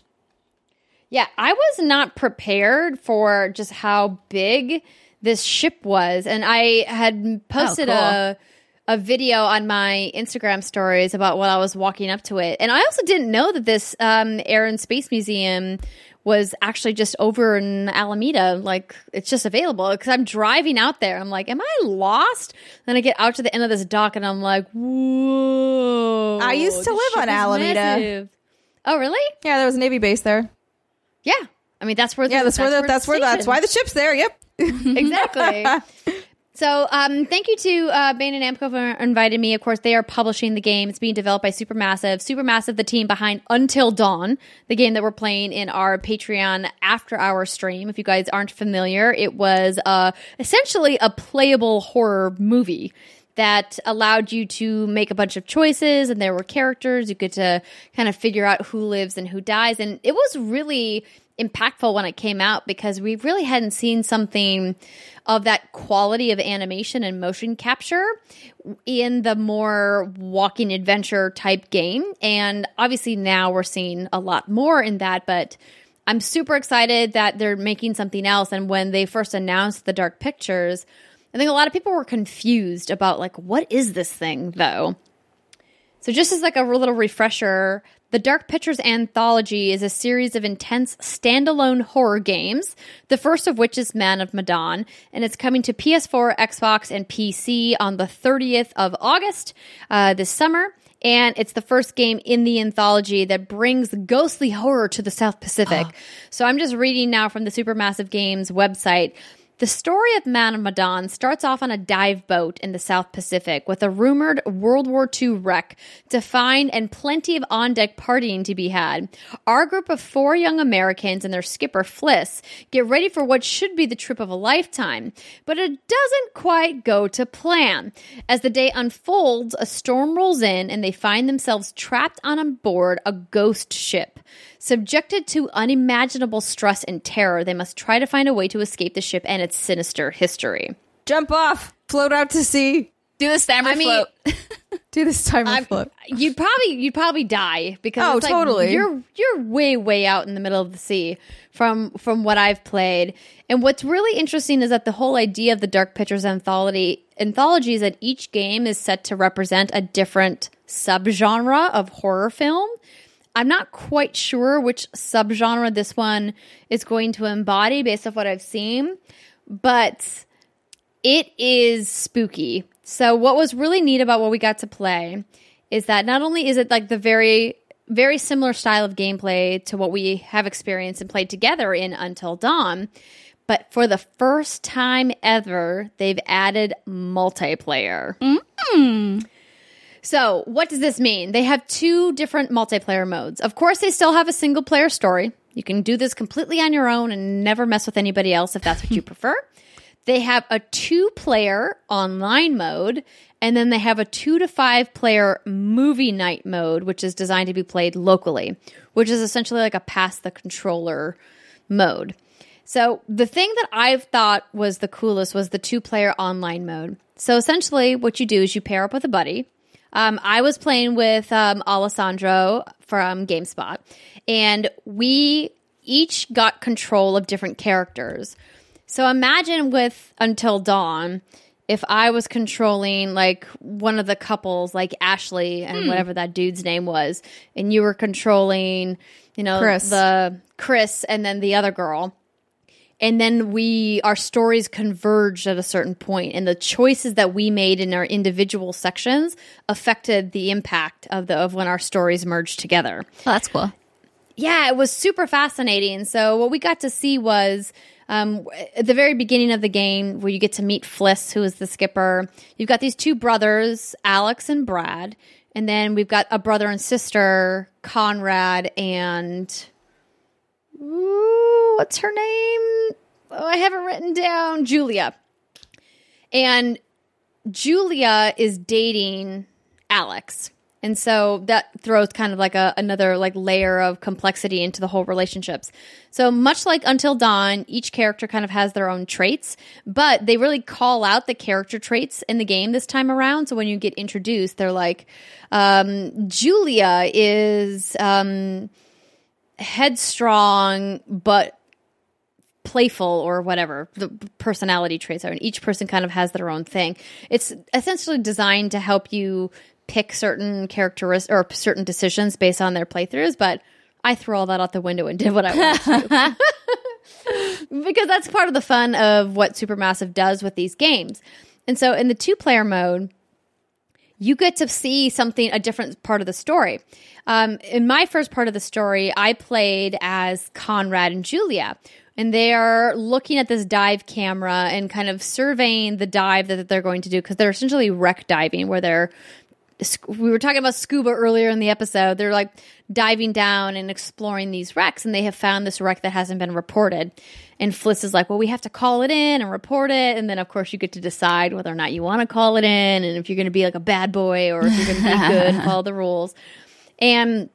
Yeah, I was not prepared for just how big this ship was, and I had posted cool. a a video on my Instagram stories about what I was walking up to it, and I also didn't know that this um, Air and Space Museum was actually just over in Alameda. Like it's just available because I'm driving out there. I'm like, am I lost? Then I get out to the end of this dock, and I'm like, whoa! I used to live on Alameda. massive. Oh, really? Yeah, there was a Navy base there. Yeah. I mean, that's where. Yeah, that's, where the, that's it's where that's why the ship's there. Yep. exactly. So, um, thank you to uh, Bandai Namco for inviting me. Of course, they are publishing the game. It's being developed by Supermassive. Supermassive, the team behind Until Dawn, the game that we're playing in our Patreon after hour stream. If you guys aren't familiar, it was uh, essentially a playable horror movie that allowed you to make a bunch of choices and there were characters you get to kind of figure out who lives and who dies and it was really impactful when it came out because we really hadn't seen something of that quality of animation and motion capture in the more walking adventure type game and obviously now we're seeing a lot more in that but I'm super excited that they're making something else and when they first announced the dark pictures I think a lot of people were confused about like what is this thing though. So just as like a little refresher, the Dark Pictures Anthology is a series of intense standalone horror games, the first of which is Man of Medan, and it's coming to PS4, Xbox, and PC on the 30th of August uh, this summer. And it's the first game in the anthology that brings ghostly horror to the South Pacific. So I'm just reading now from the Supermassive Games website. The story of Man Medan starts off on a dive boat in the South Pacific with a rumored World War II wreck to find and plenty of on deck partying to be had. Our group of four young Americans and their skipper Fliss get ready for what should be the trip of a lifetime, but it doesn't quite go to plan. As the day unfolds, a storm rolls in and they find themselves trapped on board a ghost ship. Subjected to unimaginable stress and terror, they must try to find a way to escape the ship and its sinister history. Jump off, float out to sea. Do the stammer I mean- float. Do this timer I'm- float. You'd probably you'd probably die because Oh, it's like totally. you're you're way way out in the middle of the sea from from what I've played. And what's really interesting is that the whole idea of the Dark Pictures anthology anthology is that each game is set to represent a different subgenre of horror film. I'm not quite sure which subgenre this one is going to embody based off what I've seen, but it is spooky. So what was really neat about what we got to play is that not only is it like the very very similar style of gameplay to what we have experienced and played together in Until Dawn, but for the first time ever, they've added multiplayer. Mm. So, what does this mean? They have two different multiplayer modes. Of course, they still have a single player story. You can do this completely on your own and never mess with anybody else if that's what you prefer. They have a two player online mode, And then they have a two to five player movie night mode, which is designed to be played locally, which is essentially like a pass the controller mode. So the thing that I've thought was the coolest was the two player online mode. So essentially, what you do is you pair up with a buddy. Um, I was playing with um, Alessandro from GameSpot, and we each got control of different characters. So imagine with Until Dawn, if I was controlling like one of the couples, like Ashley and whatever that dude's name was, and you were controlling, you know, Chris. the Chris and then the other girl. And then we, our stories converged at a certain point, and the choices that we made in our individual sections affected the impact of the of when our stories merged together Oh, that's cool. yeah, it was super fascinating. So what we got to see was um, at the very beginning of the game, where you get to meet Fliss, who is the skipper. You've got these two brothers, Alex and Brad, and then we've got a brother and sister, Conrad and ooh, what's her name? Oh, I have it written down. Julia. And Julia is dating Alex. And so that throws kind of like a another like layer of complexity into the whole relationships. So much like Until Dawn, each character kind of has their own traits, but they really call out the character traits in the game this time around. So when you get introduced, they're like, um, Julia is um, headstrong, but playful or whatever the personality traits are. And each person kind of has their own thing. It's essentially designed to help you pick certain characteristics or certain decisions based on their playthroughs but i threw all that out the window and did what i wanted to. Because that's part of the fun of what supermassive does with these games. And so in the two player mode you get to see something a different part of the story. Um, in my first part of the story i played as conrad and julia and they are looking at this dive camera and kind of surveying the dive that they're going to do because they're essentially wreck diving where they're we were talking about scuba earlier in the episode. They're like diving down and exploring these wrecks and they have found this wreck that hasn't been reported. And fliss is like well we have to call it in and report it. And then of course you get to decide whether or not you want to call it in and if you're going to be like a bad boy or if you're going to be good and follow the rules. And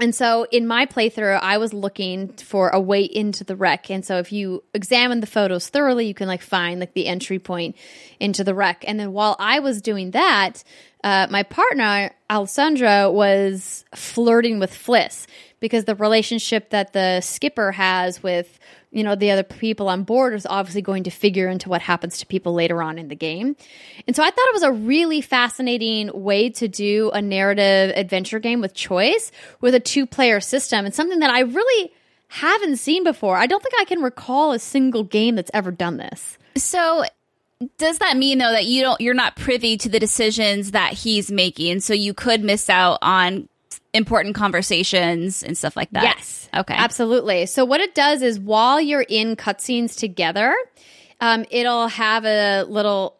and so in my playthrough, I was looking for a way into the wreck. And so if you examine the photos thoroughly, you can like find like the entry point into the wreck. And then while I was doing that, uh, my partner, Alessandra, was flirting with Fliss because the relationship that the skipper has with you know the other people on board is obviously going to figure into what happens to people later on in the game. And so i thought it was a really fascinating way to do a narrative adventure game with choice with a two player system and something that i really haven't seen before. I don't think i can recall a single game that's ever done this. So does that mean though that you don't you're not privy to the decisions that he's making? So you could miss out on important conversations and stuff like that? Yes. Okay. Absolutely. So what it does is while you're in cutscenes together, um, it'll have a little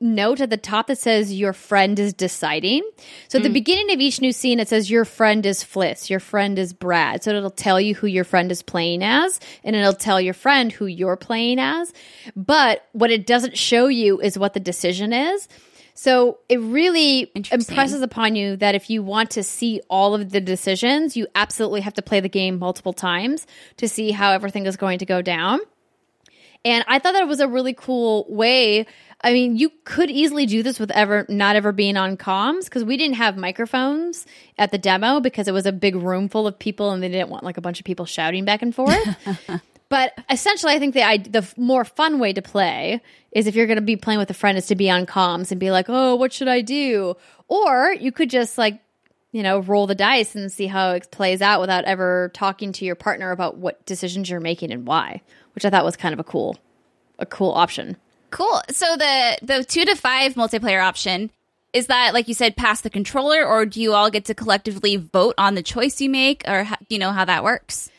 note at the top that says your friend is deciding. So at the beginning of each new scene, it says your friend is Fliss, your friend is Brad. So it'll tell you who your friend is playing as, and it'll tell your friend who you're playing as. But what it doesn't show you is what the decision is. So it really impresses upon you that if you want to see all of the decisions, you absolutely have to play the game multiple times to see how everything is going to go down. And I thought that was a really cool way. I mean, you could easily do this with ever not ever being on comms because we didn't have microphones at the demo because it was a big room full of people and they didn't want like a bunch of people shouting back and forth. but essentially, I think the the more fun way to play is if you're going to be playing with a friend is to be on comms and be like, "Oh, what should I do?" Or you could just like you know, roll the dice and see how it plays out without ever talking to your partner about what decisions you're making and why, which I thought was kind of a cool, a cool option. Cool. So the the two to five multiplayer option is that, like you said, pass the controller, or do you all get to collectively vote on the choice you make, or you know how that works?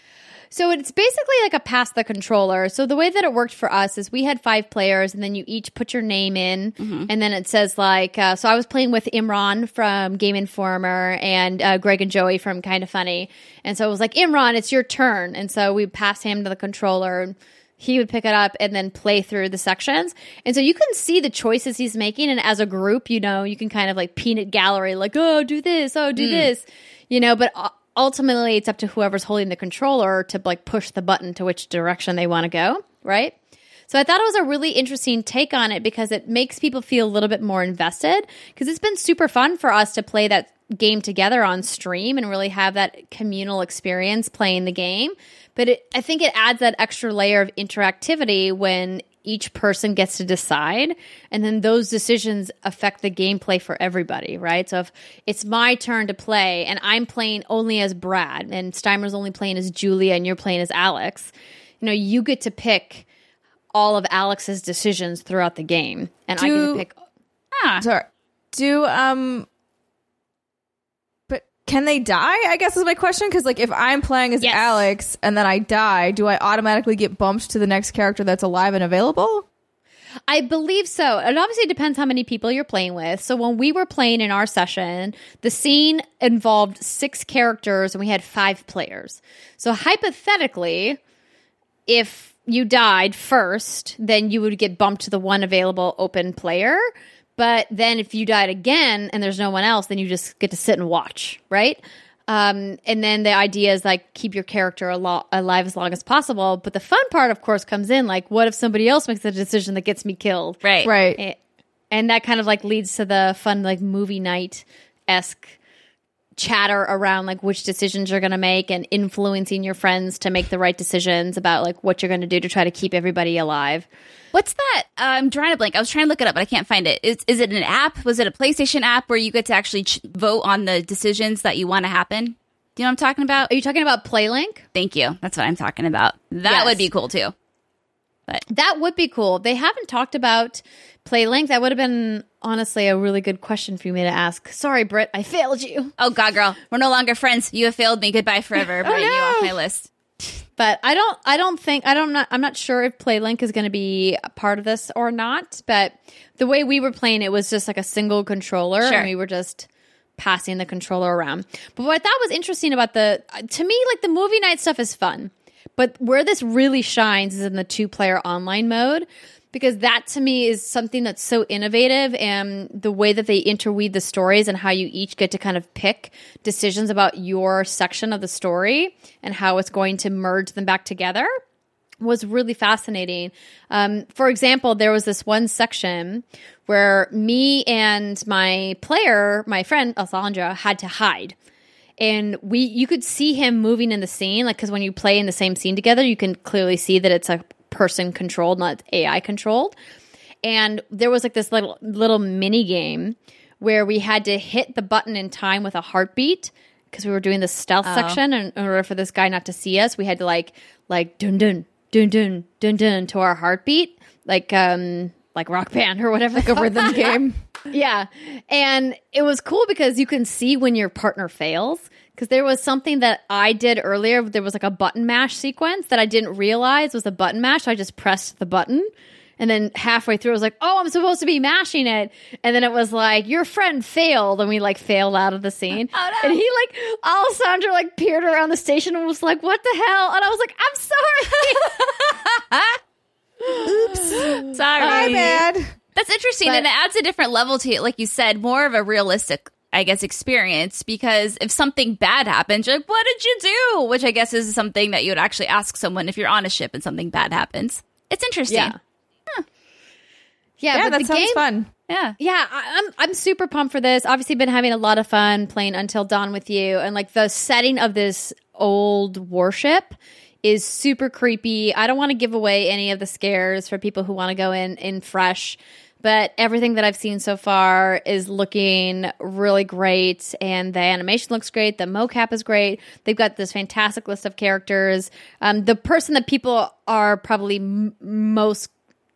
So it's basically like a pass the controller. So the way that it worked for us is we had five players, and then you each put your name in, and then it says like. Uh, so I was playing with Imran from Game Informer and uh, Greg and Joey from Kind of Funny, and so it was like Imran, it's your turn, and so we pass him to the controller. And he would pick it up and then play through the sections. And so you can see the choices he's making. And as a group, you know, you can kind of like peanut gallery, like, oh, do this, oh, do this, you know, but ultimately it's up to whoever's holding the controller to like push the button to which direction they want to go, right? So I thought it was a really interesting take on it because it makes people feel a little bit more invested because it's been super fun for us to play that game together on stream and really have that communal experience playing the game. But it, I think it adds that extra layer of interactivity when each person gets to decide and then those decisions affect the gameplay for everybody right so if it's my turn to play and i'm playing only as brad and steimer's only playing as julia and you're playing as alex you know you get to pick all of alex's decisions throughout the game and i get to pick Ah, Sorry. Do um but can they die? I guess is my question because like if I'm playing as Yes. Alex and then I die, do I automatically get bumped to the next character that's alive and available? I believe so. It obviously depends how many people you're playing with. So when we were playing in our session, the scene involved six characters and we had five players. So hypothetically, if you died first, then you would get bumped to the one available open player. But then if you died again and there's no one else, then you just get to sit and watch, right? Um, and then the idea is like keep your character alo- alive as long as possible. But the fun part, of course, comes in like, what if somebody else makes a decision that gets me killed? right. Right. And that kind of like leads to the fun like movie night esque chatter around like which decisions you're going to make and influencing your friends to make the right decisions about like what you're going to do to try to keep everybody alive. What's that? Uh, I'm drawing a blank. I was trying to look it up, but I can't find it. Is, is it an app? Was it a PlayStation app where you get to actually ch- vote on the decisions that you want to happen? Do you know what I'm talking about? Are you talking about PlayLink? Thank you. That's what I'm talking about. That Yes. would be cool too. But that would be cool. They haven't talked about PlayLink. That would have been honestly a really good question for me to ask. Sorry, Britt, I failed you. Oh God, girl, we're no longer friends. You have failed me. Goodbye forever. Oh, Writing you off no. my list. But I don't I don't think I don't not, I'm not sure if PlayLink is going to be a part of this or not, but the way we were playing it was just like a single controller Sure. and we were just passing the controller around. But what I thought was interesting about the to me like the movie night stuff is fun. But where this really shines is in the two player online mode because that to me is something that's so innovative and the way that they interweave the stories and how you each get to kind of pick decisions about your section of the story and how it's going to merge them back together was really fascinating. Um, for example, there was this one section where me and my player, my friend Alessandra, had to hide and we you could see him moving in the scene like because when you play in the same scene together you can clearly see that it's a person controlled not ai controlled and there was like this little little mini game where we had to hit the button in time with a heartbeat because we were doing the stealth section and in order for this guy not to see us we had to like like dun dun dun dun dun dun to our heartbeat like um like rock band or whatever Like a rhythm game. yeah. And it was cool because you can see when your partner fails. Because there was something that I did earlier. There was like a button mash sequence that I didn't realize was a button mash. So I just pressed the button. And then halfway through, I was like, oh, I'm supposed to be mashing it. And then it was like, your friend failed. And we like failed out of the scene. Oh, no. And he like, Alessandra like peered around the station and was like, what the hell? And I was like, I'm sorry. Oops. Sorry. My bad. That's interesting, But- and it adds a different level to it. Like you said, more of a realistic, I guess, experience. Because if something bad happens, you're like, "What did you do?" Which I guess is something that you would actually ask someone if you're on a ship and something bad happens. It's interesting. yeah. Yeah, Yeah, but that the sounds game, fun. Yeah. Yeah, I- I'm I'm super pumped for this. Obviously, been having a lot of fun playing Until Dawn with you, and like the setting of this old warship is super creepy. I don't want to give away any of the scares for people who want to go in in fresh, but everything that I've seen so far is looking really great, and the animation looks great. The mocap is great. They've got this fantastic list of characters. Um, the person that people are probably m- most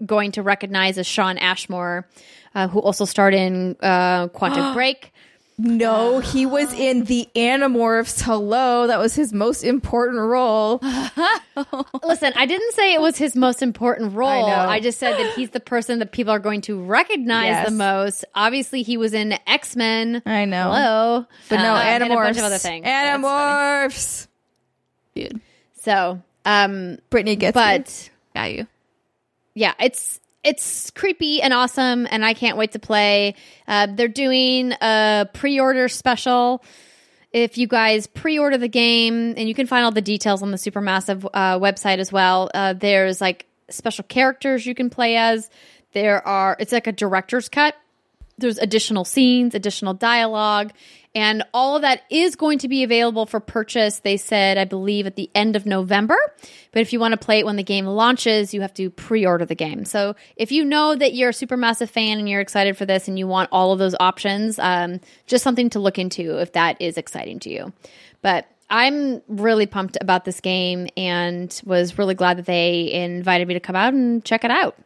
going to recognize is Shawn Ashmore, uh, who also starred in uh, Quantum Break. No, he was in the Animorphs. Hello, that was his most important role. Listen, I didn't say it was his most important role. I I, just said that he's the person that people are going to recognize Yes. the most. Obviously, he was in X Men. I know. Hello, But no, Um, and Animorphs. a bunch of other things. Animorphs. Dude. So, um, Brittany gets but Got you. yeah, it's it's creepy and awesome, and I can't wait to play. Uh, they're doing a pre-order special. If you guys pre-order the game, and you can find all the details on the Supermassive uh, website as well. Uh, there's like special characters you can play as. There are it's like a director's cut there's additional scenes, additional dialogue, and all of that is going to be available for purchase. They said, I believe, at the end of November. But if you want to play it when the game launches, you have to pre order the game. So if you know that you're a Supermassive fan and you're excited for this and you want all of those options, um, just something to look into if that is exciting to you. But I'm really pumped about this game and was really glad that they invited me to come out and check it out.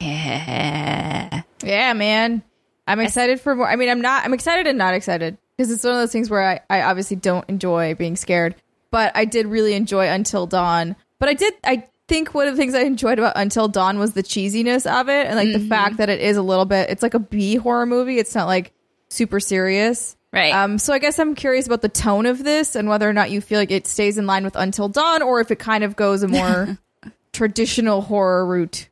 Yeah. Yeah, man. I'm excited for more. I mean, I'm not. I'm excited and not excited because it's one of those things where I, I obviously don't enjoy being scared, but I did really enjoy Until Dawn. But I did. I think one of the things I enjoyed about Until Dawn was the cheesiness of it and like the fact that it is a little bit. It's like a B horror movie. It's not like super serious. Right. Um, so I guess I'm curious about the tone of this and whether or not you feel like it stays in line with Until Dawn or if it kind of goes a more traditional horror route.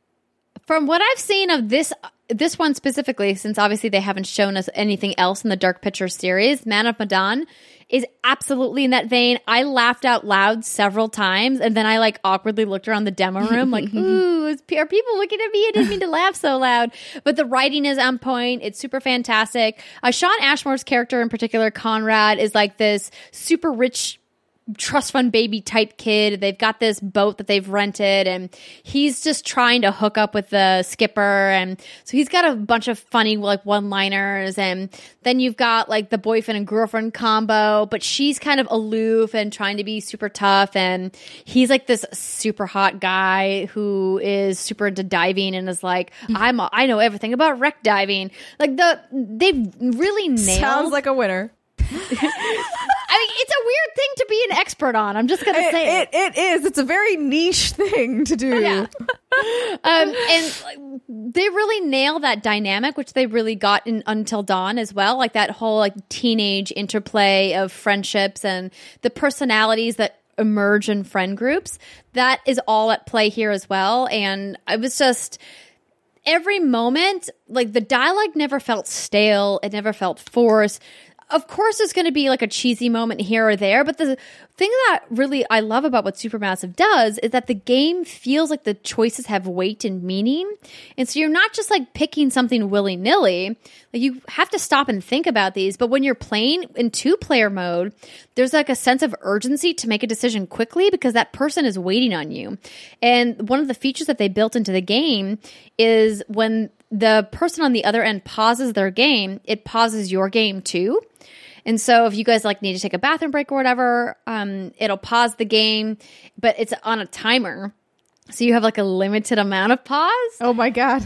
From what I've seen of this this one specifically, since obviously they haven't shown us anything else in the Dark Picture series, Man of Medan is absolutely in that vein. I laughed out loud several times, and then I like awkwardly looked around the demo room, like, "Ooh, are people looking at me? I didn't mean to laugh so loud." But the writing is on point. It's super fantastic. Uh, Shawn Ashmore's character in particular, Conrad, is like this super rich trust fund baby type kid. They've got this boat that they've rented and he's just trying to hook up with the skipper. And so he's got a bunch of funny like one liners. And then you've got like the boyfriend and girlfriend combo, but she's kind of aloof and trying to be super tough. And he's like this super hot guy who is super into diving and is like, I'm, a, I know everything about wreck diving. Like the, they've really nailed. Sounds like a winner. I mean, it's a weird thing to be an expert on. I'm just gonna It, say it, it is. It's a very niche thing to do. Yeah. um, and they really nail that dynamic, which they really got in Until Dawn as well. Like that whole like teenage interplay of friendships and the personalities that emerge in friend groups. That is all at play here as well. And I was just every moment, like the dialogue never felt stale. It never felt forced. Of course, there's going to be like a cheesy moment here or there, but the thing that really I love about what Supermassive does is that the game feels like the choices have weight and meaning. And so you're not just like picking something willy nilly. Like you have to stop and think about these. But when you're playing in two player mode, there's like a sense of urgency to make a decision quickly because that person is waiting on you. And one of the features that they built into the game is when the person on the other end pauses their game, it pauses your game too. And so if you guys like need to take a bathroom break or whatever, um, it'll pause the game, but it's on a timer. So you have like a limited amount of pause. Oh my god.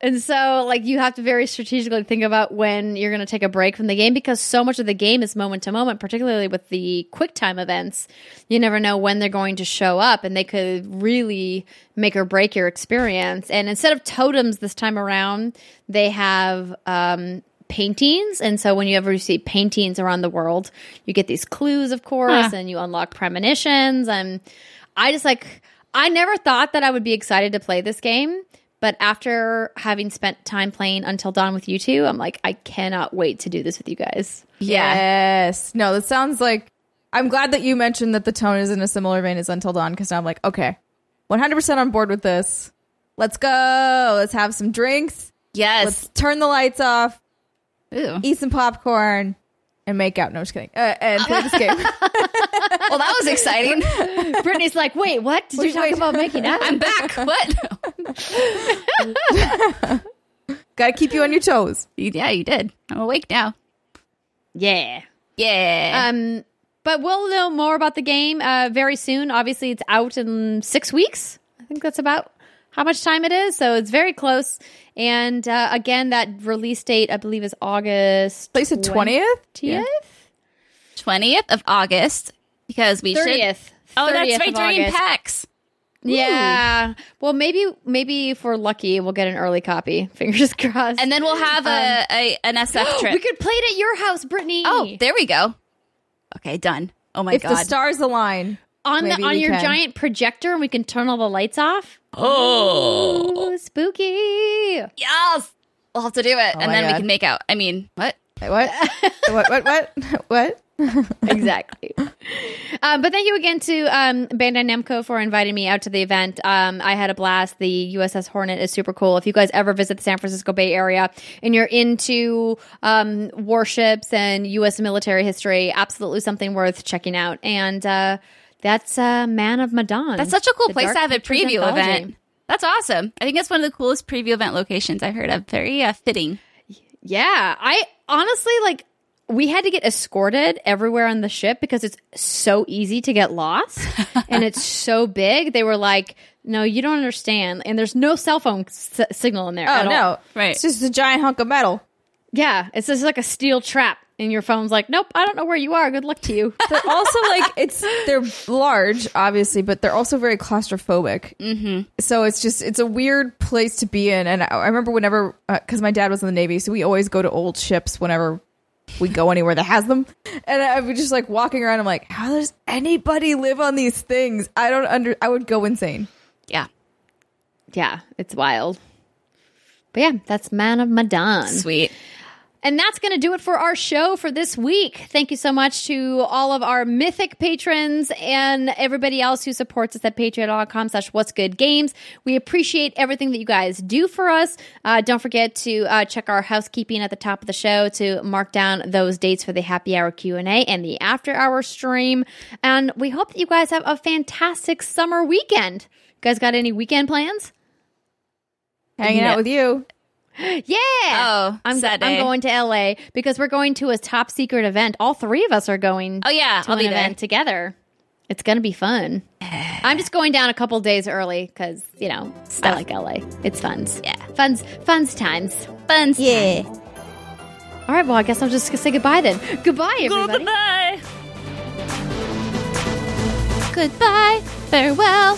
And so like you have to very strategically think about when you're going to take a break from the game because so much of the game is moment to moment, particularly with the quick time events. You never know when they're going to show up and they could really make or break your experience. And instead of totems this time around, they have um paintings and so when you ever see paintings around the world you get these clues of course Huh. and you unlock premonitions and i just like i never thought that i would be excited to play this game but after having spent time playing until dawn with you two i'm like i cannot wait to do this with you guys Yeah. Yes. No, that sounds like. I'm glad that you mentioned that the tone is in a similar vein as Until Dawn because now I'm like, okay, 100% on board with this. Let's go. Let's have some drinks. Yes. Let's turn the lights off, Ooh. eat some popcorn, and make out. No, just kidding. Uh, and play this game. Well, that was exciting. brittany's like wait what did you Wait, talk wait. about making out I'm back. What? Gotta keep you on your toes. yeah, you did. I'm awake now. yeah Yeah. um but we'll know more about the game uh, very soon. Obviously, it's out in six weeks. I think that's about how much time it is. So it's very close. And uh, again, that release date, I believe, is August Place it 20th? 20th? 20th of August because we should. 30th. Oh, that's 30th right of during PAX. Yeah. Well, maybe maybe if we're lucky, we'll get an early copy. Fingers crossed. And then we'll have a, um, a an SF trip. we could play it at your house, Brittany. oh, there we go. Okay, done. Oh my If god. If the stars align. on the on your can. giant projector and we can turn all the lights off? Oh, Ooh, spooky. yes. We'll have to do it, Oh and my then we can make out. I mean, what? Wait, what? what? What? What? What? Exactly. um, but thank you again to um, Bandai Namco for inviting me out to the event. Um, I had a blast. The USS Hornet is super cool. If you guys ever visit the San Francisco Bay Area and you're into um, warships and U.S. military history, absolutely something worth checking out. And uh, that's uh, Man of Medan. That's such a cool place to have a preview event. That's awesome. I think that's one of the coolest preview event locations I've heard of. Very uh, fitting. Yeah, I honestly like. We had to get escorted everywhere on the ship because it's so easy to get lost and it's so big. They were like, "No, you don't understand." And there's no cell phone s- signal in there. Oh at no! all. Right. It's just a giant hunk of metal. Yeah, it's just like a steel trap, and your phone's like, "Nope, I don't know where you are. Good luck to you." They're also like it's they're large, obviously, but they're also very claustrophobic. Mm-hmm. So it's just it's a weird place to be in. And I, I remember whenever because my dad was in the Navy, so we always go to old ships whenever we go anywhere that has them. And I was just like walking around. I'm like, how does anybody live on these things? I don't under. I would go insane. Yeah. yeah, it's wild. But yeah, that's Man of Medan. Sweet. And that's going to do it for our show for this week. Thank you so much to all of our mythic patrons and everybody else who supports us at patreon.com slash what's good games. We appreciate everything that you guys do for us. Uh, don't forget to uh, check our housekeeping at the top of the show to mark down those dates for the happy hour Q&A and the after hour stream. And we hope that you guys have a fantastic summer weekend. You guys got any weekend plans? Hanging No. out with you. Yeah. Oh, I'm, sad I'm going to LA because we're going to a top secret event. All three of us are going Oh yeah, to I'll an be there. event together. It's going to be fun. I'm just going down a couple days early because, you know, I like LA. It's fun. Yeah. Fun's, fun's times. funs. Yeah. All right. Well, I guess I'm just gonna say goodbye then. Goodbye, everybody. Goodbye. Goodbye. Farewell.